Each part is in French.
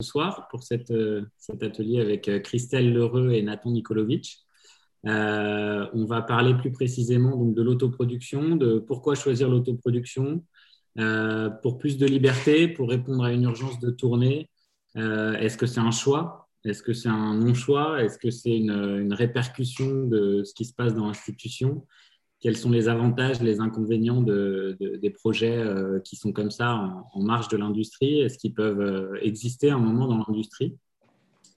soir pour cette, cet atelier avec Christelle Lheureux et Nathan Nikolovic. on va parler plus précisément donc, de l'autoproduction, de pourquoi choisir l'autoproduction, pour plus de liberté, pour répondre à une urgence de tournée. Est-ce que c'est un choix? Est-ce que c'est un non-choix? Est-ce que c'est une, répercussion de ce qui se passe dans l'institution? Quels sont les avantages, les inconvénients de, des projets euh, qui sont comme ça en, marge de l'industrie? Est-ce qu'ils peuvent euh, exister un moment dans l'industrie?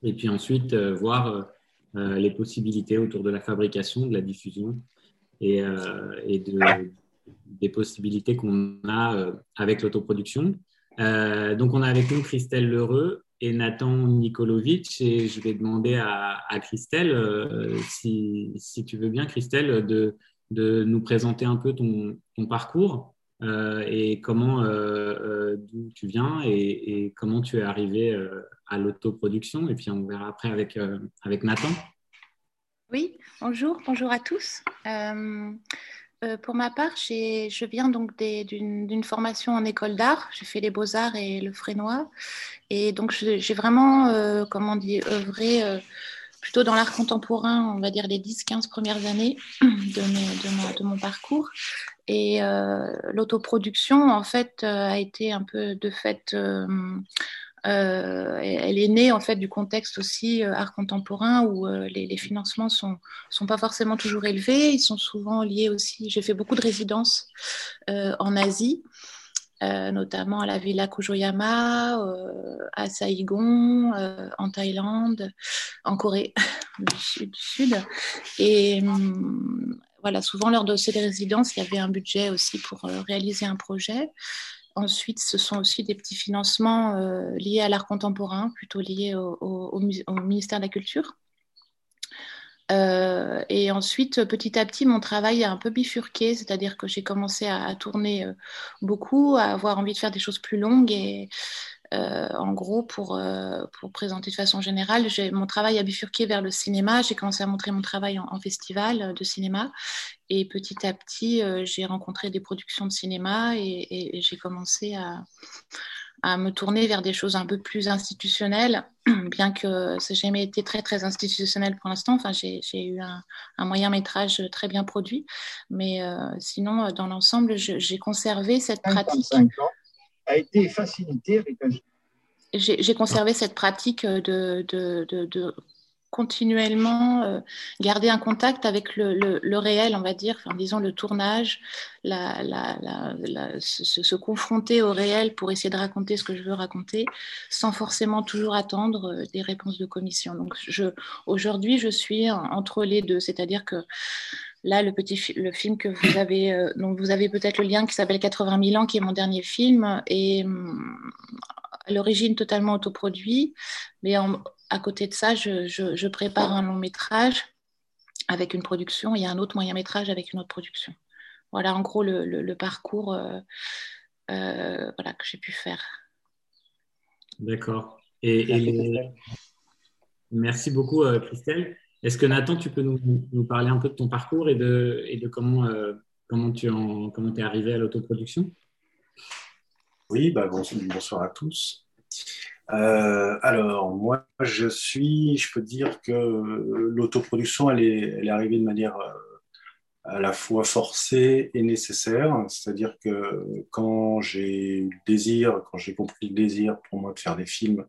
Et puis ensuite, euh, voir les possibilités autour de la fabrication, de la diffusion et, et de, des possibilités qu'on a avec l'autoproduction. donc, on a avec nous Christelle Lheureux et Nathan Nikolovic. Et je vais demander à, Christelle, si, tu veux bien, Christelle, de, de nous présenter un peu ton, parcours euh, et comment, euh, euh, d'où tu viens et, comment tu es arrivé à l'autoproduction. Et puis on verra après avec, avec Nathan. Oui, bonjour, bonjour à tous. pour ma part, je viens donc d'une formation en école d'art. J'ai fait les beaux-arts et le frénois. Et donc, j'ai vraiment, comment dire, œuvré plutôt dans l'art contemporain, on va dire les 10-15 premières années de, mon parcours. Et euh, l'autoproduction, en fait, euh, a été un peu de fait... Euh, elle est née en fait du contexte aussi art contemporain où les, les, financements sont sont pas forcément toujours élevés. Ils sont souvent liés aussi. J'ai fait beaucoup de résidences en Asie euh, notamment à la Villa Kujoyama, euh, à Saigon, euh, en Thaïlande, en Corée du Sud. Et hum, voilà, souvent lors de ces résidences, il y avait un budget aussi pour réaliser un projet. Ensuite, ce sont aussi des petits financements liés à l'art contemporain, plutôt liés au, ministère de la Culture. Euh, et ensuite, petit à petit, mon travail a un peu bifurqué, c'est-à-dire que j'ai commencé à, tourner euh, beaucoup, à avoir envie de faire des choses plus longues. Et euh, en gros, pour, pour présenter de façon générale, mon travail a bifurqué vers le cinéma. J'ai commencé à montrer mon travail en, festival de cinéma. Et petit à petit, j'ai rencontré des productions de cinéma et j'ai commencé à à me tourner vers des choses un peu plus institutionnelles, bien que ça n'ait jamais été très très institutionnel pour l'instant. Enfin, j'ai eu un, moyen métrage très bien produit, mais euh, sinon, euh, dans l'ensemble, j'ai conservé cette pratique. A été facilité avec J'ai conservé cette pratique de, de, de continuellement euh, garder un contact avec le, réel, on va dire, enfin, disons le tournage, la, se, confronter au réel pour essayer de raconter ce que je veux raconter, sans forcément toujours attendre euh, des réponses de commission. Donc, aujourd'hui, je suis entre les deux, c'est-à-dire que là, le petit le film que vous avez, euh, dont vous avez peut-être le lien, qui s'appelle 80 000 ans, qui est mon dernier film, est hum, à l'origine totalement autoproduit, mais en, à côté de ça, je, prépare un long métrage avec une production et un autre moyen métrage avec une autre production. Voilà en gros le, parcours euh, euh, voilà, que j'ai pu faire. D'accord. Et, merci beaucoup euh, Christelle. Est-ce que Nathan, tu peux nous, parler un peu de ton parcours et de, et de comment, comment tu en, comment es arrivé à l'autoproduction? Oui, bah, bonsoir à tous. Euh, alors, moi, je suis, je peux dire que l'autoproduction, elle est, arrivée de manière euh, à la fois forcée et nécessaire. C'est-à-dire que quand j'ai eu le désir, quand j'ai compris le désir pour moi de faire des films,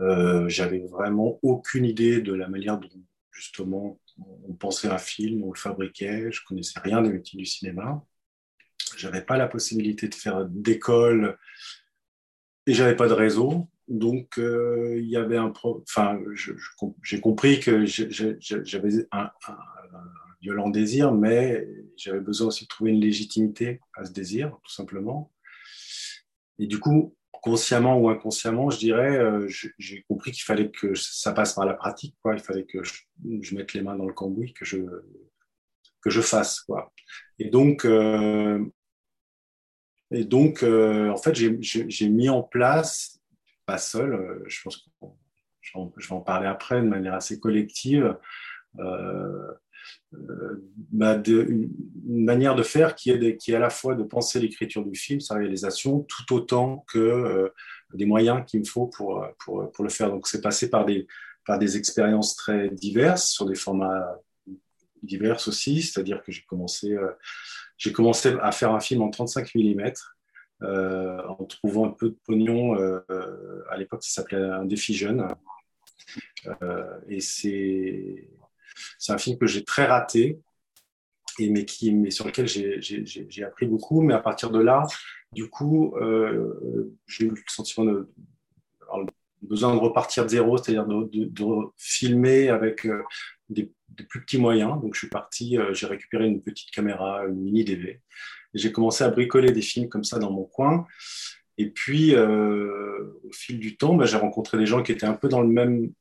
euh, j'avais vraiment aucune idée de la manière dont, justement, on pensait un film, on le fabriquait. Je connaissais rien des métiers du cinéma. J'avais pas la possibilité de faire d'école et j'avais pas de réseau. Donc, euh, il y avait un. Enfin, j'ai compris que j'avais un, violent désir, mais j'avais besoin aussi de trouver une légitimité à ce désir, tout simplement. Et du coup, consciemment ou inconsciemment, je dirais, euh, j'ai compris qu'il fallait que ça passe par la pratique, quoi. Il fallait que je, mette les mains dans le cambouis, que je, que je fasse, quoi. Et donc, euh, et donc, euh, en fait, j'ai mis en place, pas seul, euh, je pense que je vais en parler après de manière assez collective, euh, bah, de, une, manière de faire qui est, qui est à la fois de penser l'écriture du film, sa réalisation, tout autant que des moyens qu'il me faut pour, pour, pour, le faire. Donc, c'est passé par des, par des expériences très diverses, sur des formats divers aussi, c'est-à-dire que j'ai commencé, j'ai commencé à faire un film en 35 mm. en trouvant un peu de pognon. à l'époque, ça s'appelait Un défi jeune. et c'est un film que j'ai très raté, mais, qui, mais sur lequel j'ai appris beaucoup. Mais à partir de là, du coup, euh, j'ai eu le sentiment de, besoin de repartir de zéro, c'est-à-dire de, filmer avec euh, des, plus petits moyens. Donc, je suis parti, euh, j'ai récupéré une petite caméra, une mini DV. J'ai commencé à bricoler des films comme ça dans mon coin. Et puis, au fil du temps, bah, j'ai rencontré des gens qui étaient un peu dans le même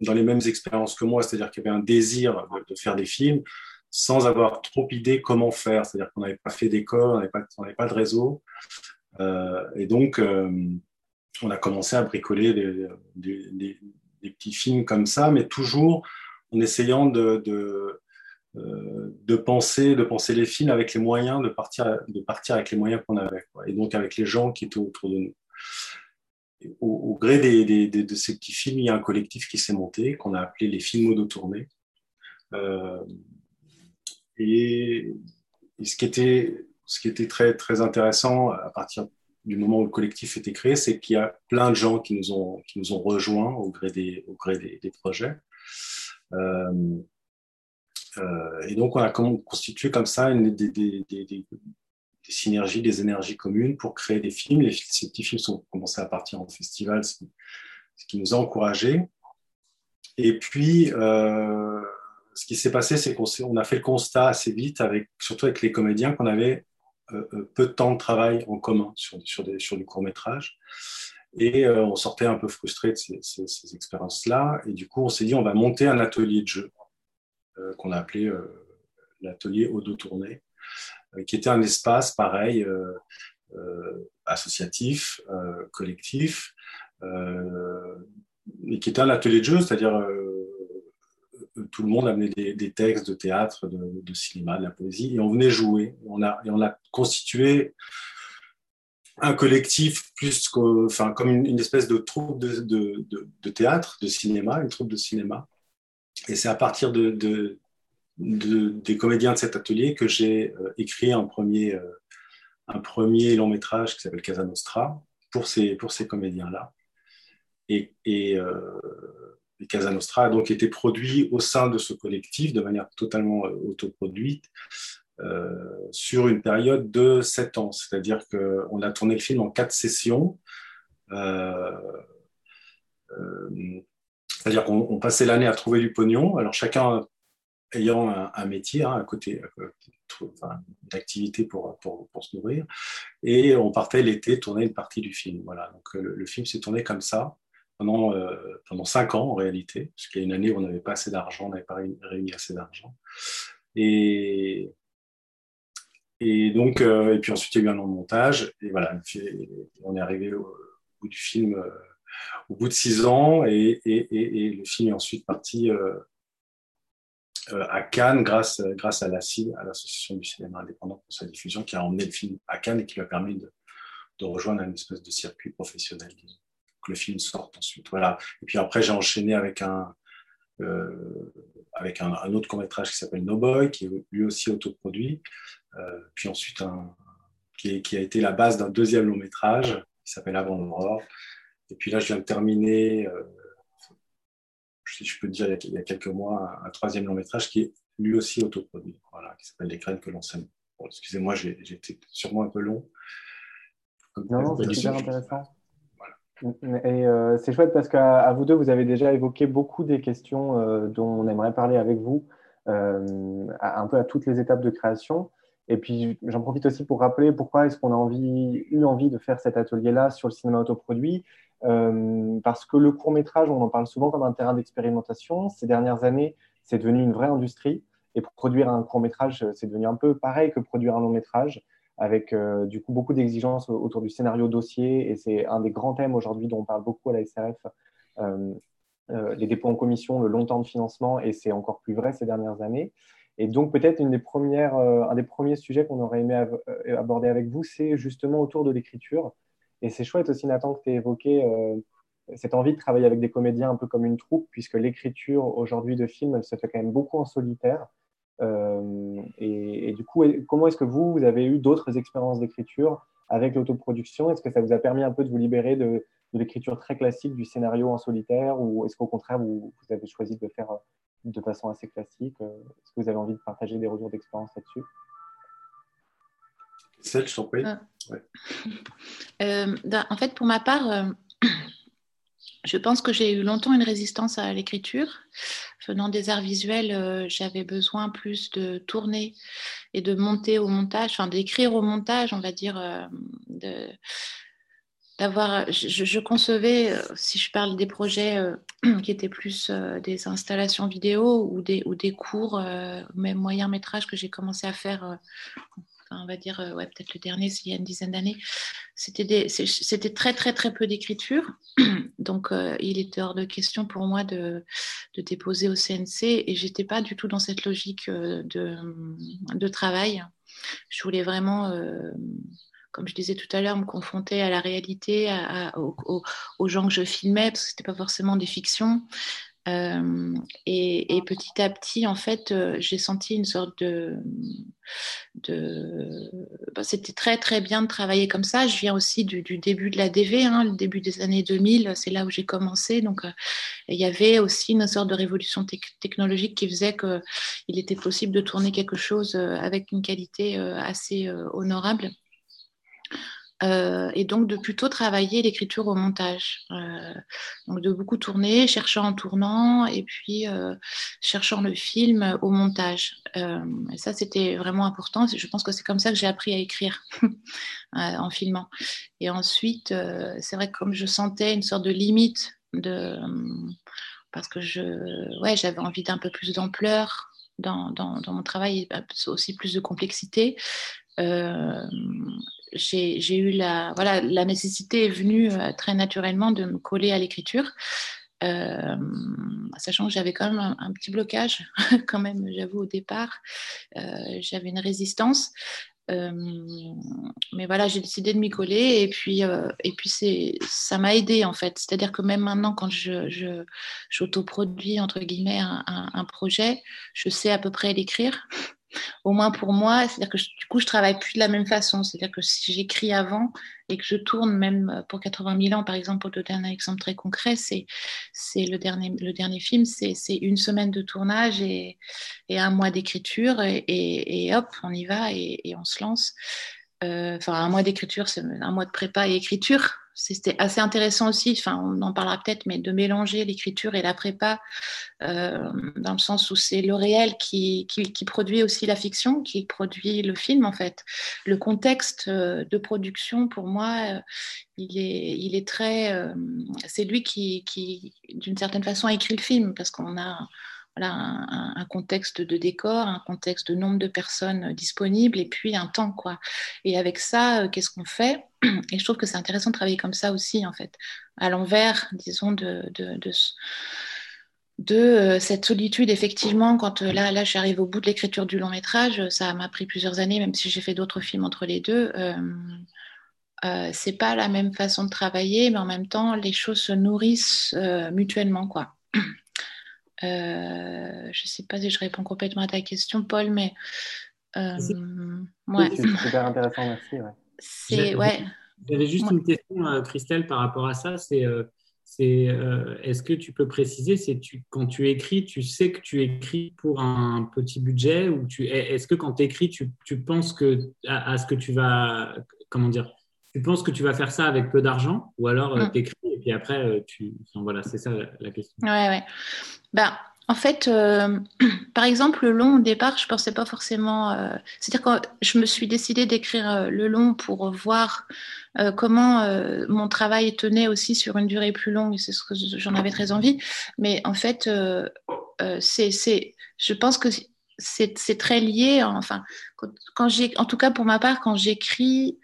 dans les mêmes expériences que moi, c'est-à-dire qu'il y avait un désir de, faire des films, sans avoir trop idée comment faire. C'est-à-dire qu'on n'avait pas fait d'école, on n'avait pas, de réseau. Euh, et donc, euh, on a commencé à bricoler des, petits films comme ça, mais toujours en essayant de, de, euh, de, penser, de penser les films avec les moyens, de partir, de partir avec les moyens qu'on avait, et donc avec les gens qui étaient autour de nous. Au, gré des, de ces petits films, il y a un collectif qui s'est monté, qu'on a appelé les films de tournée. Euh, et, ce, qui était, ce qui était très, très intéressant à partir du moment où le collectif était créé, c'est qu'il y a plein de gens qui nous ont, qui nous ont rejoints au gré des, au gré des, projets. Euh, euh, et donc, on a constitué comme ça des, synergies, des énergies communes pour créer des films. Ces petits films sont commencés à partir en festival, ce qui, nous a encouragés. Et puis, euh, ce qui s'est passé, c'est qu'on a fait le constat assez vite, surtout avec les comédiens, qu'on avait peu de temps de travail en commun sur du court métrage. Et euh, on sortait un peu frustré de ces, ces, expériences-là. Et du coup, on s'est dit, on va monter un atelier de jeu qu'on a appelé l'atelier Odo Tournée, qui était un espace pareil, associatif, collectif, et qui était un atelier de jeu, c'est-à-dire tout le monde amenait des, des textes de théâtre, de, de, cinéma, de la poésie, et on venait jouer. On a, et on a constitué un collectif plus que, enfin, comme une, espèce de troupe de, de, de, théâtre, de cinéma, une troupe de cinéma. Et c'est à partir de, des comédiens de cet atelier que j'ai euh, écrit un premier, euh, un premier long métrage qui s'appelle Casa Nostra pour ces, pour ces comédiens-là. Et, et euh, et Casa Nostra a donc été produit au sein de ce collectif de manière totalement autoproduite euh, sur une période de sept ans. C'est-à-dire qu'on a tourné le film en quatre sessions. Euh, c'est-à-dire qu'on passait l'année à trouver du pognon. Alors chacun ayant un, métier hein, à côté, d'activité pour, pour, pour, se nourrir. Et on partait l'été tourner une partie du film. Voilà. Donc le film s'est tourné comme ça pendant, euh, pendant cinq ans en réalité, parce qu'il y a une année où on n'avait pas assez d'argent, on n'avait pas réuni assez d'argent. Et, et donc, euh, et puis ensuite, il y a eu un de montage, et voilà, on est arrivé au, bout du film euh, au bout de six ans, et, et, et, le film est ensuite parti à Cannes grâce, grâce à l'ACI, à l'Association du cinéma indépendant pour sa diffusion, qui a emmené le film à Cannes et qui lui a permis de, de rejoindre un espèce de circuit professionnel, que le film sorte ensuite. Voilà. Et puis après, j'ai enchaîné avec un, euh, avec un, autre court métrage qui s'appelle No Boy, qui est lui aussi autoproduit. Euh, puis ensuite, un, qui, qui, a été la base d'un deuxième long métrage qui s'appelle Avant l'aurore. Et puis là, je viens de terminer, euh, si je peux dire, il y a, quelques mois, un, troisième long métrage qui est lui aussi autoproduit, voilà, qui s'appelle Les graines que l'on sème. Bon, Excusez-moi, j'ai été sûrement un peu long. Non, c'est super intéressant. Et euh, c'est chouette parce qu'à vous deux, vous avez déjà évoqué beaucoup des questions euh, dont on aimerait parler avec vous, euh, un peu à toutes les étapes de création. Et puis, j'en profite aussi pour rappeler pourquoi est-ce qu'on a eu envie de faire cet atelier-là sur le cinéma autoproduit. parce que le court métrage, on en parle souvent comme un terrain d'expérimentation. Ces dernières années, c'est devenu une vraie industrie. Et pour produire un court métrage, c'est devenu un peu pareil que produire un long métrage avec euh, du coup beaucoup d'exigences autour du scénario dossier. Et c'est un des grands thèmes aujourd'hui dont on parle beaucoup à la SRF. Euh, euh, les dépôts en commission, le long temps de financement, et c'est encore plus vrai ces dernières années. Et donc peut-être une des premières, un des premiers sujets qu'on aurait aimé aborder avec vous, c'est justement autour de l'écriture. Et c'est chouette aussi, Nathan, que tu aies évoqué cette envie de travailler avec des comédiens un peu comme une troupe, puisque l'écriture aujourd'hui de films, se fait quand même beaucoup en solitaire. Et, et, du coup, comment est-ce que vous, vous avez eu d'autres expériences d'écriture avec l'autoproduction? Est-ce que ça vous a permis un peu de vous libérer de, de l'écriture très classique du scénario en solitaire? Ou est-ce qu'au contraire, vous, vous, avez choisi de le faire euh, de façon assez classique? Euh, Est-ce que vous avez envie de partager des retours d'expérience là-dessus? Celle, je t'en prie. Ah. Euh, en fait, pour ma part, je pense que j'ai eu longtemps une résistance à l'écriture. Venant des arts visuels, j'avais besoin plus de tourner et de monter au montage, enfin d'écrire au montage, on va dire, de, d'avoir, je, concevais, euh, si je parle des projets euh, qui étaient plus euh, des installations vidéo ou des, ou des cours, même moyen métrage que j'ai commencé à faire, on va dire, ouais, peut-être le dernier, c'est il y a une dizaine d'années, c'était, c'était très, très, très peu d'écriture. Donc, il était hors de question pour moi de, de déposer au CNC et j'étais pas du tout dans cette logique de, de travail. Je voulais vraiment comme je disais tout à l'heure, me confronter à la réalité, aux, gens que je filmais, parce que ce n'était pas forcément des fictions. Euh, et, petit à petit, en fait, euh, j'ai senti une sorte de. Bah, c'était très, très bien de travailler comme ça. Je viens aussi du, début de la DV, hein, le début des années 2000, c'est là où j'ai commencé. Donc, euh, il y avait aussi une sorte de révolution technologique qui faisait qu'il était possible de tourner quelque chose avec une qualité assez honorable. Euh, et donc de plutôt travailler l'écriture au montage. Euh, donc de beaucoup tourner, cherchant en tournant et puis euh, cherchant le film au montage. et ça, c'était vraiment important. Je pense que c'est comme ça que j'ai appris à écrire en filmant. Et ensuite, c'est vrai que comme je sentais une sorte de limite de parce que je, ouais, j'avais envie d'un peu plus d'ampleur dans, dans, dans, mon travail, aussi plus de complexité. Euh, j'ai eu la, voilà, la nécessité est venue euh, très naturellement de me coller à l'écriture. Euh, sachant que j'avais quand même un, petit blocage, quand même, j'avoue, au départ. J'avais une résistance. mais voilà, j'ai décidé de m'y coller et puis, et puis ça m'a aidé en fait. C'est-à-dire que même maintenant, quand je, j'autoproduis entre guillemets un, un, projet, je sais à peu près l'écrire au moins pour moi. C'est-à-dire que du coup, je travaille plus de la même façon. C'est-à-dire que si j'écris avant et que je tourne même pour 80 000 ans, par exemple, pour donner un exemple très concret, c'est, le, dernier, le dernier film, c'est, une semaine de tournage et, et un mois d'écriture et, et, hop, on y va et, on se lance. Euh, enfin, un mois d'écriture, c'est un mois de prépa et écriture c'était assez intéressant aussi, enfin, on en parlera peut-être, mais de mélanger l'écriture et la prépa, euh, dans le sens où c'est le réel qui, qui, produit aussi la fiction, qui produit le film, en fait. Le contexte euh, de production, pour moi, euh, il, est, il est très. c'est lui qui, qui d'une certaine façon, a écrit le film, parce qu'on a voilà, un, contexte de décor, un contexte de nombre de personnes disponibles et puis un temps. quoi. Et avec ça, qu'est-ce qu'on fait? Et je trouve que c'est intéressant de travailler comme ça aussi, en fait, à l'envers, disons, de, de, de, euh, cette solitude, effectivement, quand euh, là, là j'arrive au bout de l'écriture du long métrage, ça m'a pris plusieurs années, même si j'ai fait d'autres films entre les deux. Euh, c'est pas la même façon de travailler, mais en même temps, les choses se nourrissent mutuellement, quoi. Euh, je ne sais pas si je réponds complètement à ta question, Paul, mais euh, ouais. c'est super intéressant, merci. C'est ouais. J'avais juste une question, euh, Christelle, par rapport à ça. C'est c'est est-ce que tu peux préciser c'est tu quand tu écris tu sais que tu écris pour un petit budget ou tu est-ce que quand tu écris tu, tu, penses que à, ce que tu vas comment dire tu penses que tu vas faire ça avec peu d'argent ou alors mm. tu écris et puis après tu voilà c'est ça la question ouais ouais ben, en fait, euh, par exemple, le long, au départ, je pensais pas forcément. Euh, c'est-à-dire que je me suis décidée d'écrire euh, le long pour voir comment mon travail tenait aussi sur une durée plus longue, c'est ce que j'en avais très envie. Mais en fait, c'est, je pense que c'est très lié. Enfin, quand, j'ai, en tout cas pour ma part, quand j'écris,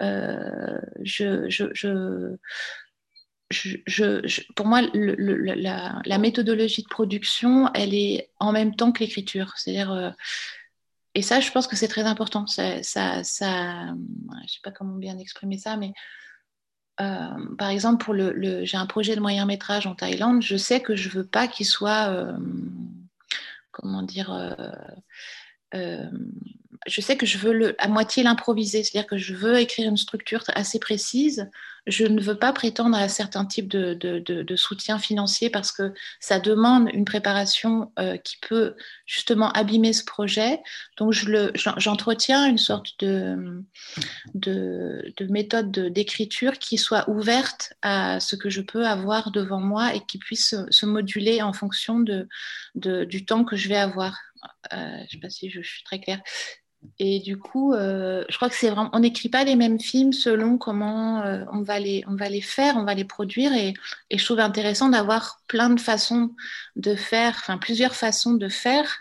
je, je je, pour moi, la, méthodologie de production, elle est en même temps que l'écriture. C'est-à-dire, euh, et ça, je pense que c'est très important. Ça, ça, ça, je sais pas comment bien exprimer ça, mais par exemple, pour le, j'ai un projet de moyen métrage en Thaïlande, je sais que je veux pas qu'il soit, comment dire, je sais que je veux à moitié l'improviser, c'est-à-dire que je veux écrire une structure assez précise. Je ne veux pas prétendre à certains types de, de, soutien financier parce que ça demande une préparation euh, qui peut justement abîmer ce projet. Donc, j'entretiens une sorte de, de, méthode d'écriture qui soit ouverte à ce que je peux avoir devant moi et qui puisse se moduler en fonction du temps que je vais avoir. Euh, je ne sais pas si je suis très claire. Et du coup, euh, je crois que c'est vraiment, on n'écrit pas les mêmes films selon comment euh, on, va les, on va les faire, on va les produire. Et, je trouve intéressant d'avoir plein de façons de faire, enfin plusieurs façons de faire,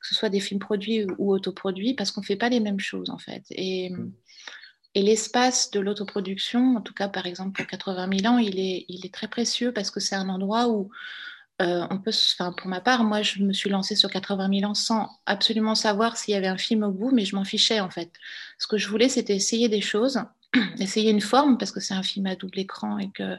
que ce soit des films produits ou, autoproduits, parce qu'on ne fait pas les mêmes choses en fait. Et, et l'espace de l'autoproduction, en tout cas par exemple pour 80 000 ans, il est, il est très précieux parce que c'est un endroit où euh, on peut, pour ma part, moi, je me suis lancée sur 80 000 ans sans absolument savoir s'il y avait un film au bout, mais je m'en fichais en fait. Ce que je voulais, c'était essayer des choses, essayer une forme, parce que c'est un film à double écran et que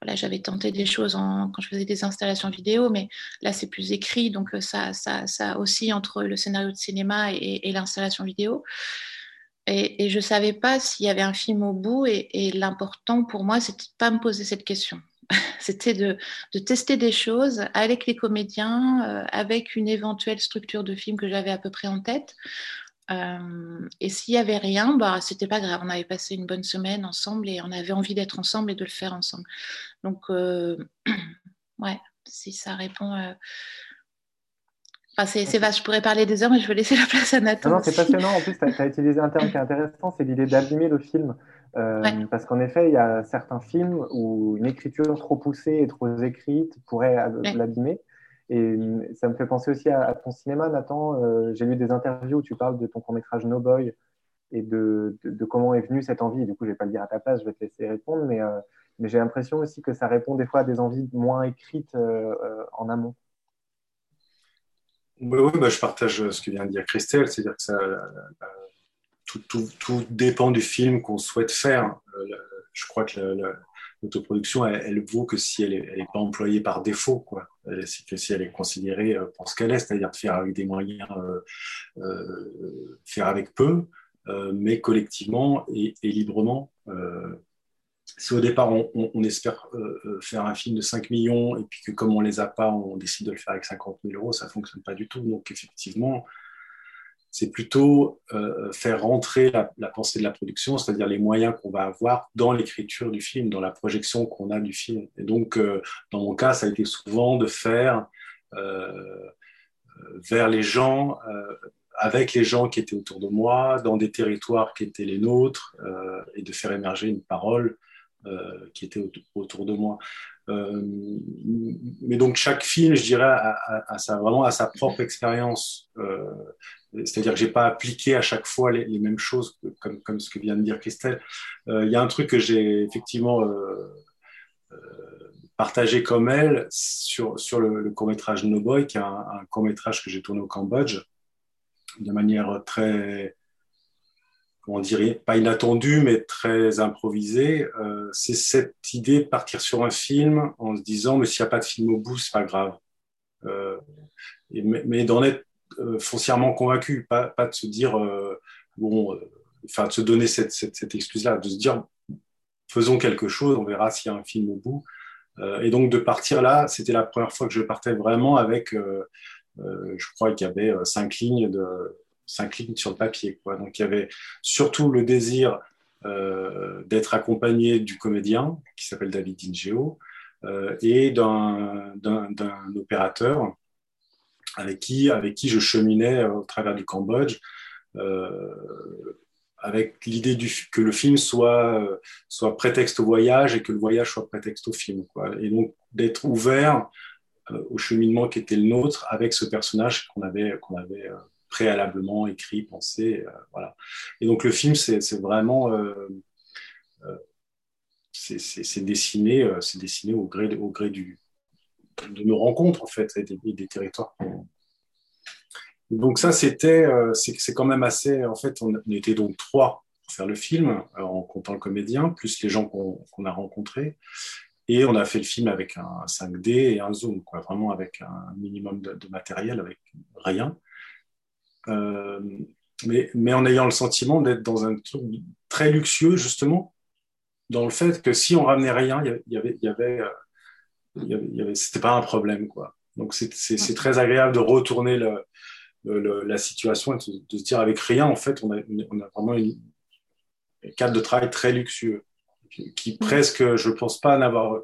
voilà, j'avais tenté des choses quand je faisais des installations vidéo, mais là, c'est plus écrit, donc euh, ça, ça, aussi entre le scénario de cinéma et, l'installation vidéo. Et, je ne savais pas s'il y avait un film au bout, et, et l'important pour moi, c'était de pas me poser cette question. C'était de, tester des choses avec les comédiens, euh, avec une éventuelle structure de film que j'avais à peu près en tête. Euh, et s'il n'y avait rien, bah, c'était pas grave. On avait passé une bonne semaine ensemble et on avait envie d'être ensemble et de le faire ensemble. Donc, euh, ouais, si ça répond. Enfin, c'est vaste, je pourrais parler des heures, mais je vais laisser la place à Nathan. Non, c'est passionnant. En plus, tu as, utilisé un terme qui est intéressant, c'est l'idée d'abîmer le film. Euh, parce qu'en effet, il y a certains films où une écriture trop poussée et trop écrite pourrait l'abîmer. Et ça me fait penser aussi à, ton cinéma, Nathan. Euh, j'ai lu des interviews où tu parles de ton court-métrage No Boy et de, de, comment est venue cette envie. Du coup, je ne vais pas le dire à ta place, je vais te laisser répondre. Mais, euh, mais j'ai l'impression aussi que ça répond des fois à des envies moins écrites en amont. Oui, oui bah, je partage ce que vient de dire Christelle. C'est-à-dire que ça, tout, dépend du film qu'on souhaite faire. Euh, je crois que l'autoproduction, elle, vaut que si elle n'est pas employée par défaut. C'est que si elle est considérée euh, pour ce qu'elle est, c'est-à-dire de faire avec des moyens, euh, faire avec peu, mais collectivement et, librement. si au départ on, espère faire un film de 5 millions et puis que comme on les a pas, on décide de le faire avec 50 000 euros, ça fonctionne pas du tout. Donc effectivement, c'est plutôt euh, faire rentrer la, pensée de la production, c'est-à-dire les moyens qu'on va avoir dans l'écriture du film, dans la projection qu'on a du film. Et donc, euh, dans mon cas, ça a été souvent de faire euh, vers les gens, avec les gens qui étaient autour de moi, dans des territoires qui étaient les nôtres, et de faire émerger une parole qui était autour de moi. mais donc chaque film, je dirais, a, vraiment à sa propre expérience. C'est-à-dire que j'ai pas appliqué à chaque fois les, mêmes choses, comme, comme, ce que vient de dire Christelle. Euh, il y a un truc que j'ai effectivement euh, euh, partagé comme elle sur, sur le, court-métrage No Boy, qui est un, court-métrage que j'ai tourné au Cambodge, de manière très, comment dire, pas inattendue, mais très improvisée. c'est cette idée de partir sur un film en se disant, mais s'il n'y a pas de film au bout, c'est pas grave. mais, mais d'en être euh, foncièrement convaincu, pas, de se dire, euh, bon, euh, enfin, de se donner cette, excuse-là, de se dire, faisons quelque chose, on verra s'il y a un film au bout. et donc de partir là, c'était la première fois que je partais vraiment avec, je crois qu'il y avait cinq lignes de cinq lignes sur le papier. Quoi. Donc il y avait surtout le désir d'être accompagné du comédien qui s'appelle David Dingeo et d'un opérateur avec qui, avec qui je cheminais au travers du Cambodge, euh, avec l'idée que le film soit, soit prétexte au voyage et que le voyage soit prétexte au film. Quoi. Et donc d'être ouvert euh, au cheminement qui était le nôtre avec ce personnage qu'on avait, qu'on avait euh, préalablement écrit, pensé. voilà. Et donc le film, c'est vraiment... c'est dessiné, c'est dessiné au gré, au gré du, de nos rencontres en fait et des, territoires. Donc ça c'était euh, c'est quand même assez en fait on était donc trois faire le film, en comptant le comédien, plus les gens qu'on a rencontrés. Et on a fait le film avec un 5D et un zoom, quoi, vraiment avec un minimum de, matériel, avec rien. Euh, mais, mais, en ayant le sentiment d'être dans un truc très luxueux, justement, dans le fait que si on ramenait rien, il y avait, y avait, il y avait, c'était pas un problème, quoi. Donc c'est très agréable de retourner le, le, la situation et de, se dire avec rien, en fait, on a, on a vraiment une, un cadre de travail très luxueux qui, presque, je pense pas en avoir.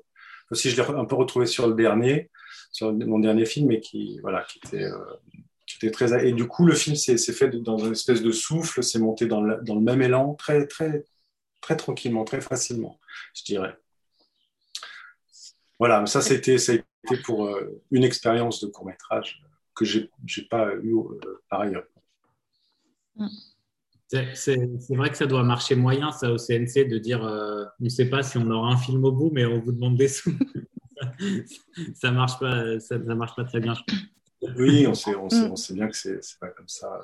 Aussi, je l'ai un peu retrouvé sur le dernier, sur mon dernier film, mais qui, voilà, qui était, euh, qui était très. Et du coup, le film s'est fait dans une espèce de souffle, c'est monté dans le, dans le même élan, très, très, très tranquillement, très facilement, je dirais. Voilà, ça, c'était, ça a été pour euh, une expérience de court métrage que j'ai, j'ai pas eu euh, par ailleurs. Mm. C'est vrai que ça doit marcher moyen, ça, au CNC, de dire euh, on ne sait pas si on aura un film au bout, mais on vous demande des sous. ça ne marche, pas, ça, marche pas très bien. Oui, on sait, on, sait, on sait bien que c'est pas comme ça.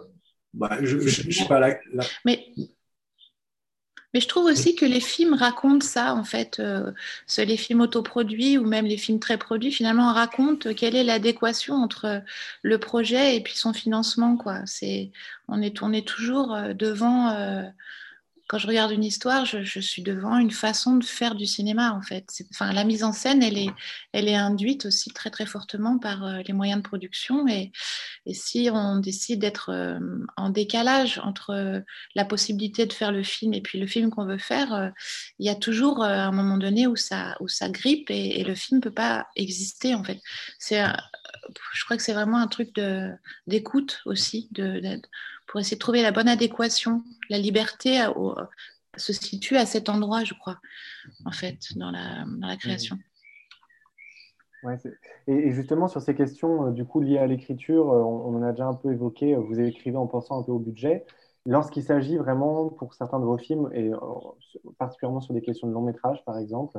Bah, je, je, sais pas là. Mais mais je trouve aussi que les films racontent ça, en fait. Euh, les films autoproduits ou même les films très produits, finalement, racontent quelle est l'adéquation entre le projet et puis son financement. Quoi. C'est, on, est, on est toujours euh, devant euh, quand je regarde une histoire, je, suis devant une façon de faire du cinéma, en fait. Enfin, la mise en scène, elle est, elle est induite aussi très, très fortement par euh, les moyens de production. Et, si on décide d'être euh, en décalage entre euh, la possibilité de faire le film et puis le film qu'on veut faire, il y a toujours un moment donné où ça, où ça grippe et, le film peut pas exister, en fait. C'est, je crois que c'est vraiment un truc d'écoute aussi, de, de pour essayer de trouver la bonne adéquation. La liberté se situe à cet endroit, je crois, en fait, dans la, création. et, justement, sur ces questions, euh, du coup, liées à l'écriture, euh, on, en a déjà un peu évoqué, euh, vous écrivez en pensant un peu au budget. Lorsqu'il s'agit vraiment, pour certains de vos films, et particulièrement sur des questions de long métrage, par exemple,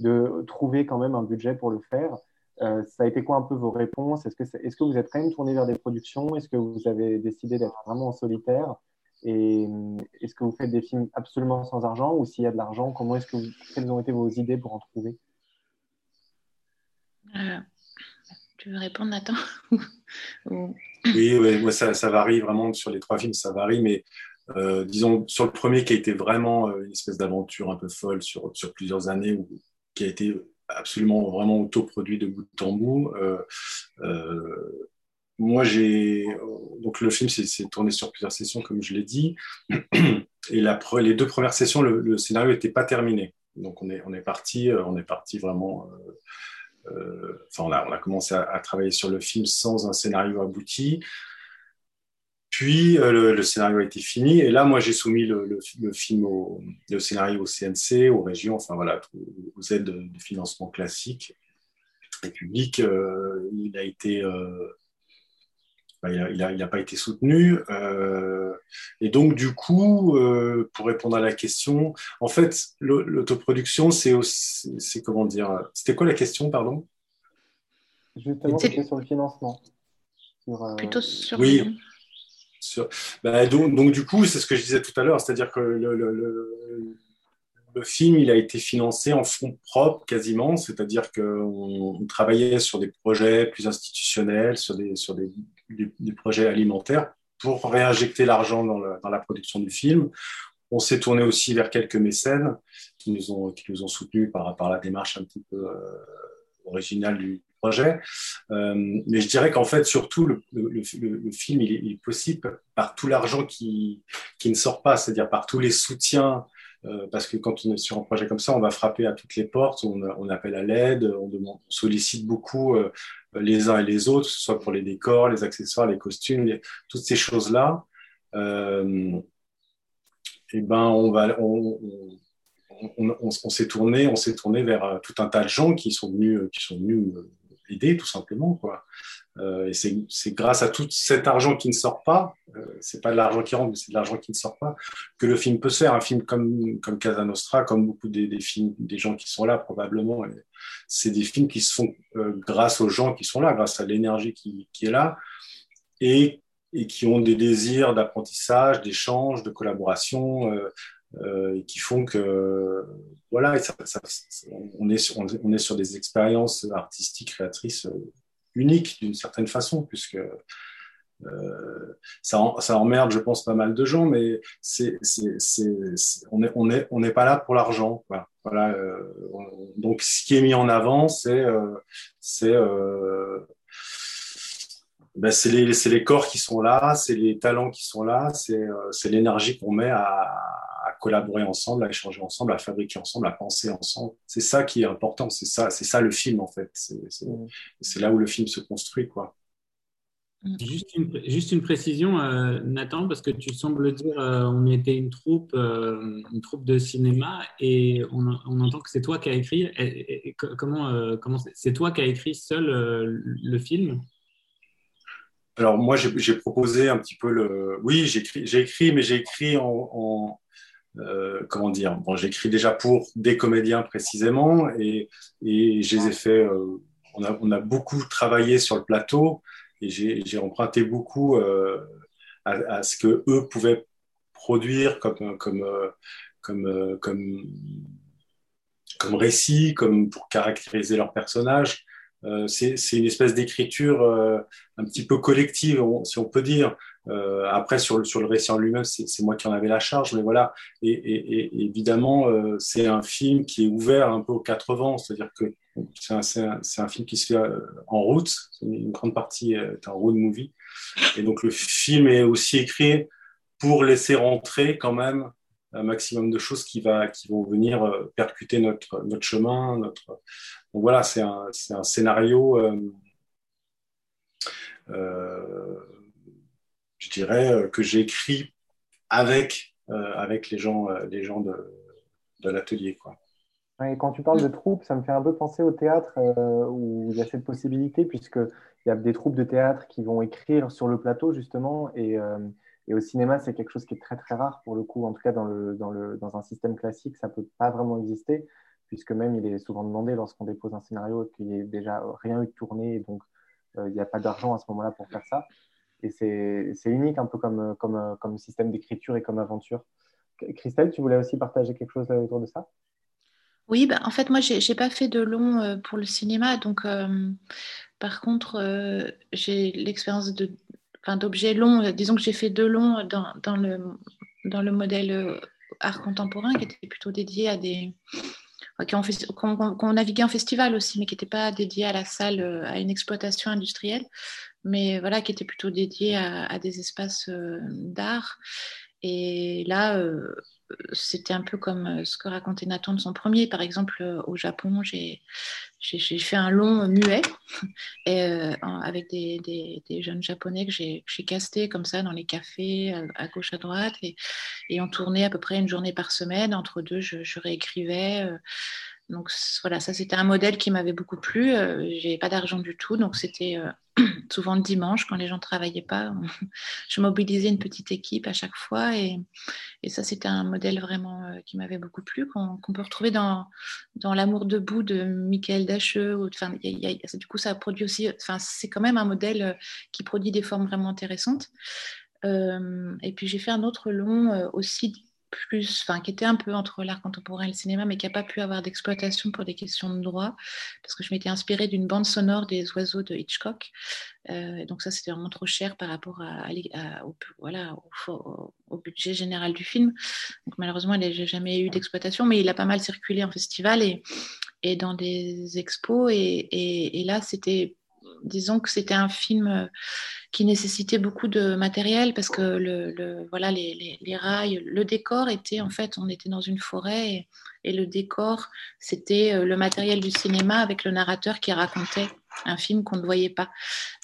de trouver quand même un budget pour le faire, euh, ça a été quoi un peu vos réponses? Est-ce que, est, que, vous êtes quand même tourné vers des productions? Est-ce que vous avez décidé d'être vraiment en solitaire? Et euh, est-ce que vous faites des films absolument sans argent? Ou s'il y a de l'argent, comment est-ce que quelles ont été vos idées pour en trouver? Euh, Tu veux répondre, Nathan? Oui, ouais, ça, ça, varie vraiment sur les trois films, ça varie, mais disons sur le premier qui a été vraiment une espèce d'aventure un peu folle sur, sur plusieurs années, ou qui a été absolument vraiment autoproduit de bout en bout. Euh, euh, moi, j'ai donc le film s'est tourné sur plusieurs sessions, comme je l'ai dit, et les deux premières sessions, le, scénario n'était pas terminé. Donc on est on est parti, euh, on est parti vraiment. enfin, on a, on a commencé à, travailler sur le film sans un scénario abouti. Puis euh, le, scénario a été fini et là, moi, j'ai soumis le, film, au, le scénario au CNC, aux régions, enfin voilà, aux aides de, financement classique et public. Euh, il a été, euh, bah, il n'a pas été soutenu. et donc, du coup, pour répondre à la question, en fait, l'autoproduction, c'est c'est comment dire C'était quoi la question, pardon? Justement, c'était sur le financement. Plutôt sur oui. Bah, donc, du coup, c'est ce que je disais tout à l'heure, c'est-à-dire que le, film, il a été financé en fonds propres quasiment, c'est-à-dire qu'on travaillait sur des projets plus institutionnels, sur des, sur des, des, projets alimentaires pour réinjecter l'argent dans, dans, la production du film. On s'est tourné aussi vers quelques mécènes qui nous ont, qui nous ont soutenus par, par la démarche un petit peu euh, originale du, Euh, mais je dirais qu'en fait, surtout, le, film, il est, possible par tout l'argent qui, qui ne sort pas, c'est-à-dire par tous les soutiens euh, parce que quand on est sur un projet comme ça, on va frapper à toutes les portes, on, appelle à l'aide, on, sollicite beaucoup euh, les uns et les autres, soit pour les décors, les accessoires, les costumes, toutes ces choses-là. et ben, on va, on, on, s'est tourné, on s'est tourné vers tout un tas de gens qui sont venus, qui sont venus aider tout simplement quoi. Euh, et c'est grâce à tout cet argent qui ne sort pas, euh, c'est pas de l'argent qui rentre, mais c'est de l'argent qui ne sort pas, que le film peut se faire. Un film comme comme Casa Nostra, comme beaucoup des, des films des gens qui sont là probablement, c'est des films qui se font euh, grâce aux gens qui sont là, grâce à l'énergie qui, qui, est là, et, et qui ont des désirs d'apprentissage, d'échange, de collaboration. Euh, qui font que voilà, on, est sur, on est sur des expériences artistiques, créatrices uniques d'une certaine façon, puisque euh, ça, ça, emmerde, je pense, pas mal de gens, mais c'est, on n'est on est, on pas là pour l'argent. Voilà. Euh, donc, ce qui est mis en avant, c'est euh, ben, c'est les, les, corps qui sont là, c'est les talents qui sont là, c'est l'énergie qu'on met à, à, collaborer ensemble, à échanger ensemble, à fabriquer ensemble, à penser ensemble. C'est ça qui est important, c'est ça, c'est ça le film en fait. C'est là où le film se construit, quoi. Mm. Juste une, juste une précision, euh, Nathan, parce que tu sembles dire euh, on était une troupe, euh, une troupe de cinéma et on, on entend que c'est toi qui as écrit. comment comment c'est toi qui as écrit seul le film? Alors moi j'ai proposé un petit peu le. Oui, j'ai écrit, écrit, mais j'ai écrit en, comment dire? Bon, j'écris déjà pour des comédiens précisément et, et je les ai fait. on a, on a beaucoup travaillé sur le plateau et j'ai emprunté beaucoup euh, à, ce que eux pouvaient produire comme, comme, euh, comme, euh, comme, comme récit, comme pour caractériser leur personnage. C'est une espèce d'écriture un petit peu collective, si on peut dire. après, sur le, sur le récit en lui-même, c'est moi qui en avais la charge, mais voilà. Et, et évidemment, c'est un film qui est ouvert un peu aux quatre vents, c'est-à-dire que c'est un, film qui se fait euh, en route. Une grande partie est un road movie. Et donc, le film est aussi écrit pour laisser rentrer quand même un maximum de choses qui, va, qui vont venir euh, percuter notre, notre chemin. Notre... Donc voilà, c'est un, un, scénario, euh, je dirais, que j'ai écrit avec, avec les gens, les gens de, de l'atelier. Quoi quand tu parles de troupes, ça me fait un peu penser au théâtre euh, où il y a cette possibilité, puisqu'il y a des troupes de théâtre qui vont écrire sur le plateau, justement, et, euh, et au cinéma, c'est quelque chose qui est très très rare pour le coup. En tout cas, dans, le, dans, le, dans un système classique, ça ne peut pas vraiment exister, puisque même il est souvent demandé lorsqu'on dépose un scénario qu'il n'y ait déjà rien eu de tourné, donc euh, il n'y a pas d'argent à ce moment-là pour faire ça. Et c'est unique un peu comme, comme, comme système d'écriture et comme aventure. Christelle, tu voulais aussi partager quelque chose autour de ça? Oui, bah, en fait, moi, je n'ai pas fait de long euh, pour le cinéma. Donc, euh, par contre, euh, j'ai l'expérience de, d'objets longs. Disons que j'ai fait deux longs dans, dans, le, dans le modèle art contemporain qui était plutôt dédié à des. qui navigué en festival aussi, mais qui n'étaient pas dédiés à la salle, à une exploitation industrielle, mais voilà, qui étaient plutôt dédiés à, à des espaces d'art. Et là, c'était un peu comme euh, ce que racontait Nathan de son premier. Par exemple, euh, au Japon, j'ai fait un long muet et, euh, avec des, des, jeunes japonais que j'ai castés comme ça dans les cafés à, gauche, à droite. Et, et, on tournait à peu près une journée par semaine. Entre deux, je réécrivais. Donc voilà, ça c'était un modèle qui m'avait beaucoup plu. Euh, J'ai pas d'argent du tout, donc c'était euh, souvent le dimanche quand les gens travaillaient pas. je mobilisais une petite équipe à chaque fois et, ça c'était un modèle vraiment euh, qui m'avait beaucoup plu, qu'on peut retrouver dans, L'amour debout de Michael Dacheux. Du coup ça produit aussi. Enfin, c'est quand même un modèle qui produit des formes vraiment intéressantes. et puis j'ai fait un autre long aussi plus, qui était un peu entre l'art contemporain et le cinéma, mais qui n'a pas pu avoir d'exploitation pour des questions de droit, parce que je m'étais inspirée d'une bande sonore des oiseaux de Hitchcock. Euh, donc ça, c'était vraiment trop cher par rapport à, au, voilà, au, budget général du film. Malheureusement, il n'a jamais eu d'exploitation, mais il a pas mal circulé en festival et, dans des expos. et là, c'était disons que c'était un film euh, qui nécessitait beaucoup de matériel parce que le, voilà, les, rails, le décor était en fait, on était dans une forêt et le décor, c'était euh, le matériel du cinéma avec le narrateur qui racontait un film qu'on ne voyait pas.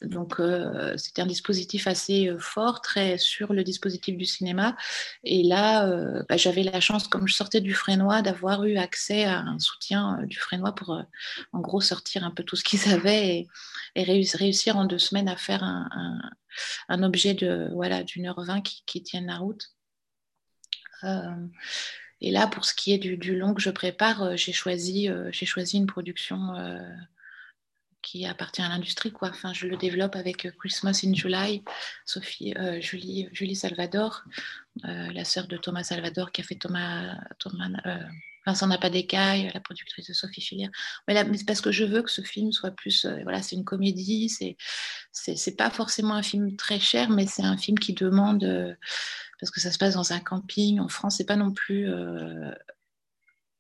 Donc, euh, c'était un dispositif assez euh, fort, très sur le dispositif du cinéma. Et là, euh, bah, j'avais la chance, comme je sortais du Frénois, d'avoir eu accès à un soutien du Frénois pour, en gros, sortir un peu tout ce qu'ils avaient et, réussir, en deux semaines à faire un, objet de voilà d'une heure vingt qui, qui tienne la route. et là, pour ce qui est du, long que je prépare, j'ai choisi, j'ai choisi une production qui appartient à l'industrie. Quoi. Enfin, je le développe avec Christmas in July, Sophie, Julie, Julie Salvador, la sœur de Thomas Salvador qui a fait Thomas, Thomas Vincent n'a pas d'écaille, la productrice de Sophie Filière. Mais, c'est parce que je veux que ce film soit plus. voilà, c'est une comédie, c'est, c'est, pas forcément un film très cher, mais c'est un film qui demande. parce que ça se passe dans un camping en France, c'est pas non plus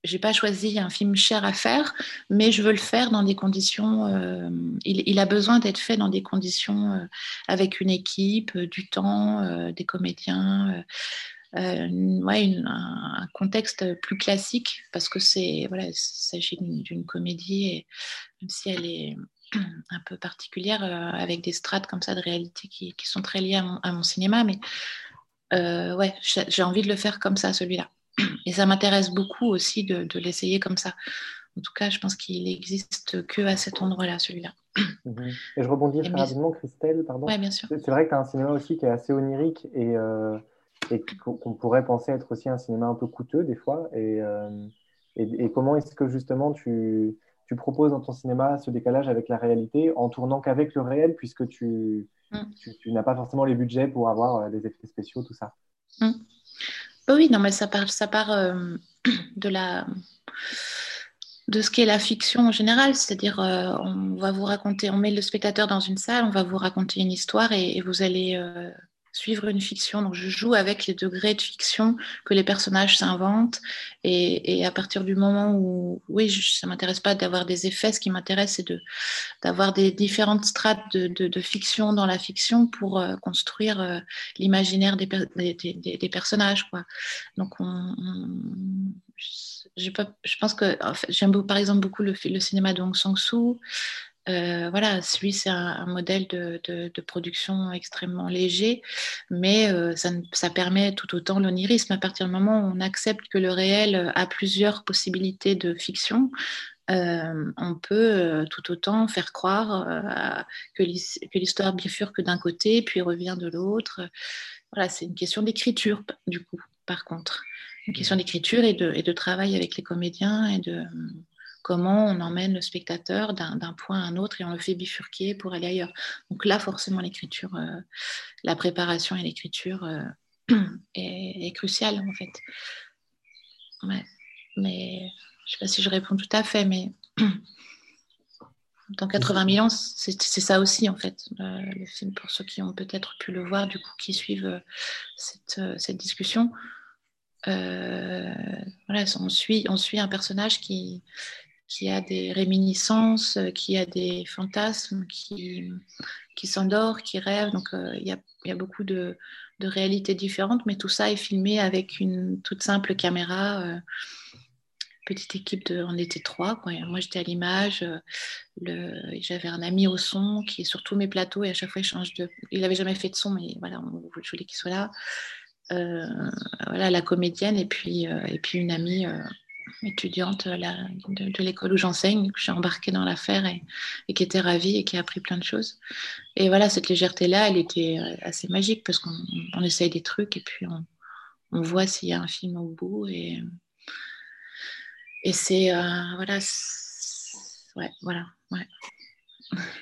j'ai pas choisi un film cher à faire, mais je veux le faire dans des conditions. Euh, il, a besoin d'être fait dans des conditions euh, avec une équipe, euh, du temps, des comédiens, ouais, un, contexte plus classique parce que c'est voilà, il s'agit d'une comédie même si elle est un peu particulière avec des strates comme ça de réalité qui, qui sont très liées à mon, à mon cinéma, mais ouais, j'ai envie de le faire comme ça, celui-là. Et ça m'intéresse beaucoup aussi de, l'essayer comme ça. En tout cas, je pense qu'il n'existe que à cet endroit-là, celui-là. Mhm. Et je rebondis très rapidement, Christelle, pardon. Oui, bien sûr. C'est vrai que tu as un cinéma aussi qui est assez onirique et, euh, et qu'on pourrait penser être aussi un cinéma un peu coûteux des fois. Et, euh, et, comment est-ce que justement tu, tu, proposes dans ton cinéma ce décalage avec la réalité en tournant qu'avec le réel puisque tu, mm. tu, n'as pas forcément les budgets pour avoir euh, des effets spéciaux, tout ça? Mm. Oui, non, mais ça part, ça part euh, de la de ce qu'est la fiction en général, c'est-à-dire euh, on va vous raconter, on met le spectateur dans une salle, on va vous raconter une histoire et, vous allez euh, suivre une fiction. Donc je joue avec les degrés de fiction que les personnages s'inventent. Et, à partir du moment où, oui, je, ça m'intéresse pas d'avoir des effets, ce qui m'intéresse, c'est d'avoir des différentes strates de, de, fiction dans la fiction pour euh, construire euh, l'imaginaire des, des, personnages. Quoi. Donc on, je, je pense que en fait, j'aime par exemple beaucoup le, le cinéma de Hong Sang-soo. Euh, voilà, lui, c'est un, modèle de, production extrêmement léger, mais euh, ça, permet tout autant l'onirisme. À partir du moment où on accepte que le réel a plusieurs possibilités de fiction, euh, on peut tout autant faire croire que l'histoire bifurque d'un côté, puis revient de l'autre. Voilà, c'est une question d'écriture, du coup, par contre. Une question d'écriture et de, et de travail avec les comédiens et de comment on emmène le spectateur d'un point à un autre et on le fait bifurquer pour aller ailleurs. Donc là, forcément, l'écriture, euh, la préparation et l'écriture euh, est, cruciale, en fait. Mais je ne sais pas si je réponds tout à fait, mais dans 80 000 ans, c'est ça aussi, en fait, le, film, pour ceux qui ont peut-être pu le voir, du coup, qui suivent euh, cette, discussion. voilà, on suit un personnage qui, qui a des réminiscences, euh, qui a des fantasmes, qui, qui s'endort, qui rêve. Donc euh, il y, a, y, a, beaucoup de, de, réalités différentes, mais tout ça est filmé avec une toute simple caméra. Euh, petite équipe, on était trois. Moi j'étais à l'image, j'avais un ami au son qui est sur tous mes plateaux et à chaque fois il change de. Il n'avait jamais fait de son, mais voilà, on, je voulais qu'il soit là. voilà, la comédienne et puis, et puis une amie étudiante de, l'école où j'enseigne, que j'ai embarquée dans l'affaire et, qui était ravie et qui a appris plein de choses. Et voilà, cette légèreté-là, elle était euh, assez magique parce qu'on essaye des trucs et puis on, voit s'il y a un film au bout. Et, et c'est. Euh, voilà. Ouais, voilà. Ouais.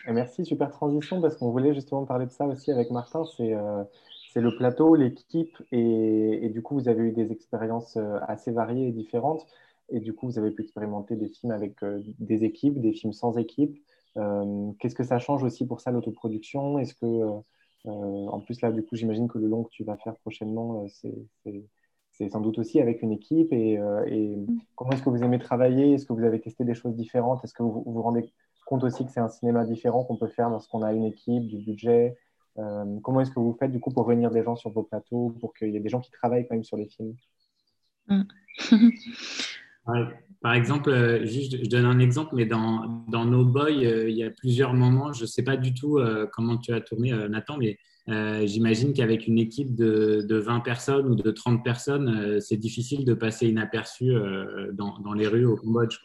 Merci, super transition parce qu'on voulait justement parler de ça aussi avec Martin. C'est. Euh, c'est le plateau, l'équipe, et, du coup, vous avez eu des expériences assez variées et différentes. Et du coup, vous avez pu expérimenter des films avec euh, des équipes, des films sans équipe. Euh, qu'est-ce que ça change aussi pour ça, l'autoproduction? Est-ce que, euh, en plus, là, du coup, j'imagine que le long que tu vas faire prochainement, c'est sans doute aussi avec une équipe. Et, et mm. comment est-ce que vous aimez travailler? Est-ce que vous avez testé des choses différentes? Est-ce que vous vous rendez compte aussi que c'est un cinéma différent qu'on peut faire lorsqu'on a une équipe, du budget? Comment est-ce que vous faites du coup pour réunir des gens sur vos plateaux, pour qu'il y ait des gens qui travaillent quand même sur les films? Mm. Par exemple, euh, juste, je donne un exemple, mais dans, dans No Boy, euh, il y a plusieurs moments, je ne sais pas du tout euh, comment tu as tourné, Nathan, mais j'imagine qu'avec une équipe de, de, 20 personnes ou de 30 personnes, c'est difficile de passer inaperçu dans, dans, les rues au Cambodge.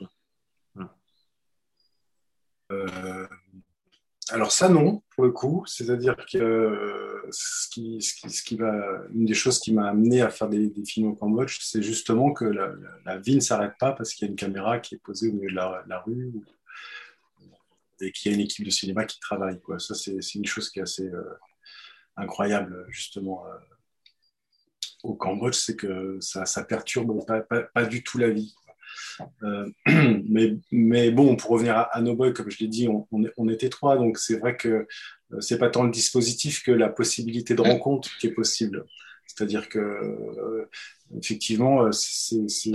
Alors ça non, pour le coup. C'est-à-dire que euh, ce qui, ce, va, une des choses qui m'a amené à faire des, films au Cambodge, c'est justement que la, vie ne s'arrête pas parce qu'il y a une caméra qui est posée au milieu de la, rue. et qu'il y a une équipe de cinéma qui travaille. Ça, c'est une chose qui est assez incroyable, justement, au Cambodge, c'est que ça, perturbe pas, du tout la vie. mais, mais bon, pour revenir à, à No Boy, comme je l'ai dit, on, on, était trois, donc c'est vrai que c'est pas tant le dispositif que la possibilité de rencontre qui est possible. C'est-à-dire que, euh, effectivement, c'est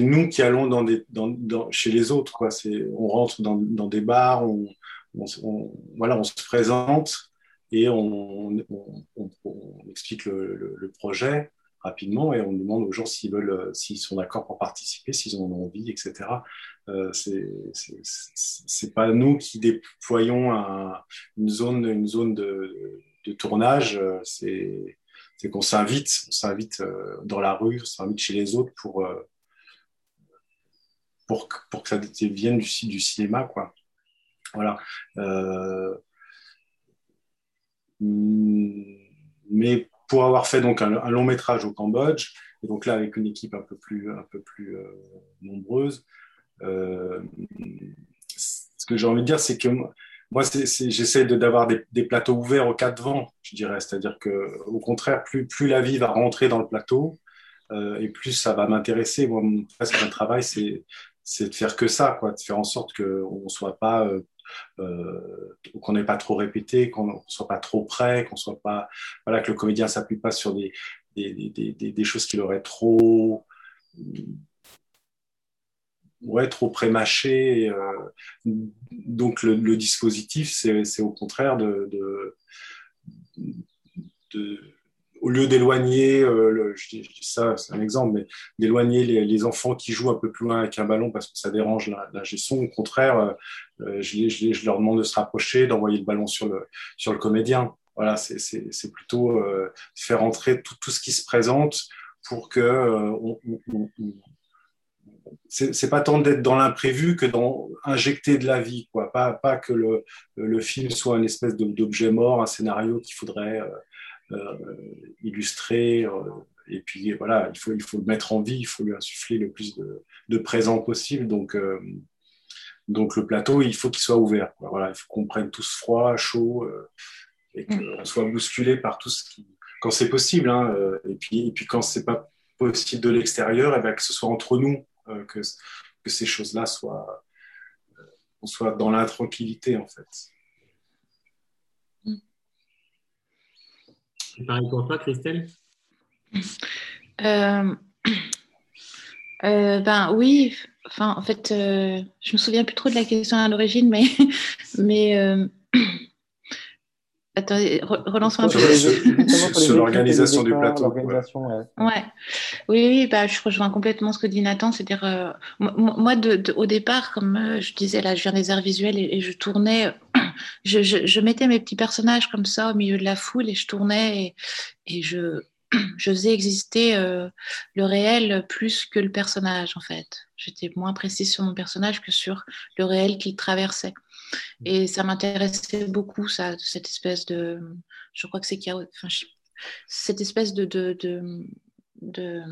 nous qui allons dans des, dans, chez les autres. Quoi. On rentre dans, des bars, on, on, voilà, on se présente et on, explique le, le, projet rapidement et on demande aux gens s'ils veulent, s'ils sont d'accord pour participer, s'ils en ont envie, etc. Euh, c'est pas nous qui déployons une zone, une zone de, de tournage. Euh, c'est qu'on s'invite, on s'invite euh, dans la rue, on s'invite chez les autres pour euh, pour, pour que ça devienne du, du cinéma, quoi. Voilà. mais pour avoir fait donc un, long métrage au Cambodge, et donc là avec une équipe un peu plus, un peu plus euh, nombreuse, euh, ce que j'ai envie de dire, c'est que moi, j'essaie d'avoir des, des, plateaux ouverts aux quatre vents, je dirais. C'est-à-dire que, au contraire, plus, plus la vie va rentrer dans le plateau, euh, et plus ça va m'intéresser. Moi, mon, mon travail, c'est de faire que ça, quoi, de faire en sorte qu'on ne soit pas euh, qu'on n'ait pas trop répété, qu'on ne soit pas trop près, qu'on soit pas, voilà, que le comédien s'appuie pas sur des, des, des, des choses qu'il aurait trop, ouais, trop prémâché. Euh, donc le, dispositif, c'est au contraire de, de au lieu d'éloigner, euh, je, dis, ça, c'est un exemple, mais d'éloigner les, les, enfants qui jouent un peu plus loin avec un ballon parce que ça dérange la, la gestion, au contraire, euh, euh je, je, je, leur demande de se rapprocher, d'envoyer le ballon sur le, sur le comédien. Voilà, c'est plutôt euh, faire entrer tout, tout, ce qui se présente pour que euh, on, on, on, c'est pas tant d'être dans l'imprévu que dans injecter de la vie, quoi. Pas, pas que le, le film soit une espèce d'objet mort, un scénario qu'il faudrait euh, illustrer. Euh, et puis voilà, il faut, il faut le mettre en vie, il faut lui insuffler le plus de, de présent possible. Donc, euh, donc le plateau, il faut qu'il soit ouvert. Quoi. Voilà, il faut qu'on prenne tous froid, chaud, et qu'on soit bousculé par tout ce qui, quand c'est possible. Hein, et puis, et puis quand c'est pas possible de l'extérieur, et eh bien que ce soit entre nous, que, que ces choses-là soient, qu'on soit dans l'intranquillité en fait. C'est pareil pour toi, Christelle? Euh, euh, Ben oui. Enfin, en fait, euh, je me souviens plus trop de la question à l'origine, mais mais Attendez, relançons un peu. Sur l'organisation du plateau. Ouais. Oui, oui bah, je rejoins complètement ce que dit Nathan. C'est-à-dire, euh, moi, de, au départ, comme euh, je disais, là, je viens des arts visuels et, je tournais, je, je, je, mettais mes petits personnages comme ça au milieu de la foule et je tournais et, et je, je faisais exister euh, le réel plus que le personnage, en fait. J'étais moins précise sur mon personnage que sur le réel qu'il traversait. Et ça m'intéressait beaucoup, cette espèce de. Je crois que c'est. Enfin, cette espèce de, de,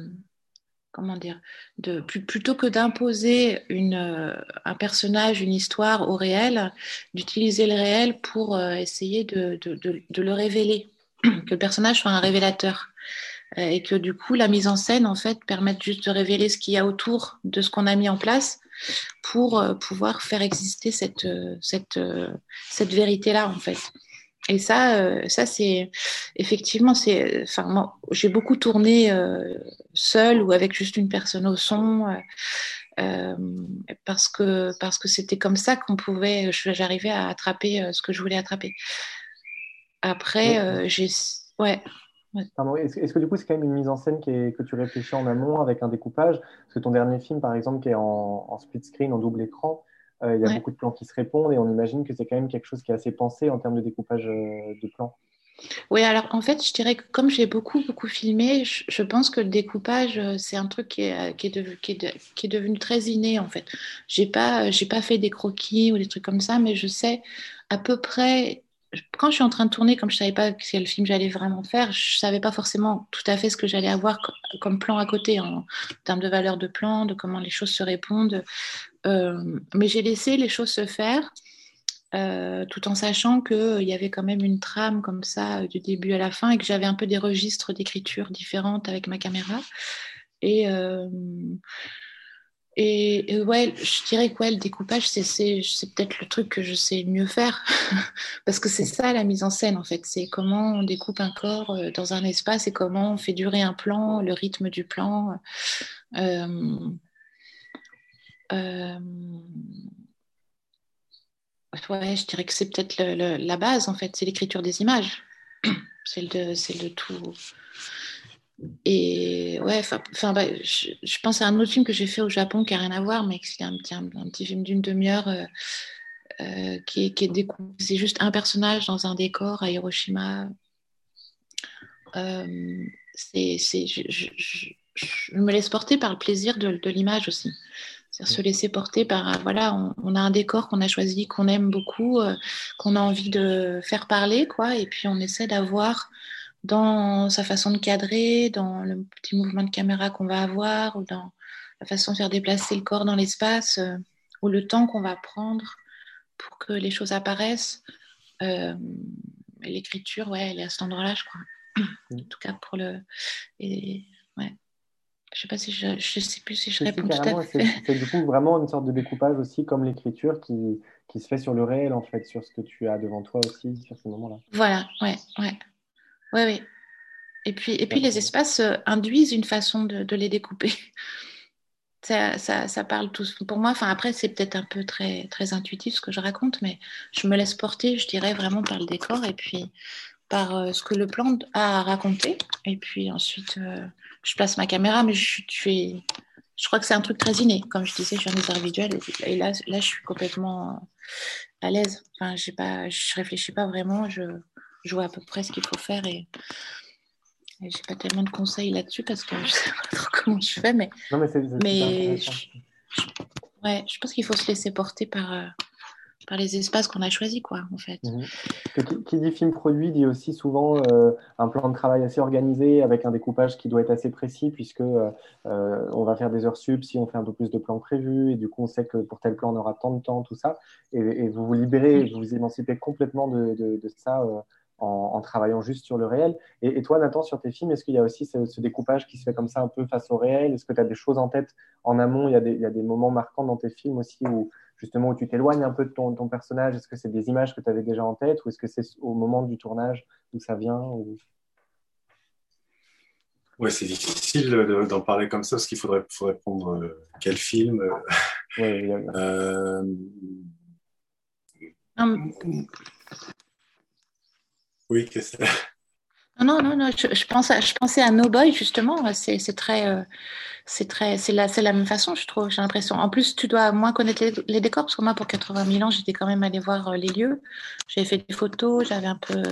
comment dire, de, plutôt que d'imposer un personnage, une histoire au réel, d'utiliser le réel pour euh, essayer de, de, le révéler, que le personnage soit un révélateur. Euh, et que du coup, la mise en scène, en fait, permette juste de révéler ce qu'il y a autour de ce qu'on a mis en place pour euh, pouvoir faire exister cette, euh, cette, cette vérité-là, en fait. Et ça, ça c'est effectivement, c'est, enfin, moi, j'ai beaucoup tourné seule ou avec juste une personne au son, euh, parce que parce que c'était comme ça qu'on pouvait, j'arrivais à attraper ce que je voulais attraper. Après, j'ai, ouais. Est-ce que du coup, c'est quand même une mise en scène qui est, que tu réfléchis en amont avec un découpage? Parce que ton dernier film, par exemple, qui est en, split screen, en double écran, euh, il y a beaucoup de plans qui se répondent et on imagine que c'est quand même quelque chose qui est assez pensé en termes de découpage euh, de plans. Oui, alors en fait, je dirais que comme j'ai beaucoup, beaucoup filmé, je, pense que le découpage, euh, c'est un truc qui est, qui, est qui, est qui est, devenu très inné en fait. Je n'ai pas, pas fait des croquis ou des trucs comme ça, mais je sais à peu près quand je suis en train de tourner, comme je savais pas quel film j'allais vraiment faire, je savais pas forcément tout à fait ce que j'allais avoir comme plan à côté en, termes de valeur de plan, de comment les choses se répondent. Euh, mais j'ai laissé les choses se faire, euh, tout en sachant qu'il y avait quand même une trame comme ça du début à la fin et que j'avais un peu des registres d'écriture différentes avec ma caméra. Et et, ouais, je dirais que le découpage, c'est, peut-être le truc que je sais mieux faire. Parce que c'est ça la mise en scène, en fait. C'est comment on découpe un corps euh, dans un espace et comment on fait durer un plan, le rythme du plan. Euh, euh, ouais, je dirais que c'est peut-être la base, en fait. C'est l'écriture des images. C'est le, c'est le tout et ouais, enfin, bah, je, pense à un autre film que j'ai fait au Japon qui n'a rien à voir, mais c'est un, un, petit film d'une demi-heure euh, euh, qui, est, qui est C'est juste un personnage dans un décor à Hiroshima. Euh, c'est, je, je, me laisse porter par le plaisir de, de l'image aussi. C'est-à-dire se laisser porter par, voilà, on, on, a un décor qu'on a choisi, qu'on aime beaucoup, qu'on a envie de faire parler, quoi, et puis on essaie d'avoir dans sa façon de cadrer, dans le petit mouvement de caméra qu'on va avoir, ou dans la façon de faire déplacer le corps dans l'espace, euh, ou le temps qu'on va prendre pour que les choses apparaissent. Euh, l'écriture, ouais, elle est à cet endroit-là, je crois. en tout cas, pour le. Et, ouais. Je sais pas si je, je sais plus si je réponds tout à fait. C'est du coup vraiment une sorte de découpage aussi, comme l'écriture qui, qui se fait sur le réel, en fait, sur ce que tu as devant toi aussi, sur ce moment-là. Voilà, ouais, ouais. Oui, oui. Et puis, et puis les espaces euh, induisent une façon de, les découper. Ça, ça, parle tous pour moi. Enfin, après, c'est peut-être un peu très, très intuitif ce que je raconte, mais je me laisse porter, je dirais, vraiment par le décor et puis par euh, ce que le plan a à raconter. Et puis ensuite, euh, je place ma caméra, mais je, je, je crois que c'est un truc très inné. Comme je disais, je suis un des arts et, là, là, je suis complètement à l'aise. Enfin, j'ai pas, je réfléchis pas vraiment. Je, je vois à peu près ce qu'il faut faire et, et j'ai pas tellement de conseils là-dessus parce que je sais pas trop comment je fais, mais, mais je, ouais, je pense qu'il faut se laisser porter par, euh, par les espaces qu'on a choisis, quoi, en fait. Mhm. Qui, dit film produit dit aussi souvent euh, un plan de travail assez organisé avec un découpage qui doit être assez précis puisque euh, on va faire des heures sub si on fait un peu plus de plans prévus et du coup on sait que pour tel plan on aura tant de temps, tout ça. Et, vous vous libérez, vous vous émancipez complètement de, de, de ça en, travaillant juste sur le réel. Et, toi, Nathan, sur tes films, est-ce qu'il y a aussi ce, découpage qui se fait comme ça un peu face au réel? Est-ce que tu as des choses en tête en amont? Il y, a des, il y, a des, moments marquants dans tes films aussi où justement où tu t'éloignes un peu de ton, ton personnage? Est-ce que c'est des images que tu avais déjà en tête ou est-ce que c'est au moment du tournage où ça vient Oui, c'est difficile d'en parler comme ça parce qu'il faudrait, faudrait prendre euh, quel film. Oui, euh, oui, qu'est-ce que non, non, non, je, pensais, je pensais à No Boy, justement. Euh, c'est très, c'est la, la, même façon, je trouve, j'ai l'impression. En plus, tu dois moins connaître les, décors, parce que moi, pour 80 000 ans, j'étais quand même allée voir euh, les lieux. J'avais fait des photos, j'avais un peu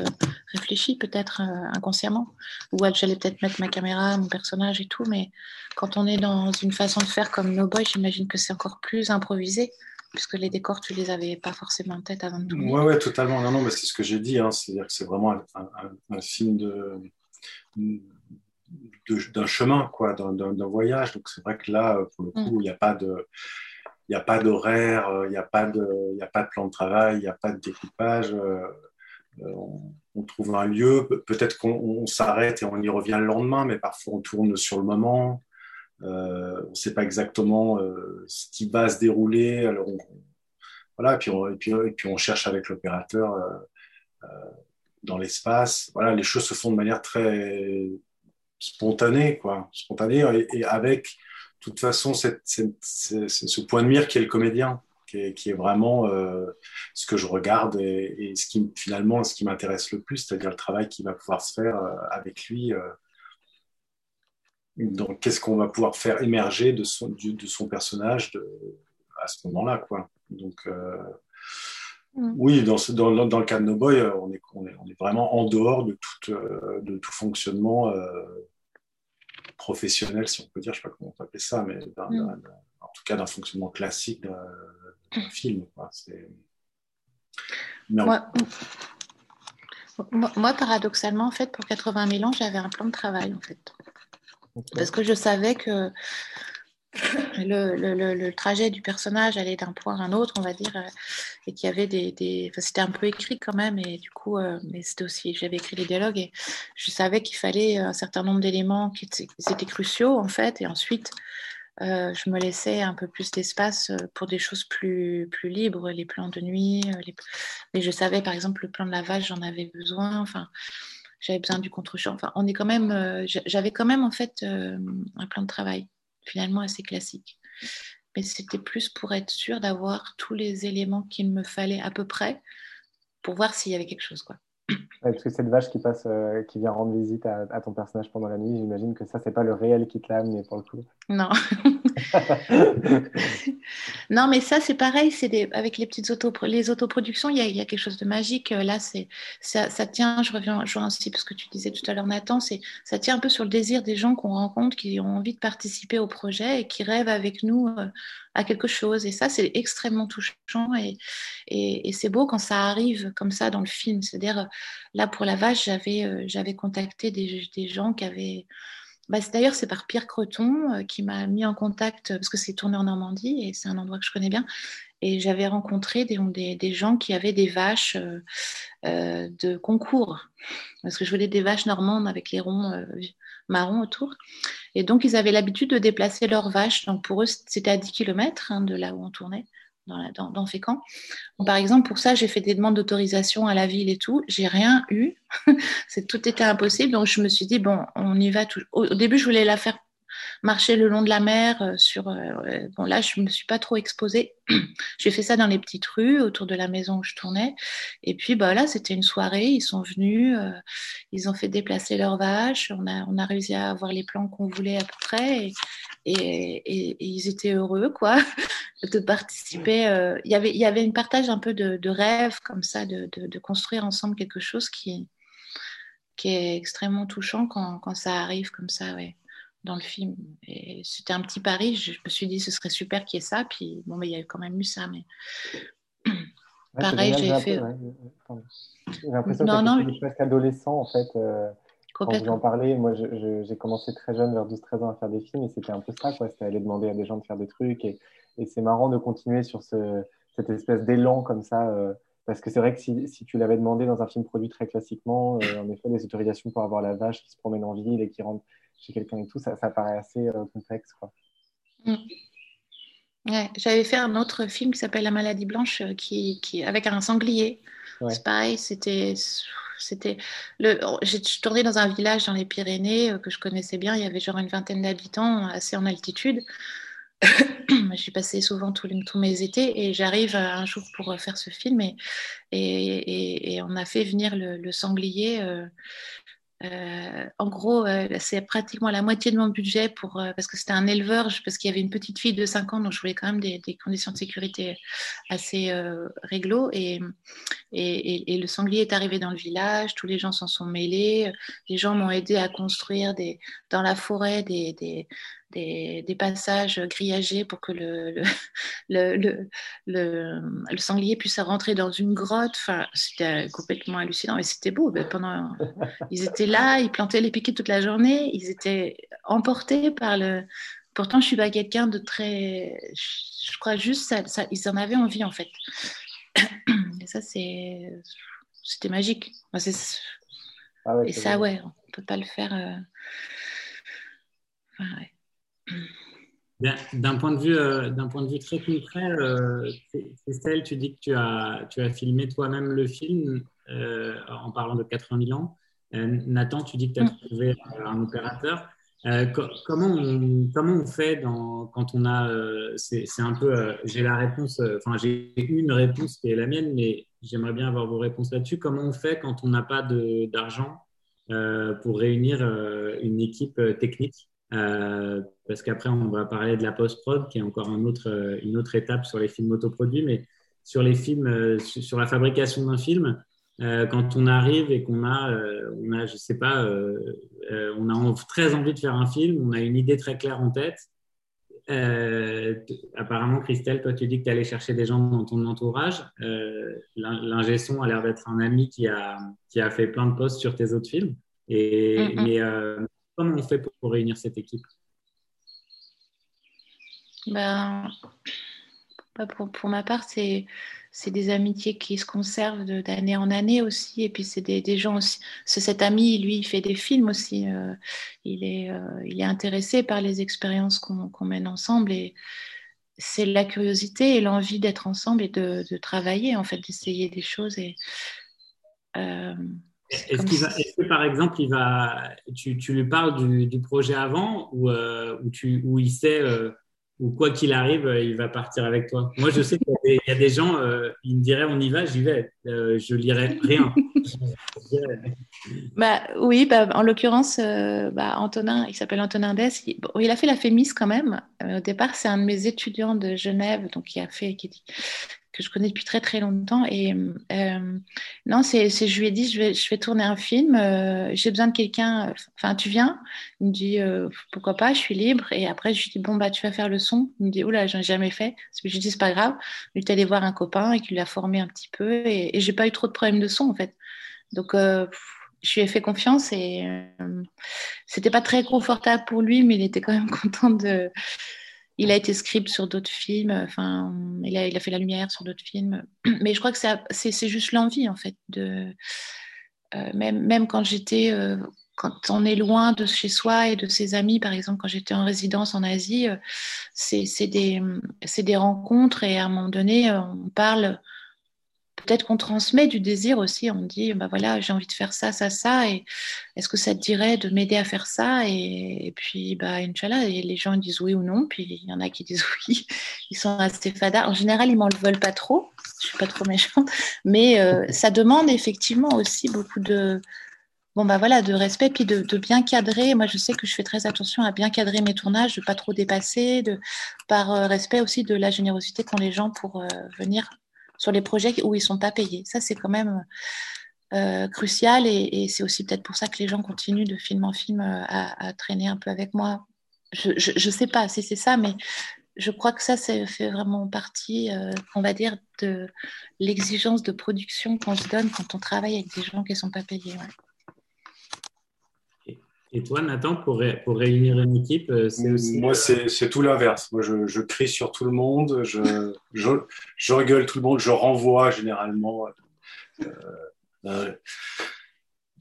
réfléchi, peut-être euh, inconsciemment, ou j'allais peut-être mettre ma caméra, mon personnage et tout. Mais quand on est dans une façon de faire comme No Boy, j'imagine que c'est encore plus improvisé puisque les décors, tu les avais pas forcément en tête avant de tourner. Oui, ouais, totalement. Non, non, mais c'est ce que j'ai dit. Hein. C'est-à-dire que c'est vraiment un, film de, d'un chemin, quoi, d'un voyage. Donc c'est vrai que là, pour le coup, mm. il n'y a pas de il n'y a pas d'horaire, il n'y a, pas de, a pas de plan de travail, il n'y a pas de découpage. Euh, euh, on, trouve un lieu, peut-être qu'on s'arrête et on y revient le lendemain, mais parfois on tourne sur le moment. Euh, on ne sait pas exactement euh, ce qui va se dérouler. Alors voilà, et puis, on, et, puis, et puis on cherche avec l'opérateur euh, dans l'espace. Voilà, les choses se font de manière très spontanée, quoi, spontanée, et, avec, de toute façon, cette, ce point de mire qui est le comédien, qui est, qui est vraiment ce que je regarde et, ce qui finalement ce qui m'intéresse le plus, c'est-à-dire le travail qui va pouvoir se faire avec lui donc, qu'est-ce qu'on va pouvoir faire émerger de son, de son personnage à ce moment-là, quoi. Donc, euh, mm. oui, dans, dans, dans, le cas de No Boy, on est, on est, on est vraiment en dehors de tout, euh, de tout fonctionnement euh, professionnel, si on peut dire, je ne sais pas comment on peut appeler ça, mais mm. en tout cas d'un fonctionnement classique d'un film. Quoi. Moi, paradoxalement, en fait, pour 80 000 ans, j'avais un plan de travail, en fait. Parce que je savais que le, trajet du personnage allait d'un point à un autre, on va dire, euh, et qu'il y avait des, Enfin, c'était un peu écrit quand même, et du coup, euh, mais c'était aussi, j'avais écrit les dialogues, et je savais qu'il fallait un certain nombre d'éléments qui étaient, cruciaux, en fait, et ensuite, euh, je me laissais un peu plus d'espace pour des choses plus, plus libres, les plans de nuit, mais je savais, par exemple, le plan de la vache, j'en avais besoin, enfin j'avais besoin du contre-champ. Enfin, on est quand même, j'avais quand même en fait un plan de travail finalement assez classique. Mais c'était plus pour être sûr d'avoir tous les éléments qu'il me fallait à peu près pour voir s'il y avait quelque chose. Quoi parce que cette vache qui passe, euh, qui vient rendre visite à, ton personnage pendant la nuit, j'imagine que ça, c'est pas le réel qui te l'a amené pour le coup. Non. non, mais ça, c'est pareil. C'est avec les petites auto, les autoproductions, il y, a, il y, a, quelque chose de magique. Euh, là, c'est ça, ça, tient. Je reviens, je reviens aussi parce que tu disais tout à l'heure, Nathan. C'est ça tient un peu sur le désir des gens qu'on rencontre, qui ont envie de participer au projet et qui rêvent avec nous euh, à quelque chose. Et ça, c'est extrêmement touchant et, c'est beau quand ça arrive comme ça dans le film. C'est-à-dire, là, pour la vache, j'avais euh, j'avais contacté des, des, gens qui avaient. Bah, D'ailleurs, c'est par Pierre Creton euh, qui m'a mis en contact, parce que c'est tourné en Normandie et c'est un endroit que je connais bien. Et j'avais rencontré des, gens qui avaient des vaches euh, de concours, parce que je voulais des vaches normandes avec les ronds marron autour. Et donc, ils avaient l'habitude de déplacer leurs vaches. Donc, pour eux, c'était à 10 km hein, de là où on tournait, dans, Fécamp. par exemple, pour ça, j'ai fait des demandes d'autorisation à la ville et tout. J'ai rien eu. tout était impossible. Donc, je me suis dit, bon, on y va. Tout... Au, début, je voulais la faire marcher le long de la mer. Euh, sur, euh, bon, là, je ne me suis pas trop exposée. J'ai fait ça dans les petites rues autour de la maison où je tournais. Et puis, bah, là, c'était une soirée. Ils sont venus, euh, ils ont fait déplacer leurs vaches. On a, on a réussi à avoir les plans qu'on voulait à peu près. Et, ils étaient heureux, quoi, de participer. Il y avait, il y avait une partage un peu de, de rêve, comme ça, de, de, de, construire ensemble quelque chose qui, qui est extrêmement touchant quand, quand ça arrive comme ça, ouais dans le film. Et c'était un petit pari. Je me suis dit, ce serait super qu'il y ait ça. Puis, bon, mais il y a quand même eu ça. Mais pareil, j'ai fait. J'ai l'impression que c'est presque adolescent, en fait. Euh, quand vous en parlez, moi, j'ai commencé très jeune, vers 12-13 ans, à faire des films. Et c'était un peu ça, quoi. C'était aller demander à des gens de faire des trucs. Et, et c'est marrant de continuer sur ce, cette espèce d'élan comme ça. Euh, parce que c'est vrai que si, si tu l'avais demandé dans un film produit très classiquement, euh, en effet, les autorisations pour avoir la vache qui se promène en ville et qui rentre chez quelqu'un et tout, ça, ça paraît assez euh, complexe. Quoi. Mm. Ouais, J'avais fait un autre film qui s'appelle La maladie blanche, euh, qui, qui, avec un sanglier. C'est pareil, c'était. C'était le. J'ai tourné dans un village dans les Pyrénées euh, que je connaissais bien. Il y avait genre une vingtaine d'habitants, assez en altitude. Suis passée souvent tous, les, tous mes étés et j'arrive un jour pour faire ce film et, on a fait venir le, sanglier euh, en gros, euh, c'est pratiquement la moitié de mon budget pour, euh, parce que c'était un éleveur, parce qu'il y avait une petite fille de 5 ans, donc je voulais quand même des, conditions de sécurité assez réglo. Et, le sanglier est arrivé dans le village, tous les gens s'en sont mêlés, les gens m'ont aidé à construire des, dans la forêt des, des, passages grillagés pour que le, le, le, sanglier puisse rentrer dans une grotte. Enfin, c'était complètement hallucinant, mais c'était beau. Ben, pendant, ils étaient là, ils plantaient les piquets toute la journée, ils étaient emportés par le. Pourtant, je suis pas quelqu'un de très. Je crois juste ça, ça, ils en avaient envie en fait. Et ça, c'est, c'était magique. Ah Et ça, ouais, on peut pas le faire. Euh, ouais. D'un point, de vue, euh, point de vue très concret, euh, Christelle, tu dis que tu as, tu as filmé toi-même le film euh, en parlant de 80 000 ans. Nathan, tu dis que tu as mm. trouvé un opérateur. comment, on, comment on fait dans, quand on a. c'est, un peu. j'ai la réponse. Enfin, j'ai une réponse qui est la mienne, mais j'aimerais bien avoir vos réponses là-dessus. Comment on fait quand on n'a pas d'argent pour réunir une équipe technique? Euh, parce qu'après, on va parler de la post-prod, qui est encore un autre, euh, une autre étape sur les films autoproduits. Mais sur les films, euh, sur la fabrication d'un film, quand on arrive et qu'on a, on a, je sais pas, on a très envie de faire un film, on a une idée très claire en tête. apparemment, Christelle, toi, tu dis que tu allais chercher des gens dans ton entourage. Euh, L'ingé son a l'air d'être un ami qui a, qui a fait plein de posts sur tes autres films. Et, Mais comment on fait pour réunir cette équipe? Ben, pour, pour, ma part, c'est des amitiés qui se conservent d'année en année aussi. Et puis, c'est des, des, gens aussi. Cet ami, lui, il fait des films aussi. Euh, il, est, euh, il est intéressé par les expériences qu'on mène ensemble. Et c'est la curiosité et l'envie d'être ensemble et de, de, travailler, en fait, d'essayer des choses. Et. Euh, est-ce que par exemple, il va, tu, tu lui parles du, du projet avant ou, ou, tu, ou il sait ou quoi qu'il arrive, euh, il va partir avec toi? Moi, je sais qu'il y, a des gens, euh, ils me diraient on y va, j'y vais. Euh, je lirai rien. bah, oui, bah, en l'occurrence, bah, Antonin, il s'appelle Antonin Dess. Il, il, a fait la FEMIS quand même. au départ, c'est un de mes étudiants de Genève, donc qui a fait, qui, que je connais depuis très très longtemps. Et euh, non, c'est, je lui ai dit, je vais, je vais tourner un film, euh, j'ai besoin de quelqu'un, enfin tu viens? Il me dit, euh, pourquoi pas, je suis libre. Et après, je lui dis, bon, bah tu vas faire le son. Il me dit, oula, j'en ai jamais fait. Je lui dis, c'est pas grave. Il est allé voir un copain et qui l'a formé un petit peu. Et, et j'ai pas eu trop de problèmes de son en fait. Donc, je lui ai fait confiance et c'était pas très confortable pour lui, mais il était quand même content de il a été script sur d'autres films, enfin, il a, il a, fait la lumière sur d'autres films. Mais je crois que c'est juste l'envie, en fait. De, euh, même, même quand j'étais. Euh, quand on est loin de chez soi et de ses amis, par exemple, quand j'étais en résidence en Asie, euh, c'est des, des rencontres et à un moment donné, on parle peut-être qu'on transmet du désir aussi. On dit, bah voilà, j'ai envie de faire ça, ça, ça. Et est-ce que ça te dirait de m'aider à faire ça? Et, puis, bah, Inch'Allah, les gens disent oui ou non. Puis il y en a qui disent oui. Ils sont assez fadas. En général, ils m'en veulent pas trop. Je suis pas trop méchante. Mais euh, ça demande effectivement aussi beaucoup de. Bon, bah voilà, de respect, puis de, bien cadrer. Moi, je sais que je fais très attention à bien cadrer mes tournages, de pas trop dépasser, de, par euh, respect aussi de la générosité qu'ont les gens pour euh, venir sur les projets où ils ne sont pas payés. Ça, c'est quand même euh, crucial et, c'est aussi peut-être pour ça que les gens continuent de film en film euh, à, traîner un peu avec moi. Je ne sais pas si c'est ça, mais je crois que ça, ça fait vraiment partie, euh, on va dire, de l'exigence de production qu'on se donne quand on travaille avec des gens qui ne sont pas payés. Et toi, Nathan, pour, pour réunir une équipe, euh, c'est aussi. Moi, euh, c'est tout l'inverse. Moi, je, je, crie sur tout le monde, je, je, je, rigole tout le monde, je renvoie généralement. Euh,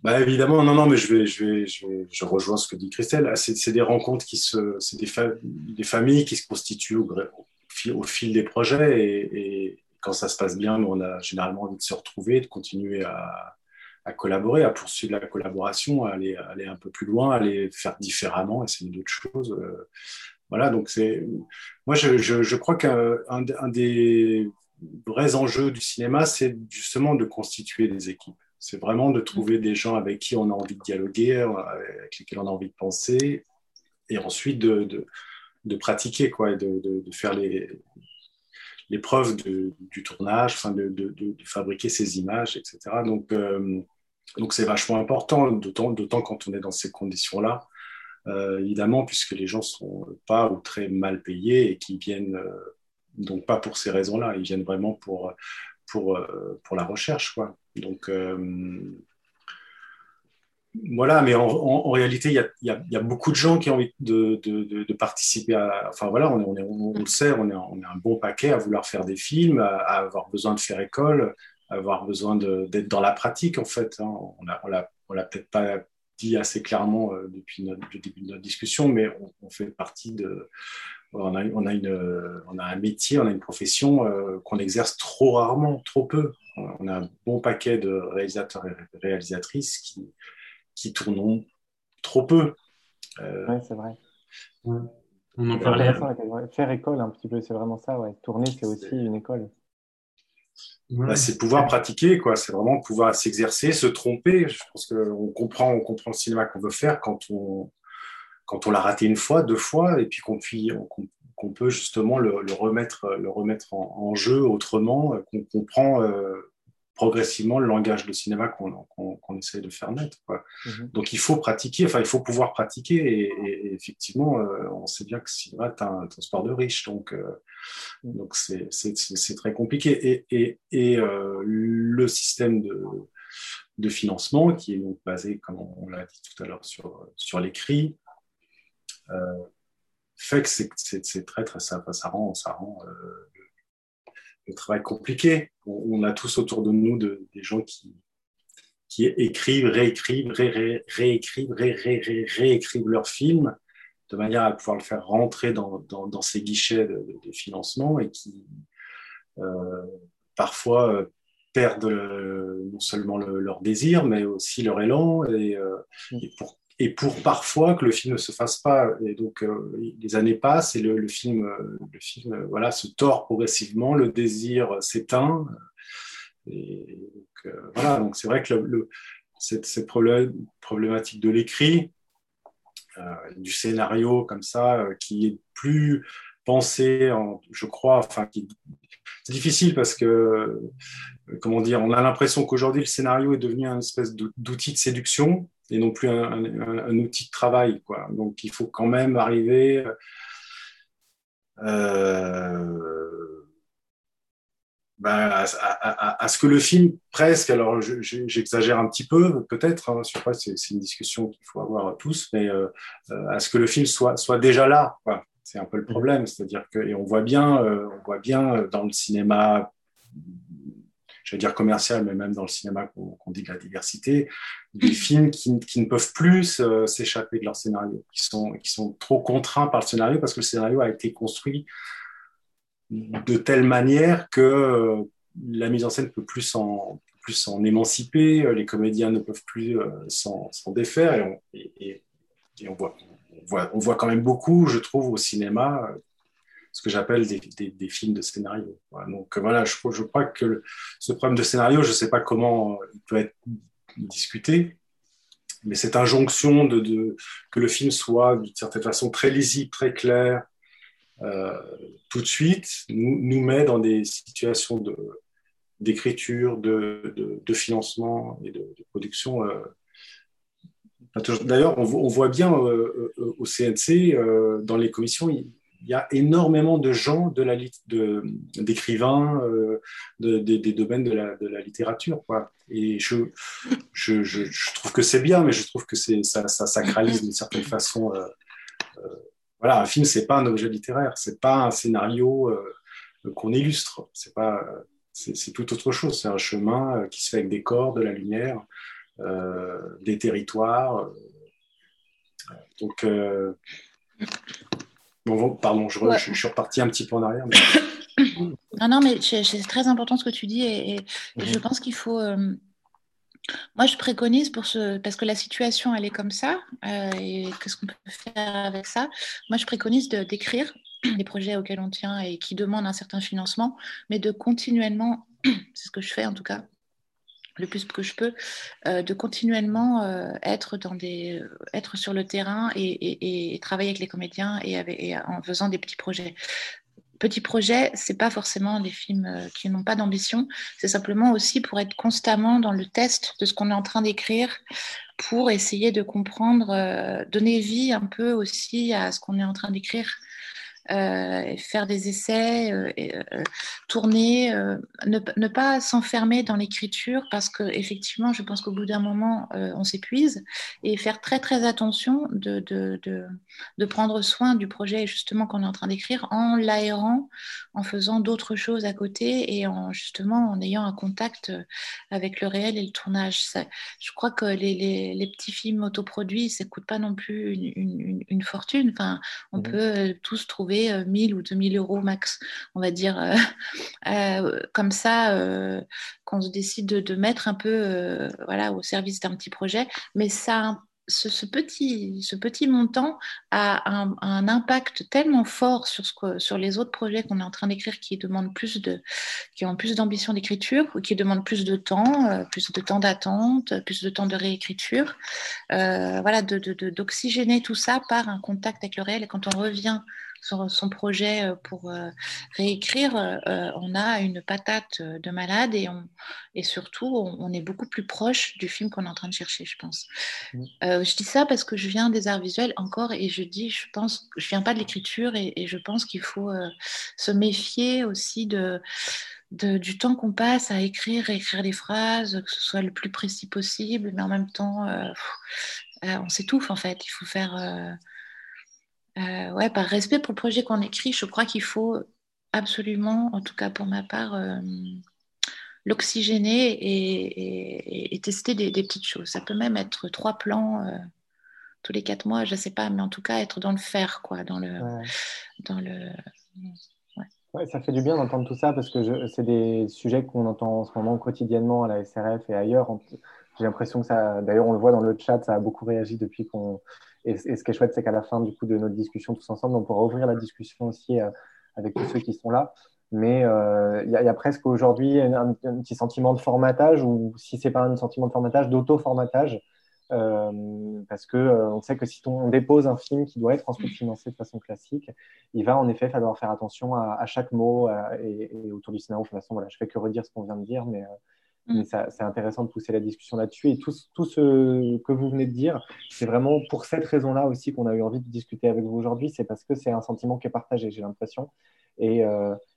bah, évidemment, non, non, mais je, vais, je, vais, je, vais, je rejoins ce que dit Christelle. Ah, c'est des rencontres qui se. C'est des, des, familles qui se constituent au, au, fil, des projets et, et, quand ça se passe bien, on a généralement envie de se retrouver, de continuer à à collaborer, à poursuivre la collaboration, à aller, aller un peu plus loin, à aller faire différemment, essayer d'autres choses. Euh, voilà, donc c'est. Moi, je, je, crois qu'un un des vrais enjeux du cinéma, c'est justement de constituer des équipes. C'est vraiment de trouver des gens avec qui on a envie de dialoguer, avec lesquels on a envie de penser, et ensuite de, de, de pratiquer, quoi, de, de, faire les, les preuves du tournage, enfin de, fabriquer ces images, etc. Donc, euh, donc c'est vachement important, d'autant quand on est dans ces conditions-là, euh, évidemment, puisque les gens sont pas ou très mal payés et qui viennent euh, donc pas pour ces raisons-là, ils viennent vraiment pour pour euh, pour la recherche, quoi. Donc voilà, mais en, réalité, il y, a, beaucoup de gens qui ont envie de, de, de, participer à. Enfin voilà, on, est, on, on, le sait, on est, on est un bon paquet à vouloir faire des films, à avoir besoin de faire école, avoir besoin d'être dans la pratique, en fait. Hein. On l'a on l'a peut-être pas dit assez clairement euh, depuis notre, le début de notre discussion, mais on, fait partie de. On a, on, a une, on a un métier, on a une profession euh, qu'on exerce trop rarement, trop peu. On a un bon paquet de réalisateurs et réalisatrices qui, qui tournent trop peu. Euh, oui, c'est vrai. On en parlait. Faire école, un petit peu, c'est vraiment ça. Ouais. Tourner, c'est aussi une école. Bah, c'est pouvoir pratiquer, quoi. C'est vraiment pouvoir s'exercer, se tromper. Je pense qu'on comprend, on comprend le cinéma qu'on veut faire quand on, quand on l'a raté une fois, deux fois, et puis qu'on peut justement le, remettre, le remettre en, jeu autrement, qu'on comprend euh, progressivement le langage de cinéma qu'on essaie de faire naître. Mhm. Donc il faut pratiquer, enfin il faut pouvoir pratiquer et, effectivement euh, on sait bien que le cinéma est un, sport de riche, donc euh, mhm. donc c'est très compliqué et, et euh, le système de, de financement qui est donc basé, comme on l'a dit tout à l'heure, sur sur l'écrit. fait que c'est très très ça, ça rend ça rend le travail compliqué. On, a tous autour de nous des gens qui, qui écrivent, réécrivent, réécrivent, réécrivent leurs films de manière à pouvoir le faire rentrer dans, dans, ces guichets de, financement et qui euh, parfois euh, perdent non seulement leur désir, mais aussi leur élan. Et, euh, et pour et pour parfois que le film ne se fasse pas. Et donc, euh, les années passent et le, film, euh, le film euh, voilà, se tord progressivement, le désir s'éteint. Et voilà, donc c'est vrai que cette, problématique de l'écrit, du scénario comme ça, qui est plus pensé, en, je crois, enfin, c'est difficile parce que, comment dire, on a l'impression qu'aujourd'hui le scénario est devenu un espèce d'outil de séduction et non plus un, outil de travail. Quoi. Donc il faut quand même arriver euh, ben, à, ce que le film presque, alors j'exagère un petit peu peut-être, hein, je c'est une discussion qu'il faut avoir tous, mais euh, euh, à ce que le film soit, soit déjà là. C'est un peu le problème, c'est-à-dire que et on voit bien, on voit bien dans le cinéma je vais dire commercial, mais même dans le cinéma qu'on dit de la diversité, des films qui, ne peuvent plus euh, s'échapper de leur scénario, qui sont, qui sont trop contraints par le scénario parce que le scénario a été construit de telle manière que euh, la mise en scène ne peut plus s'en plus émanciper, euh, les comédiens ne peuvent plus s'en défaire et, on, voit, on, voit, on voit quand même beaucoup, je trouve, au cinéma ce que j'appelle des, films de scénario. Donc voilà, je, crois que ce problème de scénario, je ne sais pas comment il peut être discuté, mais cette injonction que le film soit d'une certaine façon très lisible, très clair, euh, tout de suite, nous, met dans des situations d'écriture, de, financement et de, production. Euh, D'ailleurs, on, voit bien euh, euh au CNC, euh, dans les commissions, y a énormément de gens, de la, de, d'écrivains, euh, de, des domaines de la, de la littérature. Quoi. Et je, je, trouve que c'est bien, mais je trouve que c'est, ça, ça sacralise d'une certaine façon. Euh, euh, voilà, un film, c'est pas un objet littéraire, c'est pas un scénario qu'on illustre, c'est pas, c'est tout autre chose. C'est un chemin qui se fait avec des corps, de la lumière, des territoires. donc Bon, pardon, je, suis reparti un petit peu en arrière. non, non, mais c'est très important ce que tu dis et, je mhm. pense qu'il faut. Euh, moi, je préconise pour ce, parce que la situation elle est comme ça euh, et qu'est-ce qu'on peut faire avec ça. Moi, je préconise d'écrire les projets auxquels on tient et qui demandent un certain financement, mais de continuellement, c'est ce que je fais en tout cas, le plus que je peux, euh, de continuellement euh, être, dans des, euh, être sur le terrain et, travailler avec les comédiens et, en faisant des petits projets. Petits projets, c'est pas forcément des films qui n'ont pas d'ambition, c'est simplement aussi pour être constamment dans le test de ce qu'on est en train d'écrire, pour essayer de comprendre, donner vie un peu aussi à ce qu'on est en train d'écrire euh, faire des essais, euh, euh, tourner, ne, ne, pas s'enfermer dans l'écriture parce que effectivement, je pense qu'au bout d'un moment, on s'épuise et faire très très attention de, de, de, de, prendre soin du projet justement qu'on est en train d'écrire en l'aérant, en faisant d'autres choses à côté et en justement en ayant un contact avec le réel et le tournage. je crois que les, les, les, petits films autoproduits, ça coûte pas non plus une, une, une fortune. Enfin, on mmh peut tous trouver 1000 euh, ou 2000 euros max, on va dire, euh, euh, comme ça, qu'on se décide de, mettre un peu voilà, au service d'un petit projet. Mais ça ce, petit, ce petit montant a un, impact tellement fort sur, ce sur les autres projets qu'on est en train d'écrire qui demandent plus de, qui ont plus d'ambition d'écriture qui demandent plus de temps, plus de temps d'attente, plus de temps de réécriture. voilà, d'oxygéner de, tout ça par un contact avec le réel. Et quand on revient son, projet pour réécrire, on a une patate de malade et, on, et surtout, on, est beaucoup plus proche du film qu'on est en train de chercher, je pense. Mmh. je dis ça parce que je viens des arts visuels encore et je dis, je pense, je viens pas de l'écriture et, et, je pense qu'il faut se méfier aussi de du temps qu'on passe à écrire, écrire les phrases, que ce soit le plus précis possible, mais en même temps, euh, euh, on s'étouffe en fait. Il faut faire, euh, ouais, par respect pour le projet qu'on écrit, je crois qu'il faut absolument, en tout cas pour ma part, l'oxygéner et, tester des, petites choses. Ça peut même être trois plans tous les quatre mois, je ne sais pas, mais en tout cas être dans le faire, quoi, dans le, dans le ça fait du bien d'entendre tout ça parce que c'est des sujets qu'on entend en ce moment quotidiennement à la SRF et ailleurs. J'ai l'impression que ça, d'ailleurs, on le voit dans le chat, ça a beaucoup réagi depuis qu'on. Et, ce qui est chouette, c'est qu'à la fin du coup de notre discussion tous ensemble, on pourra ouvrir la discussion aussi euh, avec tous ceux qui sont là. Mais euh, il y, a presque aujourd'hui un, petit sentiment de formatage, ou si c'est pas un sentiment de formatage, d'auto-formatage. Euh, parce que euh, on sait que si on dépose un film qui doit être ensuite financé de façon classique, il va en effet falloir faire attention à, chaque mot et, autour du scénario. De toute façon, voilà, je fais que redire ce qu'on vient de dire, mais, euh, mm. c'est intéressant de pousser la discussion là-dessus. Et tout, tout, ce que vous venez de dire, c'est vraiment pour cette raison-là aussi qu'on a eu envie de discuter avec vous aujourd'hui. C'est parce que c'est un sentiment qui est partagé, j'ai l'impression. Et,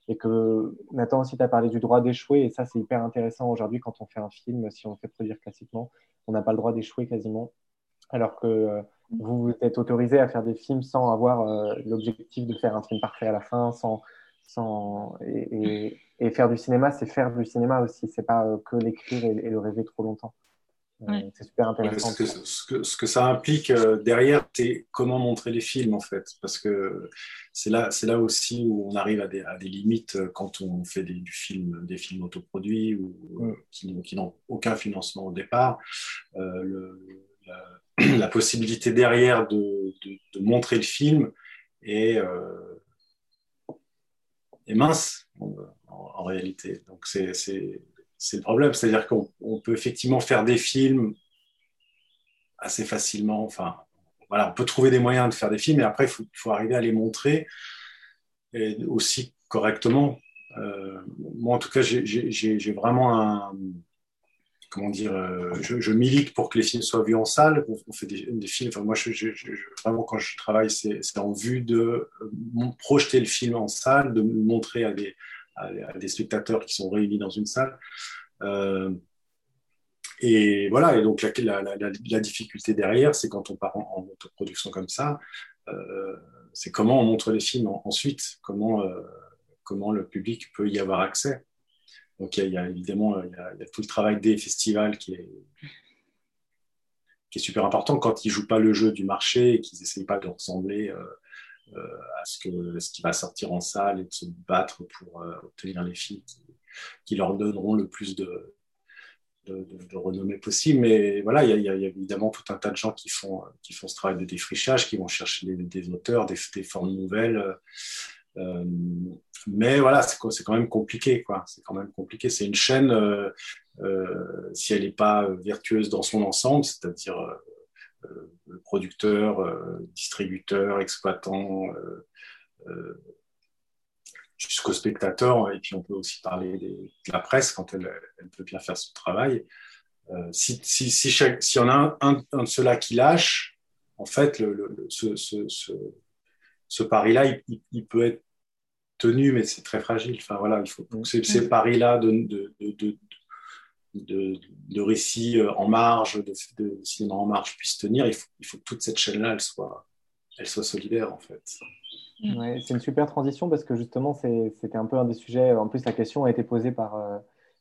et que Nathan aussi, tu as parlé du droit d'échouer, et ça, c'est hyper intéressant aujourd'hui quand on fait un film, si on fait produire classiquement, on n'a pas le droit d'échouer quasiment, alors que euh, vous êtes autorisé à faire des films sans avoir euh, l'objectif de faire un film parfait à la fin, sans, sans et, faire du cinéma, c'est faire du cinéma aussi, c'est pas euh, que l'écrire et, le rêver trop longtemps. C'est super intéressant. ce, que, ce, que, ça implique derrière, c'est comment montrer les films en fait, parce que c'est là, c'est là aussi où on arrive à des, à des limites quand on fait des, du film, des films autoproduits ou qui, n'ont aucun financement au départ. Le, la, possibilité derrière de, de, montrer le film est, mince en, réalité. Donc c'est le problème. C'est-à-dire qu'on peut effectivement faire des films assez facilement. Enfin, voilà, on peut trouver des moyens de faire des films, mais après, il faut, arriver à les montrer et aussi correctement. Euh, moi, en tout cas, j'ai vraiment un. Comment dire euh, je, milite pour que les films soient vus en salle. On, fait des, films. Enfin, moi, vraiment, quand je travaille, c'est en vue de euh, projeter le film en salle, de montrer à des, spectateurs qui sont réunis dans une salle. Euh, et voilà, et donc la, difficulté derrière, c'est quand on part en, autoproduction comme ça, c'est comment on montre les films ensuite, comment le public peut y avoir accès. Donc il y, a, évidemment a, tout le travail des festivals qui est, super important quand ils jouent pas le jeu du marché et qu'ils n'essayent pas de ressembler euh, à ce, qui va sortir en salle et de se battre pour euh, obtenir les films qui, leur donneront le plus de, renommée possible. Mais voilà, il y, a, évidemment tout un tas de gens qui font ce travail de défrichage, qui vont chercher des, auteurs, des, formes nouvelles. Euh, mais voilà, c'est quand même compliqué, quoi. C'est quand même compliqué. C'est une chaîne, si elle n'est pas vertueuse dans son ensemble, c'est-à-dire euh, producteur, euh, distributeur, exploitant, euh, jusqu'au spectateur. Et puis on peut aussi parler de la presse quand elle, peut bien faire son travail. si, si, si, si on a un, de ceux-là qui lâche, en fait, ce, ce, ce, pari-là, il, peut être tenu, mais c'est très fragile. Enfin, voilà, il faut ces, ces paris-là de, de, de, de, récits euh, en marge, de, cinéma en marge puisse tenir, il faut, il faut que toute cette chaîne-là, elle soit, elle soit solidaire, en fait. Mm. c'est une super transition parce que justement, c'était un peu un des sujets. En plus, la question a été posée par, euh,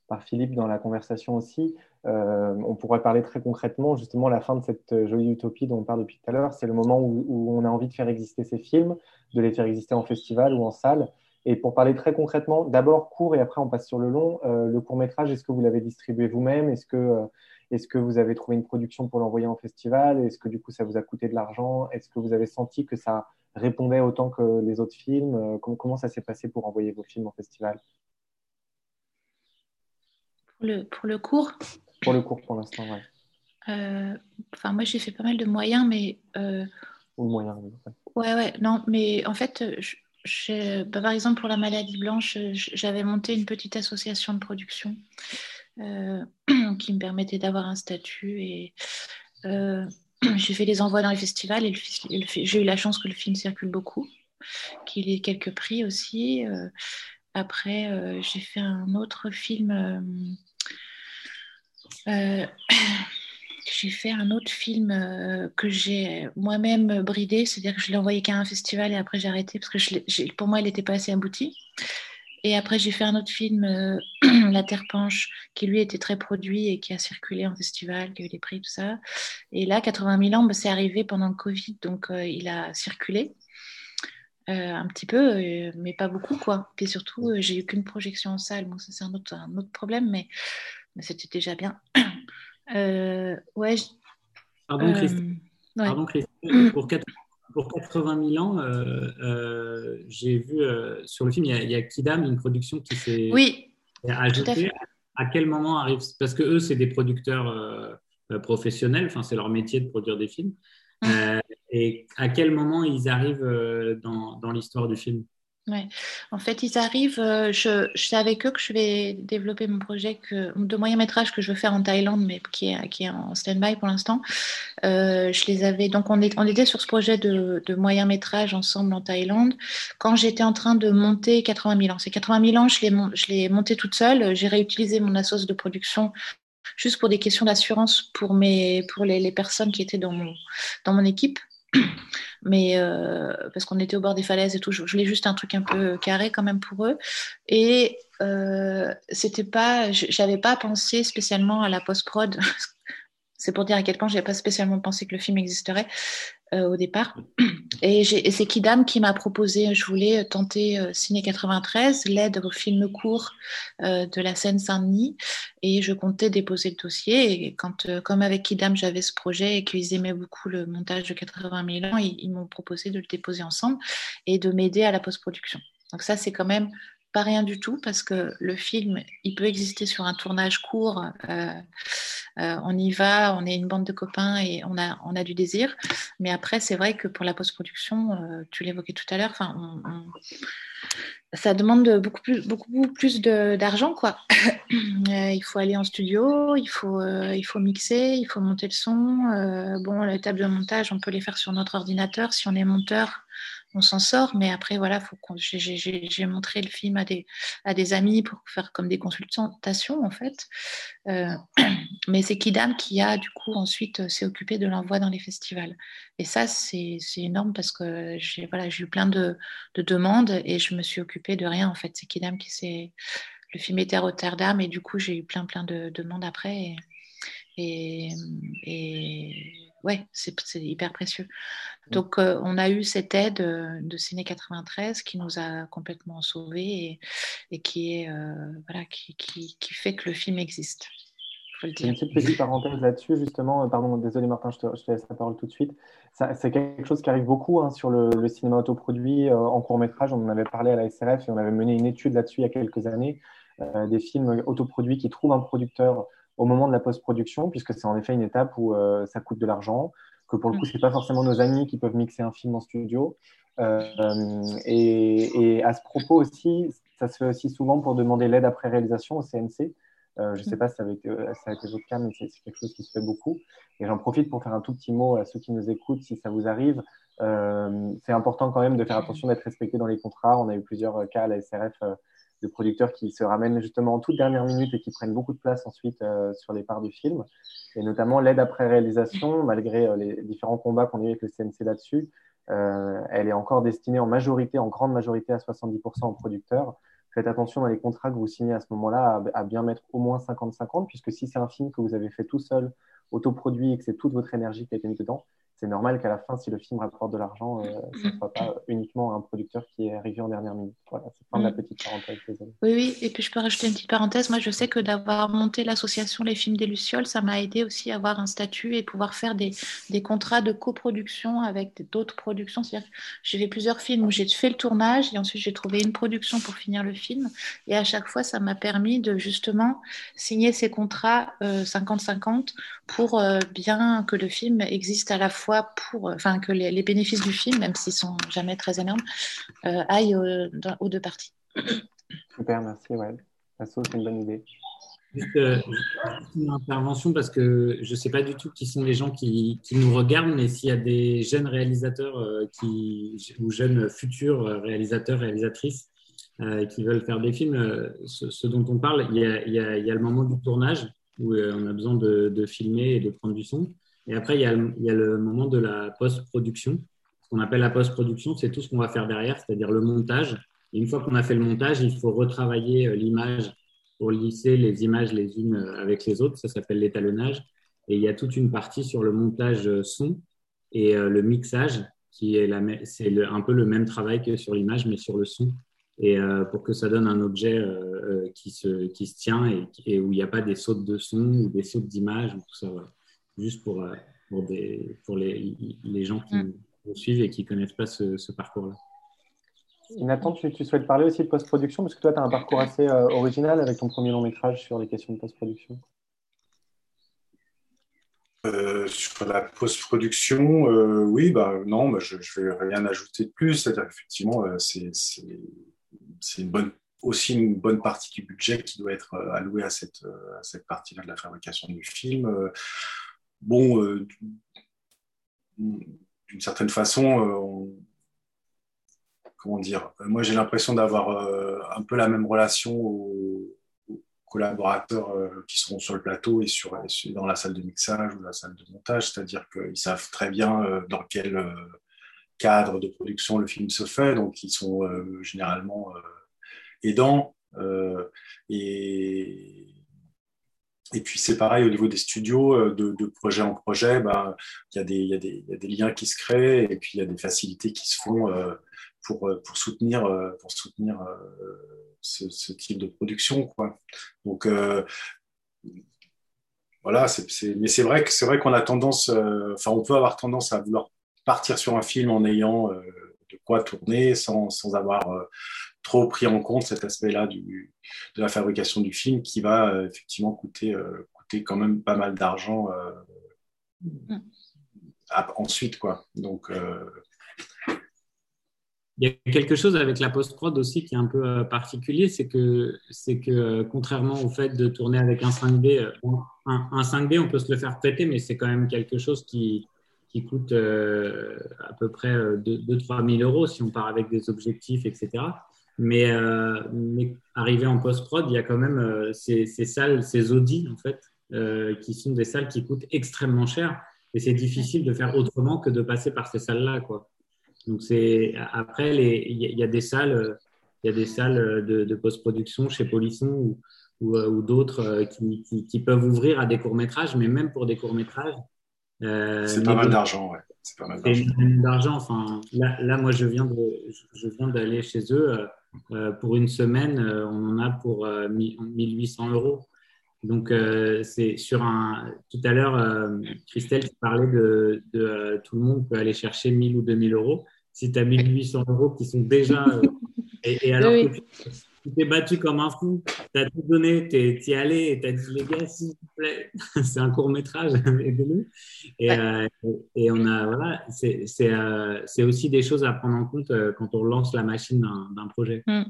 par Philippe dans la conversation aussi. Euh, on pourrait parler très concrètement, justement, la fin de cette jolie utopie dont on parle depuis tout à l'heure. C'est le moment où, où, on a envie de faire exister ces films, de les faire exister en festival ou en salle. Et pour parler très concrètement, d'abord court et après on passe sur le long. Euh, le court métrage, est-ce que vous l'avez distribué vous-même? Est-ce que, euh, est que vous avez trouvé une production pour l'envoyer en festival? Est-ce que du coup ça vous a coûté de l'argent? Est-ce que vous avez senti que ça répondait autant que les autres films? Euh, comment, comment, ça s'est passé pour envoyer vos films en festival? Pour le, pour le court? Pour le court pour l'instant, oui. Enfin, moi j'ai fait pas mal de moyens, mais. Ou moyens, oui. Ouais, ouais, non, mais en fait, bah, par exemple, pour la maladie blanche, j'avais monté une petite association de production euh, qui me permettait d'avoir un statut et euh, j'ai fait les envois dans les festivals et j'ai eu la chance que le film circule beaucoup, qu'il ait quelques prix aussi. Euh, après, j'ai fait un autre film j'ai fait un autre film euh, que j'ai moi-même bridé, c'est-à-dire que je l'ai envoyé qu'à un festival et après j'ai arrêté parce que pour moi il n'était pas assez abouti. Et après j'ai fait un autre film, euh, La Terre penche, qui lui était très produit et qui a circulé en festival, qui a eu des prix, tout ça. Et là, 80 000 ans, bah, c'est arrivé pendant le Covid, donc euh, il a circulé. un petit peu, mais pas beaucoup, quoi. Et surtout, j'ai eu qu'une projection en salle. Bon, ça, c'est un autre, problème, mais c'était déjà bien. Euh, ouais. Pardon, Christine. Euh, pour, 80 000 ans, euh, j'ai vu sur le film, il y, a, Kidam, une production qui s'est oui, ajoutée. À, quel moment arrive Parce que eux, c'est des producteurs professionnels, enfin, c'est leur métier de produire des films. Mmh. et à quel moment ils arrivent dans, dans l'histoire du film? Ouais. En fait, ils arrivent. Euh, je, je, sais avec eux que je vais développer mon projet de moyen métrage que je veux faire en Thaïlande, mais qui est, qui est en stand-by pour l'instant. Euh, je les avais. Donc, on, est, on était sur ce projet de, de moyen métrage ensemble en Thaïlande quand j'étais en train de monter 80 000 ans. Ces 80 000 ans, je l'ai monté toute seule. J'ai réutilisé mon assos de production juste pour des questions d'assurance pour, mes, pour les, les personnes qui étaient dans mon, dans mon équipe mais euh, parce qu'on était au bord des falaises et tout, je, voulais juste un truc un peu carré quand même pour eux. Et euh, c'était pas, j'avais pas pensé spécialement à la post prod. C'est pour dire à quel point j'avais pas spécialement pensé que le film existerait. Euh, au départ. Et, c'est Kidam qui m'a proposé, je voulais tenter euh, Ciné 93, l'aide au film court euh, de la Seine-Saint-Denis, et je comptais déposer le dossier. Et quand, comme avec Kidam, j'avais ce projet et qu'ils aimaient beaucoup le montage de 80 000 ans, ils m'ont proposé de le déposer ensemble et de m'aider à la post-production. Donc ça, c'est quand même rien du tout parce que le film, il peut exister sur un tournage court. Euh, euh, on y va, on est une bande de copains et on a, on a du désir. Mais après, c'est vrai que pour la post-production, euh, tu l'évoquais tout à l'heure, ça demande beaucoup plus, beaucoup plus d'argent, quoi. il faut aller en studio, il faut, il faut mixer, il faut monter le son. bon, les tables de montage, on peut les faire sur notre ordinateur. Si on est monteur, on s'en sort. Mais après, voilà, j'ai montré le film à des, à des amis pour faire comme des consultations, en fait. Euh, mais c'est Kidam qui a, du coup, ensuite euh, s'est occupé de l'envoi dans les festivals. Et ça, c'est énorme parce que j'ai voilà, eu plein de, demandes et je me suis occupée de rien, en fait. C'est Kidam qui s'est. Le film était à Rotterdam et du coup, j'ai eu plein, plein de demandes après. et, et ouais, c'est hyper précieux. Mmh. Donc, euh, on a eu cette aide euh, de Ciné 93 qui nous a complètement sauvés et, qui, est, euh, voilà, qui, qui, qui, fait que le film existe. Une petite petite parenthèse là-dessus, justement. Pardon, désolé Martin, je te, je te, laisse la parole tout de suite. C'est quelque chose qui arrive beaucoup hein, sur le, le, cinéma autoproduit en court métrage. On en avait parlé à la SRF et on avait mené une étude là-dessus il y a quelques années. des films autoproduits qui trouvent un producteur au moment de la post-production, puisque c'est en effet une étape où euh, ça coûte de l'argent, que pour le coup, c'est pas forcément nos amis qui peuvent mixer un film en studio. Euh, et, à ce propos aussi, ça se fait aussi souvent pour demander l'aide après réalisation au CNC. Euh, je ne sais pas si ça, avait été, ça a été votre cas, mais c'est quelque chose qui se fait beaucoup. Et j'en profite pour faire un tout petit mot à ceux qui nous écoutent, si ça vous arrive. c'est important quand même de faire attention d'être respecté dans les contrats. On a eu plusieurs cas à la SRF de producteurs qui se ramènent justement en toute dernière minute et qui prennent beaucoup de place ensuite euh, sur les parts du film. Et notamment l'aide après réalisation, malgré euh, les différents combats qu'on a eu avec le CNC là-dessus, euh, elle est encore destinée en majorité, en grande majorité à 70% aux producteurs. Faites attention dans les contrats que vous signez à ce moment-là à, bien mettre au moins 50-50, puisque si c'est un film que vous avez fait tout seul, autoproduit et que c'est toute votre énergie qui a été mise dedans, c'est normal qu'à la fin, si le film rapporte de l'argent, euh, ce ne soit pas uniquement un producteur qui est arrivé en dernière minute. Voilà, c'est fin de la mm. petite parenthèse. Oui, oui, et puis je peux rajouter une petite parenthèse. Moi, je sais que d'avoir monté l'association Les Films des Lucioles, ça m'a aidé aussi à avoir un statut et pouvoir faire des, des contrats de coproduction avec d'autres productions. C'est-à-dire que j'ai fait plusieurs films où j'ai fait le tournage et ensuite j'ai trouvé une production pour finir le film. Et à chaque fois, ça m'a permis de justement signer ces contrats 50-50 euh, pour euh, bien que le film existe à la fois fois pour, enfin, que les, bénéfices du film, même s'ils sont jamais très énormes, aillent aux, deux parties. Super, merci. Ouais. c'est une bonne idée. Juste une intervention parce que je ne sais pas du tout qui sont les gens qui, qui nous regardent, mais s'il y a des jeunes réalisateurs qui, ou jeunes futurs réalisateurs, réalisatrices qui veulent faire des films, ce, dont on parle, il y, a, il, y a, il y, a, le moment du tournage où euh, on a besoin de, filmer et de prendre du son. Et après, il y a, le moment de la post-production. Ce qu'on appelle la post-production, c'est tout ce qu'on va faire derrière, c'est-à-dire le montage. Et une fois qu'on a fait le montage, il faut retravailler euh, l'image pour lisser les images les unes euh, avec les autres. Ça s'appelle l'étalonnage. Et il y a toute une partie sur le montage son et le mixage, qui est, c'est un peu le même travail que sur l'image, mais sur le son et euh, pour que ça donne un objet euh, euh, qui, se, tient et, où il n'y a pas des sautes de son ou des sautes d'image tout ça. Juste pour, pour, des, pour les, les gens qui mm. nous suivent et qui ne connaissent pas ce, ce parcours-là. Nathan, tu, tu, souhaites parler aussi de post-production parce que toi, tu as un parcours assez original avec ton premier long métrage sur les questions de post-production. sur la post-production, oui, bah, non, bah, je ne vais rien ajouter de plus. C'est-à-dire effectivement, c'est c'est une bonne, aussi une bonne partie du budget qui doit être euh, alloué à cette, euh, cette partie-là de la fabrication du film. Euh, bon, d'une certaine façon, comment dire, moi j'ai l'impression d'avoir un peu la même relation aux, collaborateurs qui seront sur le plateau et sur, dans la salle de mixage ou la salle de montage, c'est-à-dire qu'ils savent très bien dans quel cadre de production le film se fait, donc ils sont généralement aidant. Euh, et, et puis c'est pareil au niveau des studios, euh, de, projet en projet, ben, il, il, y y a des liens qui se créent et puis il y a des facilités qui se font euh, pour, pour soutenir, pour soutenir ce, type de production. Quoi. Donc voilà, mais c'est vrai que c'est qu'on a tendance, enfin on peut avoir tendance à vouloir partir sur un film en ayant de quoi tourner sans, sans avoir trop pris en compte cet aspect-là de la fabrication du film qui va euh, effectivement coûter, euh, coûter quand même pas mal d'argent euh, mm. ensuite. Quoi. Donc, il y a quelque chose avec la post-prod aussi qui est un peu particulier, c'est que, c'est que contrairement au fait de tourner avec un 5D, un, 5D, on peut se le faire prêter, mais c'est quand même quelque chose qui, qui coûte à peu près 2-3 000 euros si on part avec des objectifs, etc. Mais, euh, mais arrivé en post-prod, il y a quand même euh, ces, ces, salles, ces audits, en fait, euh, qui sont des salles qui coûtent extrêmement cher. Et c'est difficile de faire autrement que de passer par ces salles-là, quoi. Donc, c'est, après, il y, a des salles, il y a des salles de, de post-production chez Polisson ou, ou, ou d'autres qui, qui, qui, peuvent ouvrir à des courts-métrages, mais même pour des courts-métrages. c'est pas mal d'argent, ouais. C'est pas mal d'argent. Enfin, là, là, moi, je viens, de, je viens d'aller chez eux. Euh, pour une semaine, euh, on en a pour 1800 euh, euros. Donc, c'est sur un. Tout à l'heure, Christelle, tu parlais de, de tout le monde peut aller chercher 1000 ou 2000 euros. Si tu as 1800 euros qui sont déjà. et, alors que tu t'es battu comme un fou, tu as tout donné, tu es, allé et tu as dit les gars, s'il vous plaît, c'est un court métrage, aidez-nous. Et, euh, et, on a, voilà, euh, c'est aussi des choses à prendre en compte euh, quand on lance la machine d'un projet. Mm.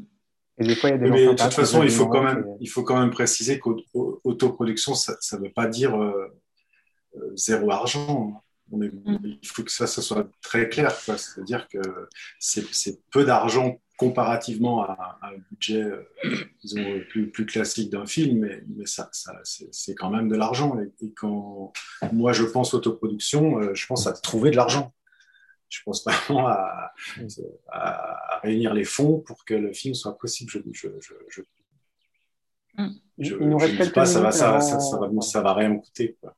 Et des fois, il y a des Mais de toute façon, il faut, quand même, il faut quand même préciser qu'autoproduction, ça ne veut pas dire zéro argent. Mm. Il faut que ça, ça soit très clair. C'est-à-dire que c'est peu d'argent comparativement à, un budget euh, plus, plus, classique d'un film, mais, mais ça, ça c'est quand même de l'argent. Et, quand moi je pense autoproduction, euh, je pense à trouver de l'argent. Je pense vraiment à, à, réunir les fonds pour que le film soit possible. Je, je, je, je, mm. Pas, ça va, ça, ça, ça, va, ça va rien coûter. Quoi.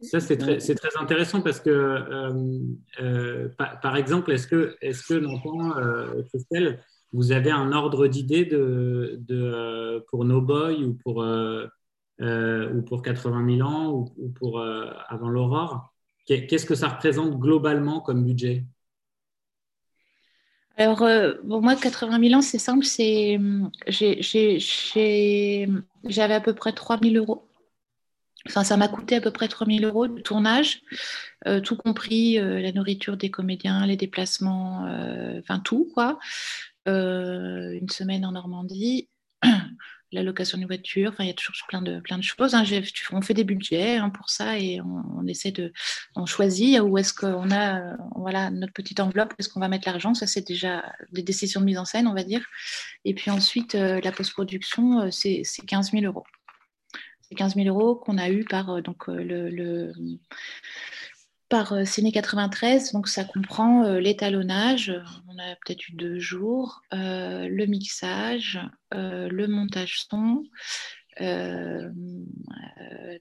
Ça, c'est très, intéressant parce que, euh, euh, par, exemple, est-ce que, est-ce que euh, Christelle, vous avez un ordre d'idée de, pour No Boy ou pour, ou pour 80 000 ans ou, pour Avant l'Aurore? Qu'est-ce que ça représente globalement comme budget? Alors, bon, moi, 80 000 ans, c'est simple, j'avais à peu près 3 000 euros Enfin, ça m'a coûté à peu près 3000 euros de tournage, tout compris la nourriture des comédiens, les déplacements, enfin tout, quoi. une semaine en Normandie la location d'une voiture. Enfin, il y a toujours plein de, plein de choses. Hein. On fait des budgets hein, pour ça et on, essaie de, on choisit où est-ce qu'on a, voilà, notre petite enveloppe, où est-ce qu'on va mettre l'argent. Ça, c'est déjà des décisions de mise en scène, on va dire. Et puis ensuite, euh, la post-production, euh, c'est 15 000 euros. C'est 15 000 euros qu'on a eu par euh, par euh, Ciné 93. Donc, ça comprend euh, l'étalonnage, on a peut-être eu deux jours, euh, le mixage, le montage son,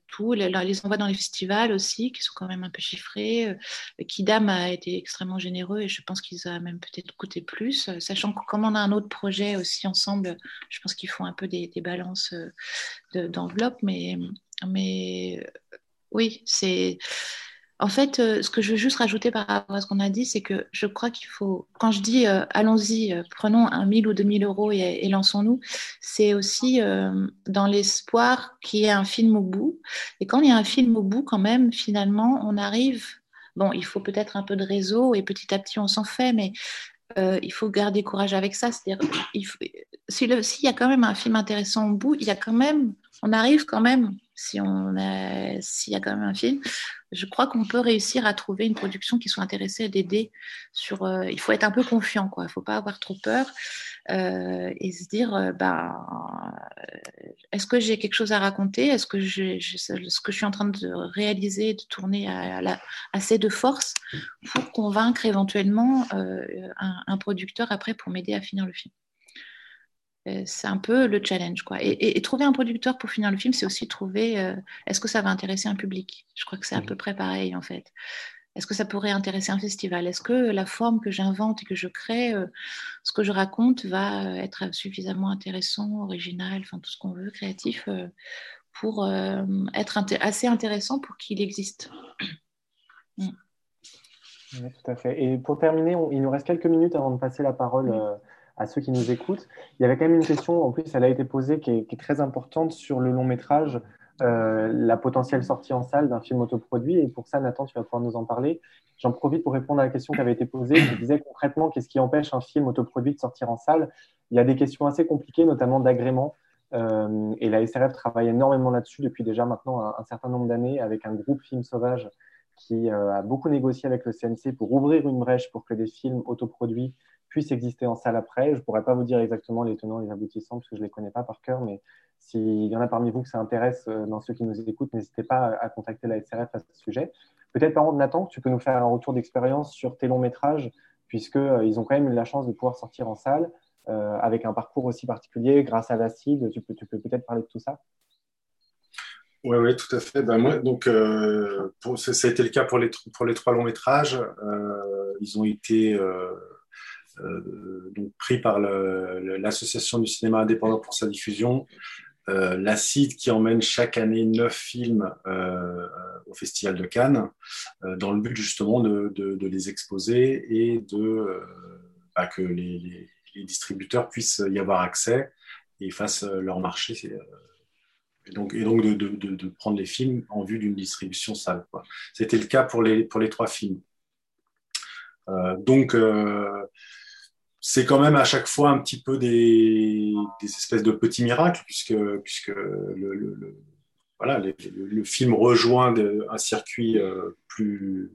tout, les, les, envois dans les festivals aussi, qui sont quand même un peu chiffrés. Kidam a été extrêmement généreux et je pense qu'ils ont même peut-être coûté plus, sachant que comme on a un autre projet aussi ensemble, je pense qu'ils font un peu des, balances d'enveloppe, mais, mais oui, c'est en fait, euh, ce que je veux juste rajouter par rapport à ce qu'on a dit, c'est que je crois qu'il faut, quand je dis euh, allons-y, euh, prenons un 1000 ou 2000 euros et, lançons-nous, c'est aussi dans l'espoir qu'il y ait un film au bout. Et quand il y a un film au bout, quand même, finalement, on arrive. Bon, il faut peut-être un peu de réseau et petit à petit on s'en fait, mais il faut garder courage avec ça. C'est-à-dire, s'il y a quand même un film intéressant au bout, il y a quand même, on arrive quand même si on s'il y a quand même un film, je crois qu'on peut réussir à trouver une production qui soit intéressée à d'aider sur. Euh, il faut être un peu confiant, quoi. Il faut pas avoir trop peur euh, et se dire, euh, bah, est-ce que j'ai quelque chose à raconter? Est-ce que ce que je suis en train de réaliser, de tourner à, assez de force pour convaincre éventuellement un producteur après pour m'aider à finir le film? C'est un peu le challenge. Quoi. Et, trouver un producteur pour finir le film, c'est aussi trouver euh, est-ce que ça va intéresser un public? Je crois que c'est à peu près pareil en fait. Est-ce que ça pourrait intéresser un festival? Est-ce que la forme que j'invente et que je crée, euh, ce que je raconte, va être suffisamment intéressant, original, enfin tout ce qu'on veut, créatif, pour être assez intéressant pour qu'il existe? Mm. oui, Tout à fait. Et pour terminer, il nous reste quelques minutes avant de passer la parole à ceux qui nous écoutent. Il y avait quand même une question, en plus, elle a été posée, qui est, très importante sur le long métrage, euh, la potentielle sortie en salle d'un film autoproduit. Et pour ça, Nathan, tu vas pouvoir nous en parler. J'en profite pour répondre à la question qui avait été posée. Je disais concrètement, qu'est-ce qui empêche un film autoproduit de sortir en salle? Il y a des questions assez compliquées, notamment d'agrément. Euh, et la SRF travaille énormément là-dessus depuis déjà maintenant un, certain nombre d'années avec un groupe Film Sauvage qui euh, a beaucoup négocié avec le CNC pour ouvrir une brèche pour que des films autoproduits puisse exister en salle après. Je ne pourrais pas vous dire exactement les tenants et les aboutissants parce que je ne les connais pas par cœur, mais s'il y en a parmi vous que ça intéresse euh, dans ceux qui nous écoutent, n'hésitez pas à contacter la SRF à ce sujet. Peut-être par contre, Nathan, tu peux nous faire un retour d'expérience sur tes longs métrages, puisqu'ils euh, ont quand même eu la chance de pouvoir sortir en salle euh, avec un parcours aussi particulier grâce à l'acide. Tu peux, peut-être parler de tout ça? Oui, oui, tout à fait. Ben, moi, donc, ça a été le cas pour les, pour les trois longs métrages. ils ont été euh, donc pris par l'association du cinéma indépendant pour sa diffusion. Euh, l'acide qui emmène chaque année neuf films euh, au Festival de Cannes, dans le but justement de, les exposer et de bah, que les, distributeurs puissent y avoir accès et fassent leur marché. Et donc, donc de, prendre les films en vue d'une distribution salle. C'était le cas pour les, pour les trois films. donc, c'est quand même à chaque fois un petit peu des, espèces de petits miracles, puisque, le, film rejoint un circuit euh, plus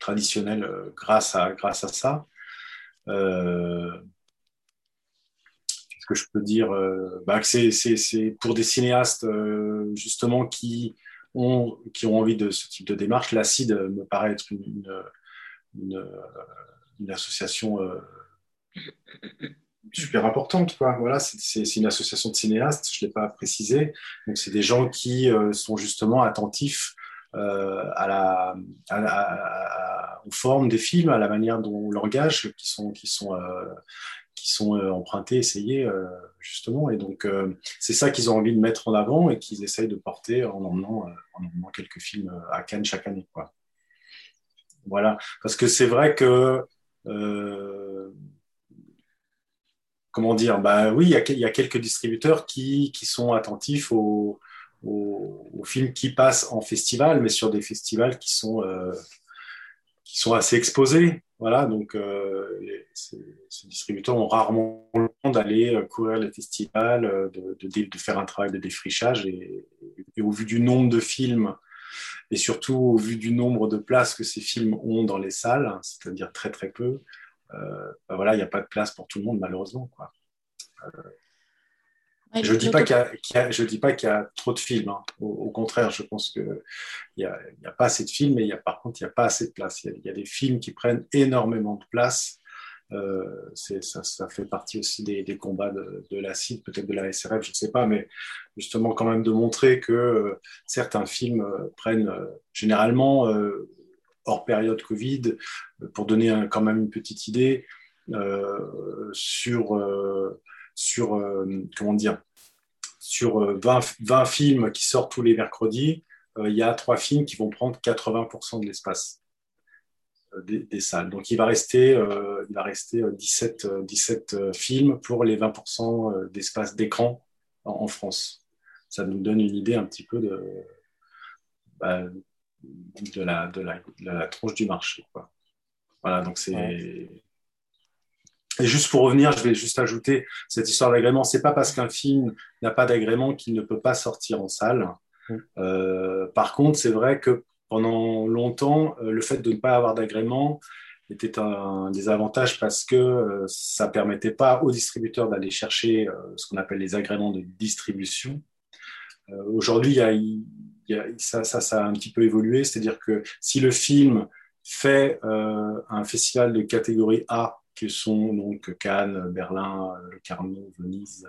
traditionnel euh, grâce, à, ça. Euh, qu'est-ce que je peux dire bah, C'est pour des cinéastes justement qui ont, envie de ce type de démarche. L'ACID me paraît être une association super importante. Quoi. Voilà, c'est une association de cinéastes, je ne l'ai pas précisé. Donc, c'est des gens qui euh, sont justement attentifs euh, à la, aux formes des films, à la manière dont langage qui sont, qui sont, euh, qui sont empruntés, essayés, justement. Et donc, c'est ça qu'ils ont envie de mettre en avant et qu'ils essayent de porter en emmenant, en emmenant quelques films à Cannes chaque année. Quoi. Voilà, parce que c'est vrai que comment dire bah oui il y, a, quelques distributeurs qui, sont attentifs aux, films qui passent en festival, mais sur des festivals qui sont, qui sont assez exposés. Voilà, donc ces, distributeurs ont rarement le temps d'aller courir les festivals, de, de, faire un travail de défrichage. Et, et, au vu du nombre de films et surtout au vu du nombre de places que ces films ont dans les salles, c'est-à-dire très très peu, euh, ben voilà, il n'y a pas de place pour tout le monde malheureusement. Quoi. Euh, je ne dis, pas qu'il y, pas qu'il y a trop de films. Hein. Au, contraire, je pense qu'il n'y a, a, pas assez de films, mais y a, par contre, il n'y a pas assez de place. Il y, a des films qui prennent énormément de place euh, ça, ça, fait partie aussi des, des combats de, de, la CID, peut-être de la SRF, je ne sais pas, mais justement quand même de montrer que euh, certains films euh, prennent généralement hors période Covid, pour donner quand même une petite idée sur, sur comment dire, sur 20, 20, films qui sortent tous les mercredis, il y a trois films qui vont prendre 80% de l'espace. Euh, des, salles. Donc il va rester, euh, il va rester 17, 17 euh, films pour les 20% d'espace d'écran en, France. Ça nous donne une idée un petit peu de, bah, de, la, de, la, de, la, tronche du marché. Quoi. Voilà, donc c'est. Et juste pour revenir, je vais juste ajouter cette histoire d'agrément. C'est pas parce qu'un film n'a pas d'agrément qu'il ne peut pas sortir en salle. Euh, par contre, c'est vrai que pendant longtemps, euh, le fait de ne pas avoir d'agrément était un désavantage parce que euh, ça ne permettait pas aux distributeurs d'aller chercher euh, ce qu'on appelle les agréments de distribution. Aujourd'hui, ça, ça, ça, a un petit peu évolué, c'est-à-dire que si le film fait un festival de catégorie A, qui sont donc Cannes, Berlin, Le Carnot, Venise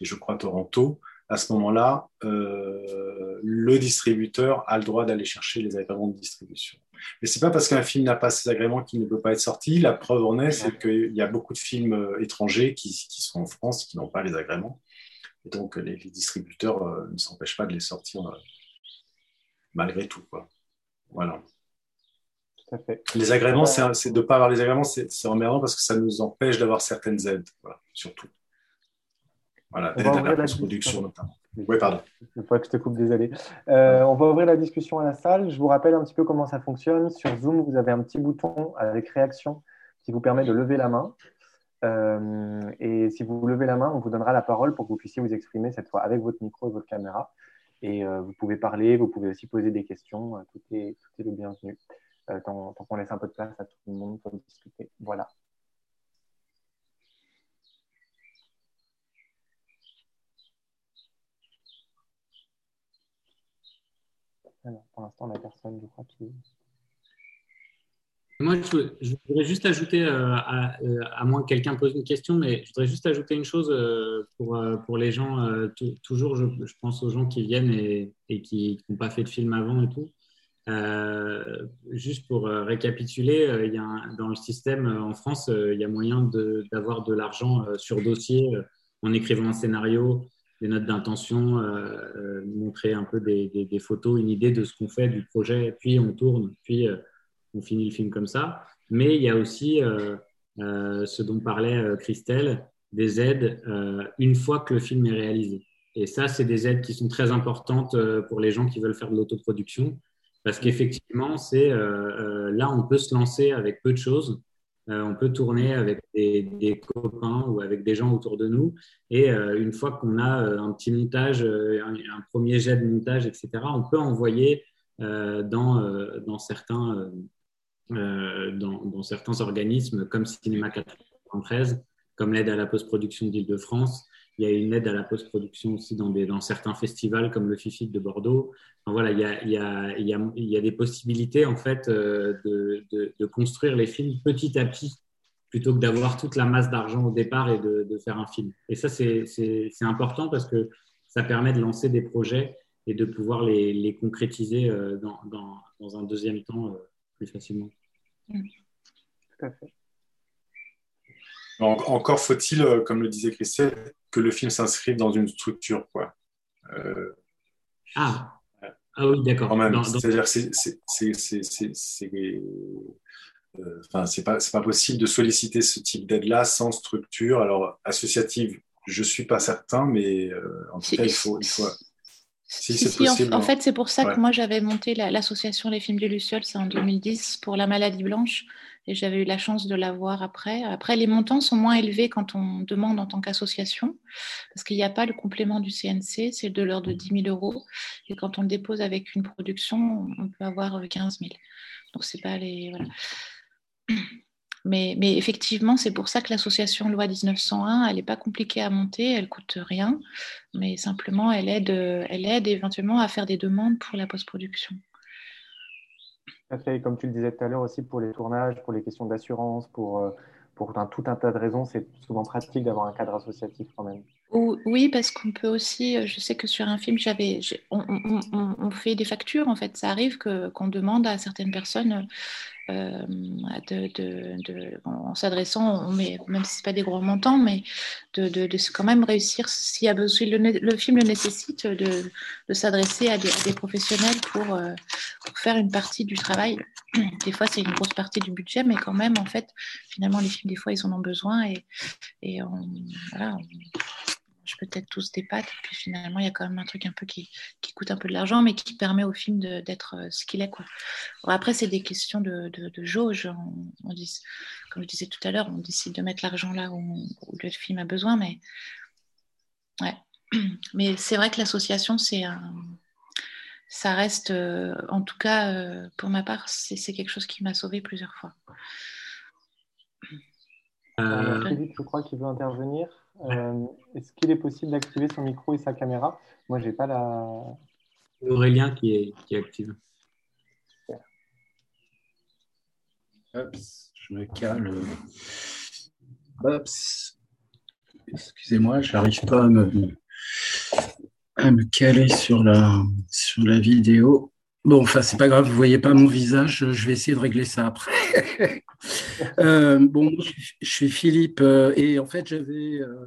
et je crois Toronto, à ce moment-là, euh, le distributeur a le droit d'aller chercher les agréments de distribution. Mais c'est pas parce qu'un film n'a pas ces agréments qu'il ne peut pas être sorti. La preuve en est, c'est qu'il y a beaucoup de films euh, étrangers qui, sont en France qui n'ont pas les agréments. Et donc, les, distributeurs euh, ne s'empêchent pas de les sortir malgré tout. Voilà. Les agréments, c'est de ne pas avoir les agréments, c'est emmerdant parce que ça nous empêche d'avoir certaines aides, surtout. Voilà, d'aide à la post-production notamment. Oui, pardon. Une fois que je te coupe, désolé. Euh, on va ouvrir la discussion à la salle. Je vous rappelle un petit peu comment ça fonctionne. Sur Zoom, vous avez un petit bouton avec réaction qui vous permet de lever la main. Euh, et si vous levez la main, on vous donnera la parole pour que vous puissiez vous exprimer cette fois avec votre micro et votre caméra. Et euh, vous pouvez parler, vous pouvez aussi poser des questions. Tout est, tout est le bienvenu. tant, tant qu'on laisse un peu de place à tout le monde pour discuter. Voilà. pour l'instant, on n'a personne, je crois, qui. Moi, je, voudrais juste ajouter, euh, euh, à, moins que quelqu'un pose une question, mais je voudrais juste ajouter une chose euh, pour, pour les gens. toujours, je, pense aux gens qui viennent et, qui n'ont pas fait de film avant et tout. juste pour récapituler, il y a dans le système en France, il y a moyen d'avoir de, l'argent sur dossier en écrivant un scénario, des notes d'intention, montrer un peu des, photos, une idée de ce qu'on fait du projet, puis on tourne, puis on finit le film comme ça. Mais il y a aussi ce dont parlait Christelle, des aides une fois que le film est réalisé. Et ça, c'est des aides qui sont très importantes pour les gens qui veulent faire de l'autoproduction, parce qu'effectivement, c'est là, on peut se lancer avec peu de choses euh, on peut tourner avec des, copains ou avec des gens autour de nous. Et euh, une fois qu'on a euh, un petit montage, un, premier jet de montage, etc., on peut envoyer dans, certains, dans, certains organismes comme Cinéma 93, comme l'aide à la post-production d'Île-de-France, il y a une aide à la post-production aussi dans, certains festivals comme le FIFIT de Bordeaux. voilà, il y, a, des possibilités en fait euh, de, construire les films petit à petit plutôt que d'avoir toute la masse d'argent au départ et de, faire un film. Et ça, c'est important parce que ça permet de lancer des projets et de pouvoir les, concrétiser euh, dans, un deuxième temps euh, plus facilement. Tout à fait. Encore faut-il, euh, comme le disait Christelle, que le film s'inscrive dans une structure. Quoi. Euh, ah. ah oui, d'accord. C'est-à-dire c'est euh, enfin, c'est pas, pas possible de solliciter ce type d'aide-là sans structure. Alors, associative, je suis pas certain, mais en tout cas, il faut, il faut, Si, en, fait, c'est pour ça que moi j'avais monté l'association Les Films du Luciole, c'est en 2010 pour la maladie blanche, et j'avais eu la chance de l'avoir après. Après, les montants sont moins élevés quand on demande en tant qu'association, parce qu'il n'y a pas le complément du CNC, c'est de l'ordre de 10 000 euros, et quand on le dépose avec une production, on peut avoir 15 000. Donc c'est pas les voilà. Mais, effectivement, c'est pour ça que l'association Loi 1901, elle n'est pas compliquée à monter, elle coûte rien, mais simplement, elle aide, elle aide éventuellement à faire des demandes pour la post-production. Comme tu le disais tout à l'heure aussi, pour les tournages, pour les questions d'assurance, pour, euh, pour tout un tas de raisons, c'est souvent pratique d'avoir un cadre associatif quand même. Oui, parce qu'on peut aussi, euh, je sais que sur un film, j'avais, on, fait des factures en fait. Ça arrive qu'on demande à certaines personnes euh, en s'adressant, même si ce pas des gros montants, mais de, quand même réussir, s'il y a besoin, le, film le nécessite, de, s'adresser à, des, professionnels pour, euh, pour, faire une partie du travail. Des fois, c'est une grosse partie du budget, mais quand même, en fait, finalement, les films, des fois, ils en ont besoin et, voilà, je peut-être tous des pattes, puis finalement, il y a quand même un truc un peu qui, qui coûte un peu de l'argent, mais qui permet au film d'être euh, ce qu'il est. Quoi. après, c'est des questions de, de, jauge. On, dit, comme je disais tout à l'heure, on décide de mettre l'argent là où, le film a besoin, mais ouais. Mais c'est vrai que l'association, c'est un, ça reste, euh, en tout cas, euh, pour ma part, c'est quelque chose qui m'a sauvé plusieurs fois. Philippe, je crois qu'il veut intervenir? Euh, est-ce qu'il est possible d'activer son micro et sa caméra? Moi, j'ai pas la. Aurélien qui est, qui active. je me cale. Excusez-moi, je n'arrive pas à me, à me caler sur la, sur la vidéo. Bon, enfin, c'est pas grave, vous voyez pas mon visage, je vais essayer de régler ça après. Euh, bon, je suis Philippe euh, et en fait, j'avais euh,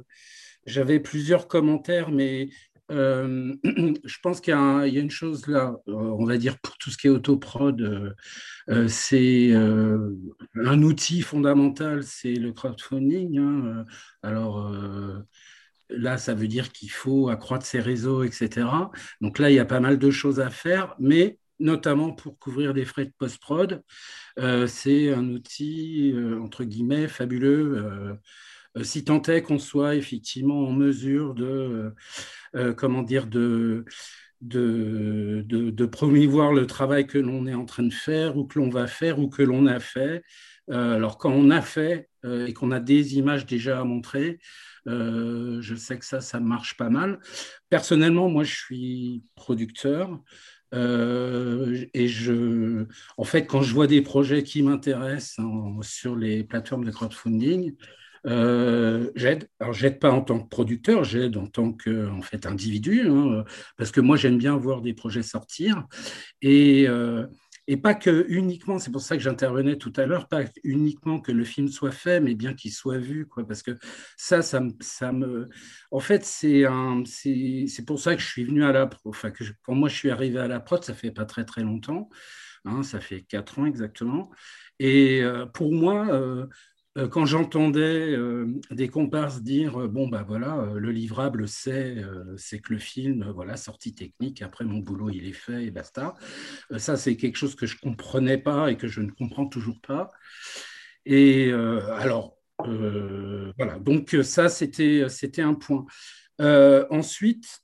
j'avais plusieurs commentaires, mais je pense qu'il y, a une chose là, on va dire pour tout ce qui est autoprod, c'est un outil fondamental, c'est le crowdfunding. Hein, alors là, ça veut dire qu'il faut accroître ses réseaux, etc. Donc là, il y a pas mal de choses à faire, mais notamment pour couvrir des frais de post-prod. Euh, c'est un outil, euh, entre guillemets, fabuleux. Euh, si tant est qu'on soit effectivement en mesure de, comment dire, de, de, de, promouvoir le travail que l'on est en train de faire ou que l'on va faire ou que l'on a fait. alors quand on a fait et qu'on a des images déjà à montrer, je sais que ça, ça marche pas mal. Personnellement, moi, je suis producteur. Euh, et je, en fait, quand je vois des projets qui m'intéressent sur les plateformes de crowdfunding, euh, j'aide. Alors, j'aide pas en tant que producteur, j'aide en tant que en fait individu, hein, parce que moi j'aime bien voir des projets sortir. Et euh, et pas que uniquement, c'est pour ça que j'intervenais tout à l'heure, pas uniquement que le film soit fait, mais bien qu'il soit vu, quoi, parce que ça, ça, ça me, en fait, c'est un, c'est pour ça que je suis venu à la, enfin que quand moi je suis arrivé à la prod, ça fait pas très très longtemps, hein, ça fait quatre ans exactement, et euh, pour moi, euh, quand j'entendais euh, des comparses dire euh, bon bah voilà le livrable c'est c'est que le film voilà sortie technique après mon boulot il est fait et basta. Ça c'est quelque chose que je comprenais pas et que je ne comprends toujours pas. Et alors voilà. Donc ça c'était c'était un point. Ensuite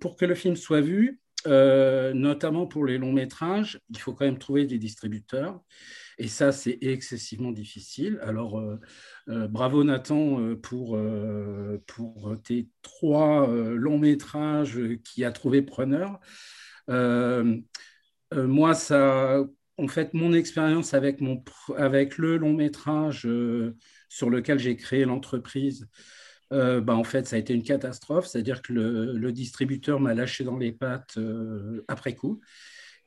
pour que le film soit vu notamment pour les longs métrages il faut quand même trouver des distributeurs et ça, c'est excessivement difficile. Alors, euh, euh, bravo Nathan euh, pour, pour tes trois longs métrages qui a trouvé preneur. moi, ça, en fait, mon expérience avec, avec le long métrage sur lequel j'ai créé l'entreprise, bah, en fait, ça a été une catastrophe. C'est-à-dire que le distributeur m'a lâché dans les pattes après coup.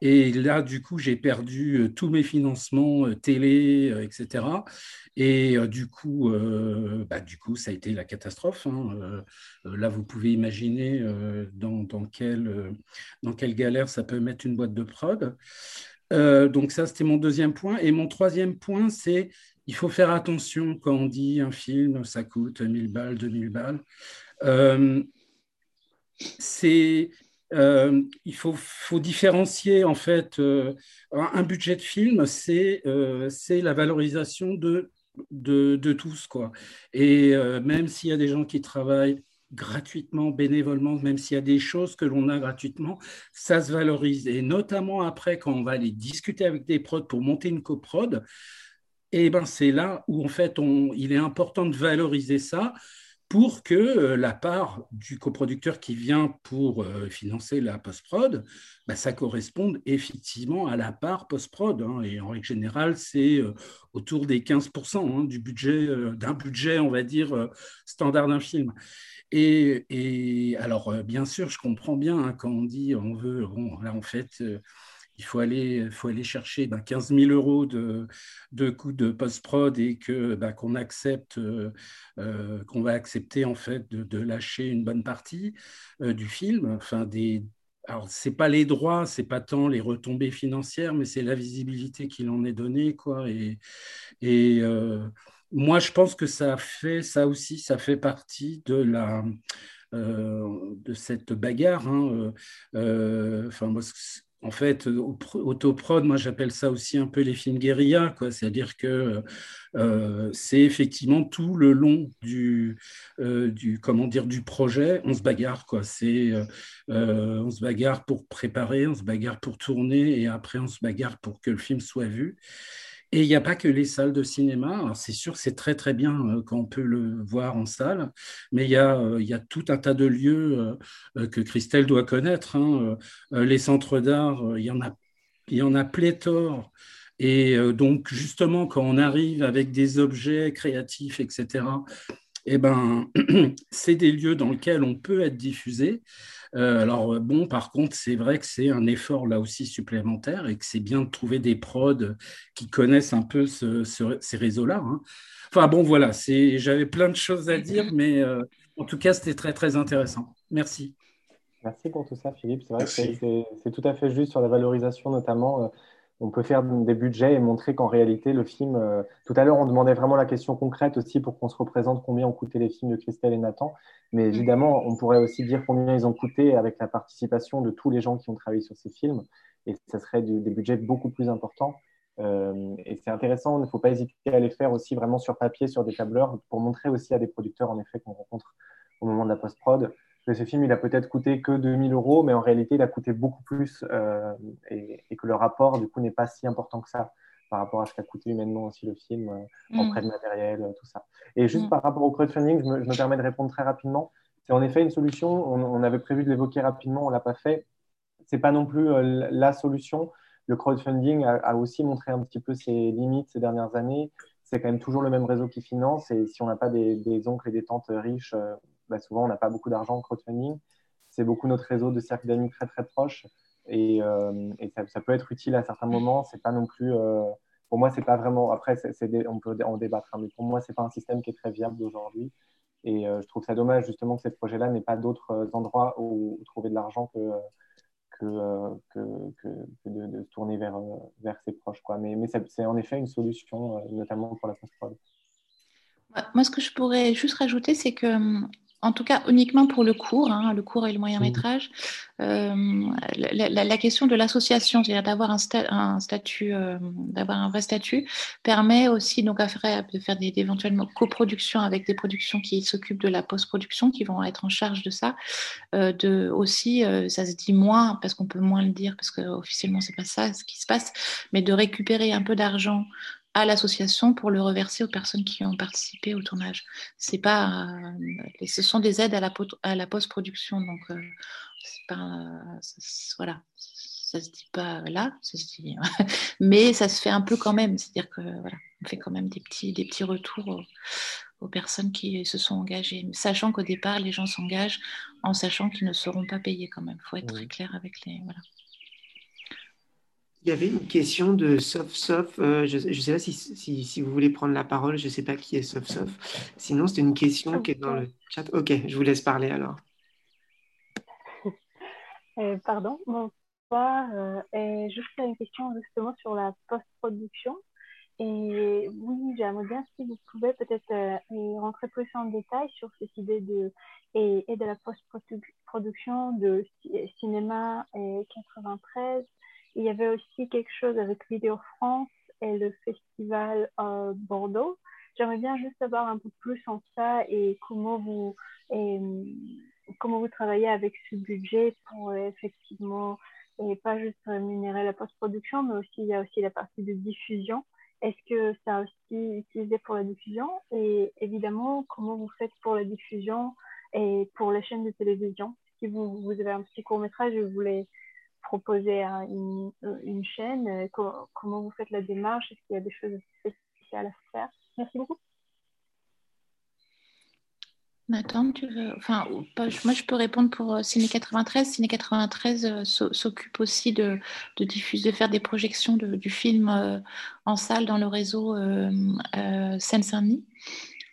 Et là, du coup, j'ai perdu euh, tous mes financements euh, télé, euh, etc. Et du coup, bah, du coup, ça a été la catastrophe. Hein. là, vous pouvez imaginer dans, dans, quelle, dans quelle galère ça peut mettre une boîte de prod. donc ça, c'était mon deuxième point. Et mon troisième point, c'est il faut faire attention quand on dit un film, ça coûte 1000 balles, 2000 balles. c'est euh, il faut, différencier en fait un budget de film, c'est la valorisation de, de, de, tous. Quoi. Et même s'il y a des gens qui travaillent gratuitement, bénévolement, même s'il y a des choses que l'on a gratuitement, ça se valorise. Et notamment après, quand on va aller discuter avec des prods pour monter une coprod, eh ben c'est là où en fait on, il est important de valoriser ça pour que euh, la part du coproducteur qui vient pour euh, financer la post-prod, bah, ça corresponde effectivement à la part post-prod. Hein. et en règle générale, c'est euh, autour des 15% hein, du budget, d'un budget, on va dire, standard d'un film. Et, alors, bien sûr, je comprends bien hein, quand on dit on veut, bon, là, en fait, il faut aller, faut aller chercher ben, 15 000 euros de, de coûts de post-prod et que ben, qu'on accepte, euh, euh, qu'on va accepter en fait de, lâcher une bonne partie euh, du film. Enfin, des, alors c'est pas les droits, c'est pas tant les retombées financières, mais c'est la visibilité qu'il en est donnée, quoi. Et, et moi, je pense que ça fait, ça aussi, ça fait partie de la de cette bagarre. Hein. enfin, moi, en fait, autoprod, moi j'appelle ça aussi un peu les films guérilla, quoi. C'est-à-dire que euh, c'est effectivement tout le long du, euh, du, comment dire, du projet, on se bagarre, quoi. C'est, euh, on se bagarre pour préparer, on se bagarre pour tourner, et après on se bagarre pour que le film soit vu. Et il n'y a pas que les salles de cinéma. C'est sûr, c'est très très bien euh, quand on peut le voir en salle, mais il y a, euh, tout un tas de lieux euh, que Christelle doit connaître. Hein. Les centres d'art, il y en a, il y en a pléthore. Et donc justement, quand on arrive avec des objets créatifs, etc., eh ben, c'est des lieux dans lesquels on peut être diffusé. Euh, alors bon, par contre, c'est vrai que c'est un effort là aussi supplémentaire et que c'est bien de trouver des prods qui connaissent un peu ces réseaux-là. Hein. Enfin bon, voilà, j'avais plein de choses à dire, mais euh, en tout cas, c'était très très intéressant. Merci. Merci pour tout ça, Philippe. C'est vrai que c'est tout à fait juste sur la valorisation, notamment. Euh, on peut faire des budgets et montrer qu'en réalité, le film. Euh, tout à l'heure, on demandait vraiment la question concrète aussi pour qu'on se représente combien ont coûté les films de Christelle et Nathan. Mais mm. évidemment, on pourrait aussi dire combien ils ont coûté avec la participation de tous les gens qui ont travaillé sur ces films. Et ça serait des budgets beaucoup plus importants. Euh, et c'est intéressant, il ne faut pas hésiter à les faire aussi vraiment sur papier, sur des tableurs, pour montrer aussi à des producteurs, en effet, qu'on rencontre au moment de la post-prod, que ce film, il a peut-être coûté que 2000 euros, mais en réalité, il a coûté beaucoup plus euh, et, que le rapport, du coup, n'est pas si important que ça par rapport à ce qu'a coûté humainement aussi le film, euh, en mm. prêt de matériel, euh, tout ça. Et juste mm. par rapport au crowdfunding, je me, je me, permets de répondre très rapidement. C'est en effet une solution. On, avait prévu de l'évoquer rapidement, on l'a pas fait. C'est pas non plus la solution. Le crowdfunding a, aussi montré un petit peu ses limites ces dernières années. C'est quand même toujours le même réseau qui finance. Et si on n'a pas des, des, oncles et des tantes riches, bah, souvent on n'a pas beaucoup d'argent en crowdfunding. C'est beaucoup notre réseau de cercles d'amis très très proches et, euh, ça, peut être utile à certains moments. C'est pas non plus, euh, pour moi, c'est pas vraiment. Après, on peut en débattre, hein, mais pour moi, c'est pas un système qui est très viable aujourd'hui. Et euh, je trouve ça dommage justement que ces projets-là n'aient pas d'autres endroits où, trouver de l'argent que, que, que, de, se tourner vers, vers ses proches. Quoi. Mais, mais c'est en effet une solution, notamment pour la post-prod. Moi, ce que je pourrais juste rajouter, c'est que hum, en tout cas uniquement pour le cours, hein, le cours et le moyen métrage, euh, la, question de l'association, c'est-à-dire d'avoir un, statut, euh, d'avoir un vrai statut, permet aussi donc à faire, de faire des, éventuellement coproductions avec des productions qui s'occupent de la post-production, qui vont être en charge de ça. Euh, de aussi, ça se dit moins parce qu'on peut moins le dire parce qu'officiellement c'est pas ça ce qui se passe, mais de récupérer un peu d'argent à l'association pour le reverser aux personnes qui ont participé au tournage. C'est pas, euh, ce sont des aides à la, à la post-production, donc euh, pas, voilà, ça se dit pas là, ça se dit, mais ça se fait un peu quand même, c'est-à-dire que voilà, on fait quand même des petits, des petits retours aux, aux personnes qui se sont engagées, sachant qu'au départ les gens s'engagent en sachant qu'ils ne seront pas payés quand même. Il faut être très clair avec les, voilà. Il y avait une question de Sof Sof. Euh, je ne sais pas si, si, vous voulez prendre la parole. Je ne sais pas qui est Sof Sof. Sinon, c'est une question qui est dans le chat. Ok, je vous laisse parler alors. Euh, pardon, bonsoir. Euh, juste une question justement sur la post-production. Et oui, j'aimerais bien si vous pouvez peut-être euh, rentrer plus en détail sur cette idée de, et, et de la post-production de cinéma et 93. Il y avait aussi quelque chose avec Vidéo France et le festival euh, Bordeaux. J'aimerais bien juste savoir un peu plus en ça et comment vous, et, comment vous travaillez avec ce budget pour effectivement, et pas juste rémunérer la post-production, mais aussi il y a aussi la partie de diffusion. Est-ce que ça a aussi utilisé pour la diffusion? Et évidemment, comment vous faites pour la diffusion et pour les chaînes de télévision? Si vous, vous avez un petit court métrage et vous voulez proposer une, une, chaîne, comment vous faites la démarche Est-ce qu'il y a des choses spéciales à faire? Merci beaucoup. Nathan, tu veux. Enfin, moi, je peux répondre pour euh, Ciné 93. Ciné 93 euh, s'occupe aussi de, diffuser, de faire des projections du film euh, en salle dans le réseau Seine-Saint-Denis.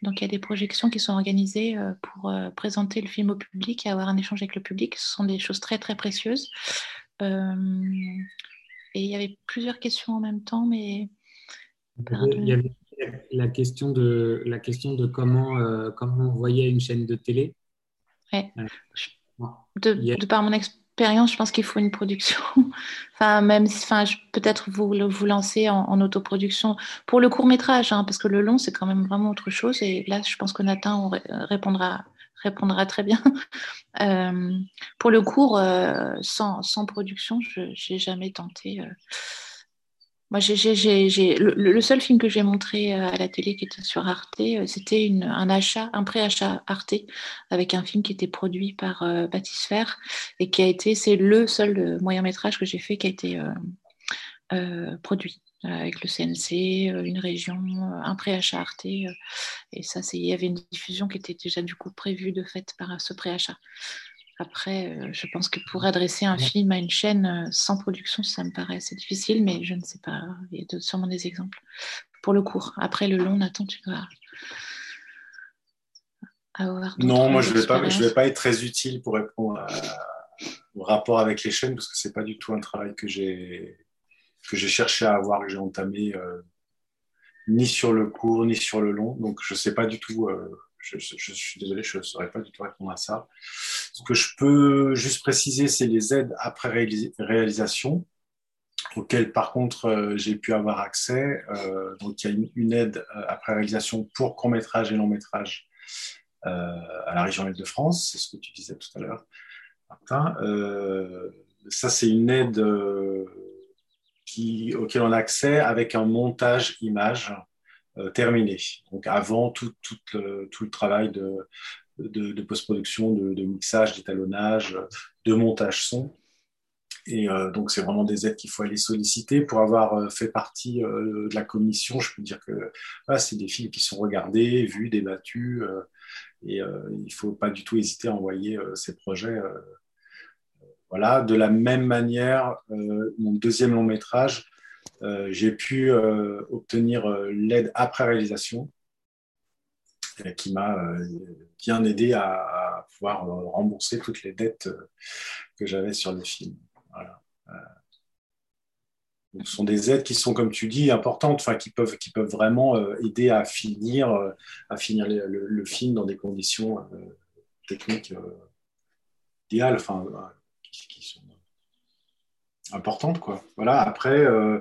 Donc, il y a des projections qui sont organisées pour présenter le film au public et avoir un échange avec le public. Ce sont des choses très, très précieuses. Et il y avait plusieurs questions en même temps, mais. Il y avait la question de, la question de comment, euh, comment on voyait une chaîne de télé. Ouais. Euh, de, par mon expérience, je pense qu'il faut une production. enfin, même si, enfin, peut-être vous vous lancer en, autoproduction pour le court métrage, hein, parce que le long, c'est quand même vraiment autre chose. Et là, je pense que Nathan répondra répondra très bien. Euh, pour le court, sans, sans, production, je n'ai jamais tenté. Moi, j'ai, le, le, seul film que j'ai montré euh, à la télé qui était sur Arte, euh, c'était un achat, un préachat Arte avec un film qui était produit par euh, Batisphère et qui a été, c'est le seul euh, moyen métrage que j'ai fait qui a été euh, produit avec le CNC, une région, un préachat Arte. et ça, il y avait une diffusion qui était déjà du coup prévue de fait par ce préachat. Après, euh, je pense que pour adresser un film à une chaîne euh, sans production, ça me paraît assez difficile, mais je ne sais pas. Il y a sûrement des exemples pour le court. Après, le long, Nathan, tu dois avoir. Non, moi, je ne vais, pas, je vais pas être très utile pour répondre au rapport avec les chaînes, parce que ce n'est pas du tout un travail que j'ai que j'ai cherché à avoir, que j'ai entamé euh, ni sur le court, ni sur le long. Donc, je ne sais pas du tout je, suis désolé, je ne saurais pas du tout répondre à ça. Ce que je peux juste préciser, c'est les aides après réalisation, auxquelles par contre euh, j'ai pu avoir accès. Euh, donc il y a une, aide euh, après réalisation pour court métrage et long métrage à la région Île-de-France, c'est ce que tu disais tout à l'heure, Martin. ça c'est une aide qui, auquel on a accès avec un montage image euh, terminé. Donc avant tout, tout, le, travail de, post-production, de, mixage, d'étalonnage, de montage son. Et euh, donc c'est vraiment des aides qu'il faut aller solliciter pour avoir euh, fait partie de la commission. Je peux dire que c'est des films qui sont regardés, vus, débattus, et il ne faut pas du tout hésiter à envoyer ces projets. Voilà. De la même manière, mon deuxième long métrage euh, j'ai pu euh, obtenir euh, l'aide après réalisation qui m'a bien aidé à, pouvoir rembourser toutes les dettes que j'avais sur le film. ce sont des aides qui sont, comme tu dis, importantes, qui peuvent, qui peuvent vraiment aider à finir, à finir le, film dans des conditions techniques idéales, qui, sont importante. Quoi. Voilà, après, euh,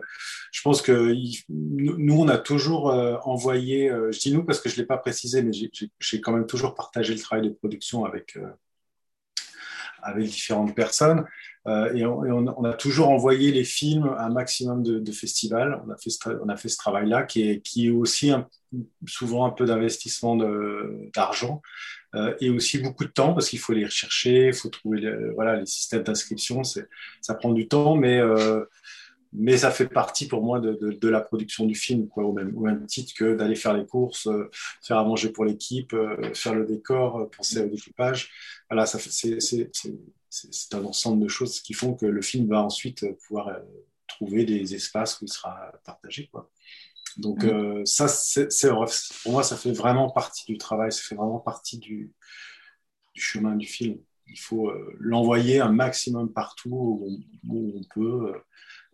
je pense que nous, on a toujours euh, envoyé, euh, je dis nous parce que je ne l'ai pas précisé, mais j'ai quand même toujours partagé le travail de production avec, avec différentes personnes. et, on, a toujours envoyé les films à un maximum de, festivals. On a fait ce, ce travail-là qui est, qui est aussi souvent un peu d'investissement d'argent. Euh, et aussi beaucoup de temps parce qu'il faut les rechercher, il faut trouver voilà, les systèmes d'inscription, ça prend du temps, mais, euh, mais ça fait partie pour moi de, de, de la production du film, quoi, au, même, au même titre que d'aller faire les courses, euh, faire à manger pour l'équipe, euh, faire le décor, penser au découpage. Voilà, c'est un ensemble de choses qui font que le film va ensuite pouvoir trouver des espaces où il sera partagé. Quoi. Donc, euh, ça, c'est, pour moi, ça fait vraiment partie du travail, ça fait vraiment partie du, du chemin du film. Il faut euh, l'envoyer un maximum partout où on, peut,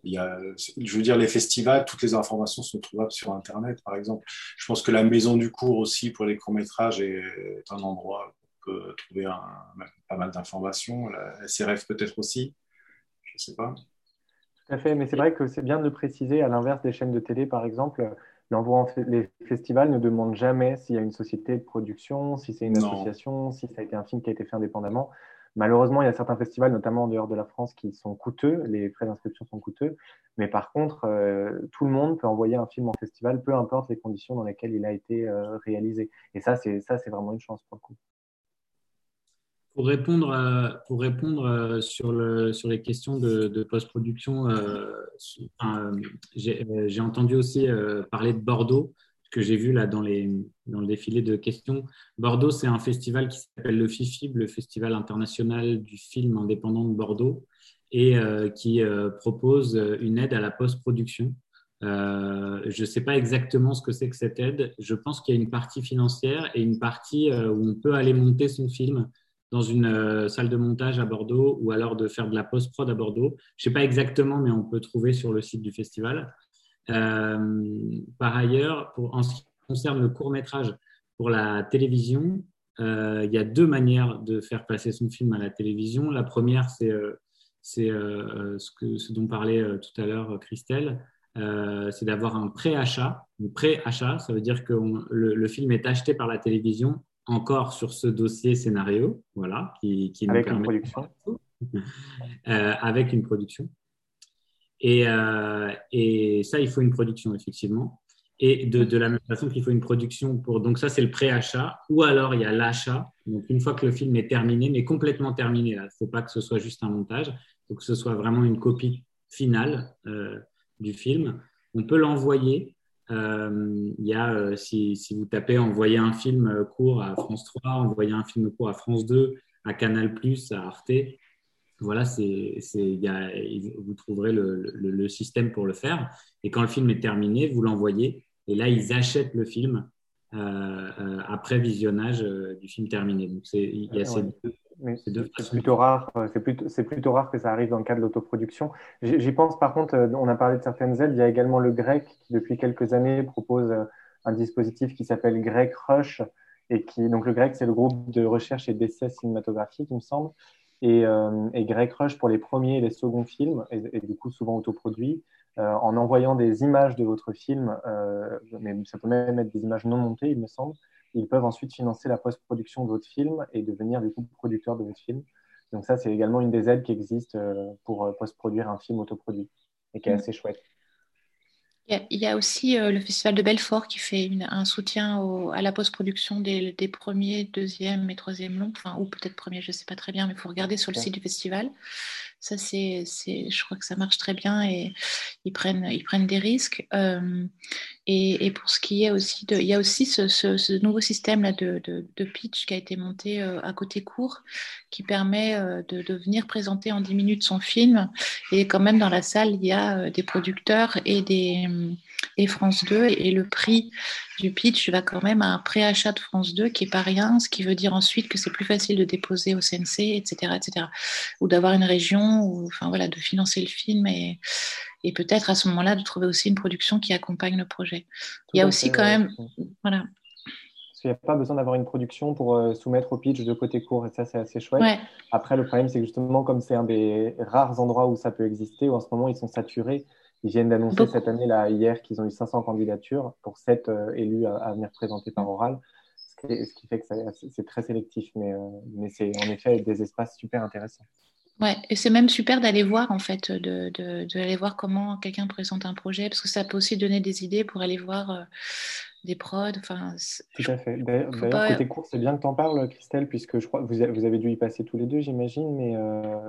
il y a, je veux dire, les festivals, toutes les informations sont trouvables sur Internet, par exemple. Je pense que la maison du cours aussi pour les courts-métrages est, un endroit où on peut trouver un, pas mal d'informations. La SRF peut-être aussi, je ne sais pas. Tout à fait, mais c'est vrai que c'est bien de le préciser, à l'inverse des chaînes de télé, par exemple, l'envoi les festivals ne demandent jamais s'il y a une société de production, si c'est une association, si ça a été un film qui a été fait indépendamment. Malheureusement, il y a certains festivals, notamment en dehors de la France, qui sont coûteux. Les frais d'inscription sont coûteux. Mais par contre, euh, tout le monde peut envoyer un film en festival, peu importe les conditions dans lesquelles il a été euh, réalisé. Et ça, c'est ça, c'est vraiment une chance pour le coup. Pour répondre, répondre sur, le, sur les questions de, post-production, euh, j'ai entendu aussi parler de Bordeaux que j'ai vu là dans, le défilé de questions. Bordeaux, c'est un festival qui s'appelle le FIFIB, le Festival international du film indépendant de Bordeaux, et euh, qui euh, propose une aide à la post-production. Euh, je ne sais pas exactement ce que c'est que cette aide. Je pense qu'il y a une partie financière et une partie où on peut aller monter son film dans une salle de montage à Bordeaux ou alors de faire de la post-prod à Bordeaux. Je ne sais pas exactement, mais on peut trouver sur le site du festival. Euh, par ailleurs, en ce qui concerne le court métrage pour la télévision, euh, il y a deux manières de faire passer son film à la télévision. La première, c'est euh, ce, dont parlait tout à l'heure Christelle, c'est d'avoir un pré-achat. Pré-achat, ça veut dire que le, film est acheté par la télévision encore sur ce dossier scénario, voilà, qui, qui avec une production. avec une production. Et, euh, et, ça, il faut une production, effectivement. Et de, de la même façon qu'il faut une production pour. Donc, ça, c'est le pré-achat. Ou alors, il y a l'achat. Donc, une fois que le film est terminé, mais complètement terminé, il ne faut pas que ce soit juste un montage. Il faut que ce soit vraiment une copie finale euh, du film. On peut l'envoyer. Euh, il y a, euh, si, vous tapez envoyer un film court à France 3, envoyer un film court à France 2, à Canal, à Arte, voilà, c'est, vous trouverez le, système pour le faire. Et quand le film est terminé, vous l'envoyez. Et là, ils achètent le film euh, euh, après visionnage euh, du film terminé. Donc, c'est, il y a ces deux, c'est plutôt rare. C'est plutôt, rare que ça arrive dans le cas de l'autoproduction. J'y pense par contre. On a parlé de certaines aides. Il y a également le Grec qui depuis quelques années propose un dispositif qui s'appelle Grec Rush et qui donc le Grec c'est le groupe de recherche et d'essais cinématographiques, il me semble, et, euh, et, Greg Rush pour les premiers et les seconds films, et, du coup souvent autoproduits, euh, en envoyant des images de votre film, euh, mais ça peut même être des images non montées, il me semble, ils peuvent ensuite financer la post-production de votre film et devenir du coup producteur de votre film. Donc ça, c'est également une des aides qui existe pour post-produire un film autoproduit et qui est mm. assez chouette. Il y a aussi euh, le Festival de Belfort qui fait un soutien à la post-production des, premiers, deuxième et troisième longs, enfin, ou peut-être premier, je ne sais pas très bien, mais il faut regarder sur le site du festival. Ça, c'est, je crois que ça marche très bien et ils prennent, ils prennent des risques. Euh, et, pour ce qui est aussi de, il y a aussi ce, nouveau système là de, pitch qui a été monté euh, à côté court, qui permet euh, de, venir présenter en 10 minutes son film. Et quand même dans la salle, il y a des producteurs et des et France 2 et le prix du pitch va quand même à un préachat de France 2 qui est pas rien, ce qui veut dire ensuite que c'est plus facile de déposer au CNC, etc., etc. Ou d'avoir une région, ou enfin voilà, de financer le film et, et peut-être à ce moment-là de trouver aussi une production qui accompagne le projet. Il y a aussi quand même, voilà. Parce qu'il n'y a pas besoin d'avoir une production pour euh, soumettre au pitch de côté court, et ça, c'est assez chouette. Après, le problème, c'est que justement, comme c'est un des rares endroits où ça peut exister, où en ce moment, ils sont saturés, ils viennent d'annoncer cette année, là, hier, qu'ils ont eu 500 candidatures pour 7 euh, élus à, venir présenter par oral, ce qui, fait que c'est très sélectif, mais, euh, mais c'est en effet des espaces super intéressants. Ouais, et c'est même super d'aller voir en fait, de, de, voir comment quelqu'un présente un projet, parce que ça peut aussi donner des idées pour aller voir euh, des prods. Enfin, Tout à fait. D'ailleurs, côté cours, c'est bien que tu en parles, Christelle, puisque je crois que vous, vous avez dû y passer tous les deux, j'imagine, mais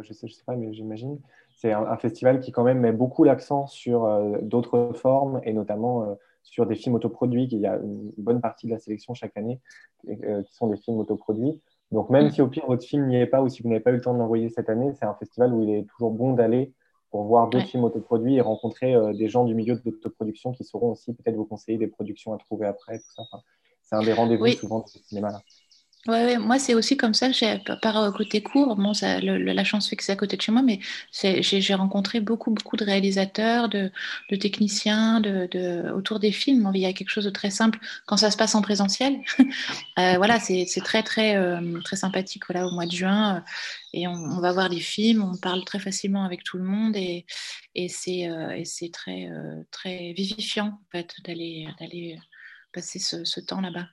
je sais, je sais pas, mais j'imagine c'est un, festival qui quand même met beaucoup l'accent sur euh, d'autres formes et notamment euh, sur des films autoproduits. Il y a une bonne partie de la sélection chaque année euh, qui sont des films autoproduits. Donc même si au pire votre film n'y est pas ou si vous n'avez pas eu le temps de l'envoyer cette année, c'est un festival où il est toujours bon d'aller pour voir d'autres films autoproduits et rencontrer des gens du milieu de l'autoproduction qui sauront aussi peut-être vous conseiller des productions à trouver après. Tout ça. c'est un des rendez-vous souvent de ce cinéma-là. Ouais, moi c'est aussi comme ça. Par euh, côté court, bon, la chance fait que c'est à côté de chez moi, mais j'ai rencontré beaucoup, beaucoup de réalisateurs, de, techniciens, autour des films. Il y a quelque chose de très simple quand ça se passe en présentiel. euh, voilà, c'est très, très, euh, très sympathique. Voilà, au mois de juin, euh, et on, va voir des films, on parle très facilement avec tout le monde, et, c'est très, très vivifiant en fait d'aller passer ce temps là-bas.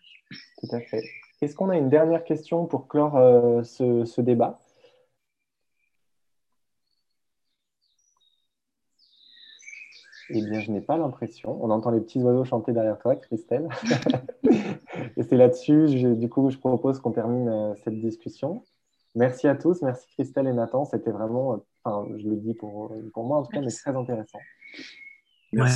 Tout à fait. Est-ce qu'on a une dernière question pour clore euh, ce, débat? Eh bien, je n'ai pas l'impression. On entend les petits oiseaux chanter derrière toi, Christelle. Et c'est là-dessus, du coup, je propose qu'on termine euh, cette discussion. Merci à tous. Merci Christelle et Nathan. C'était vraiment, enfin, je le dis pour, pour moi en tout cas, mais très intéressant. Merci.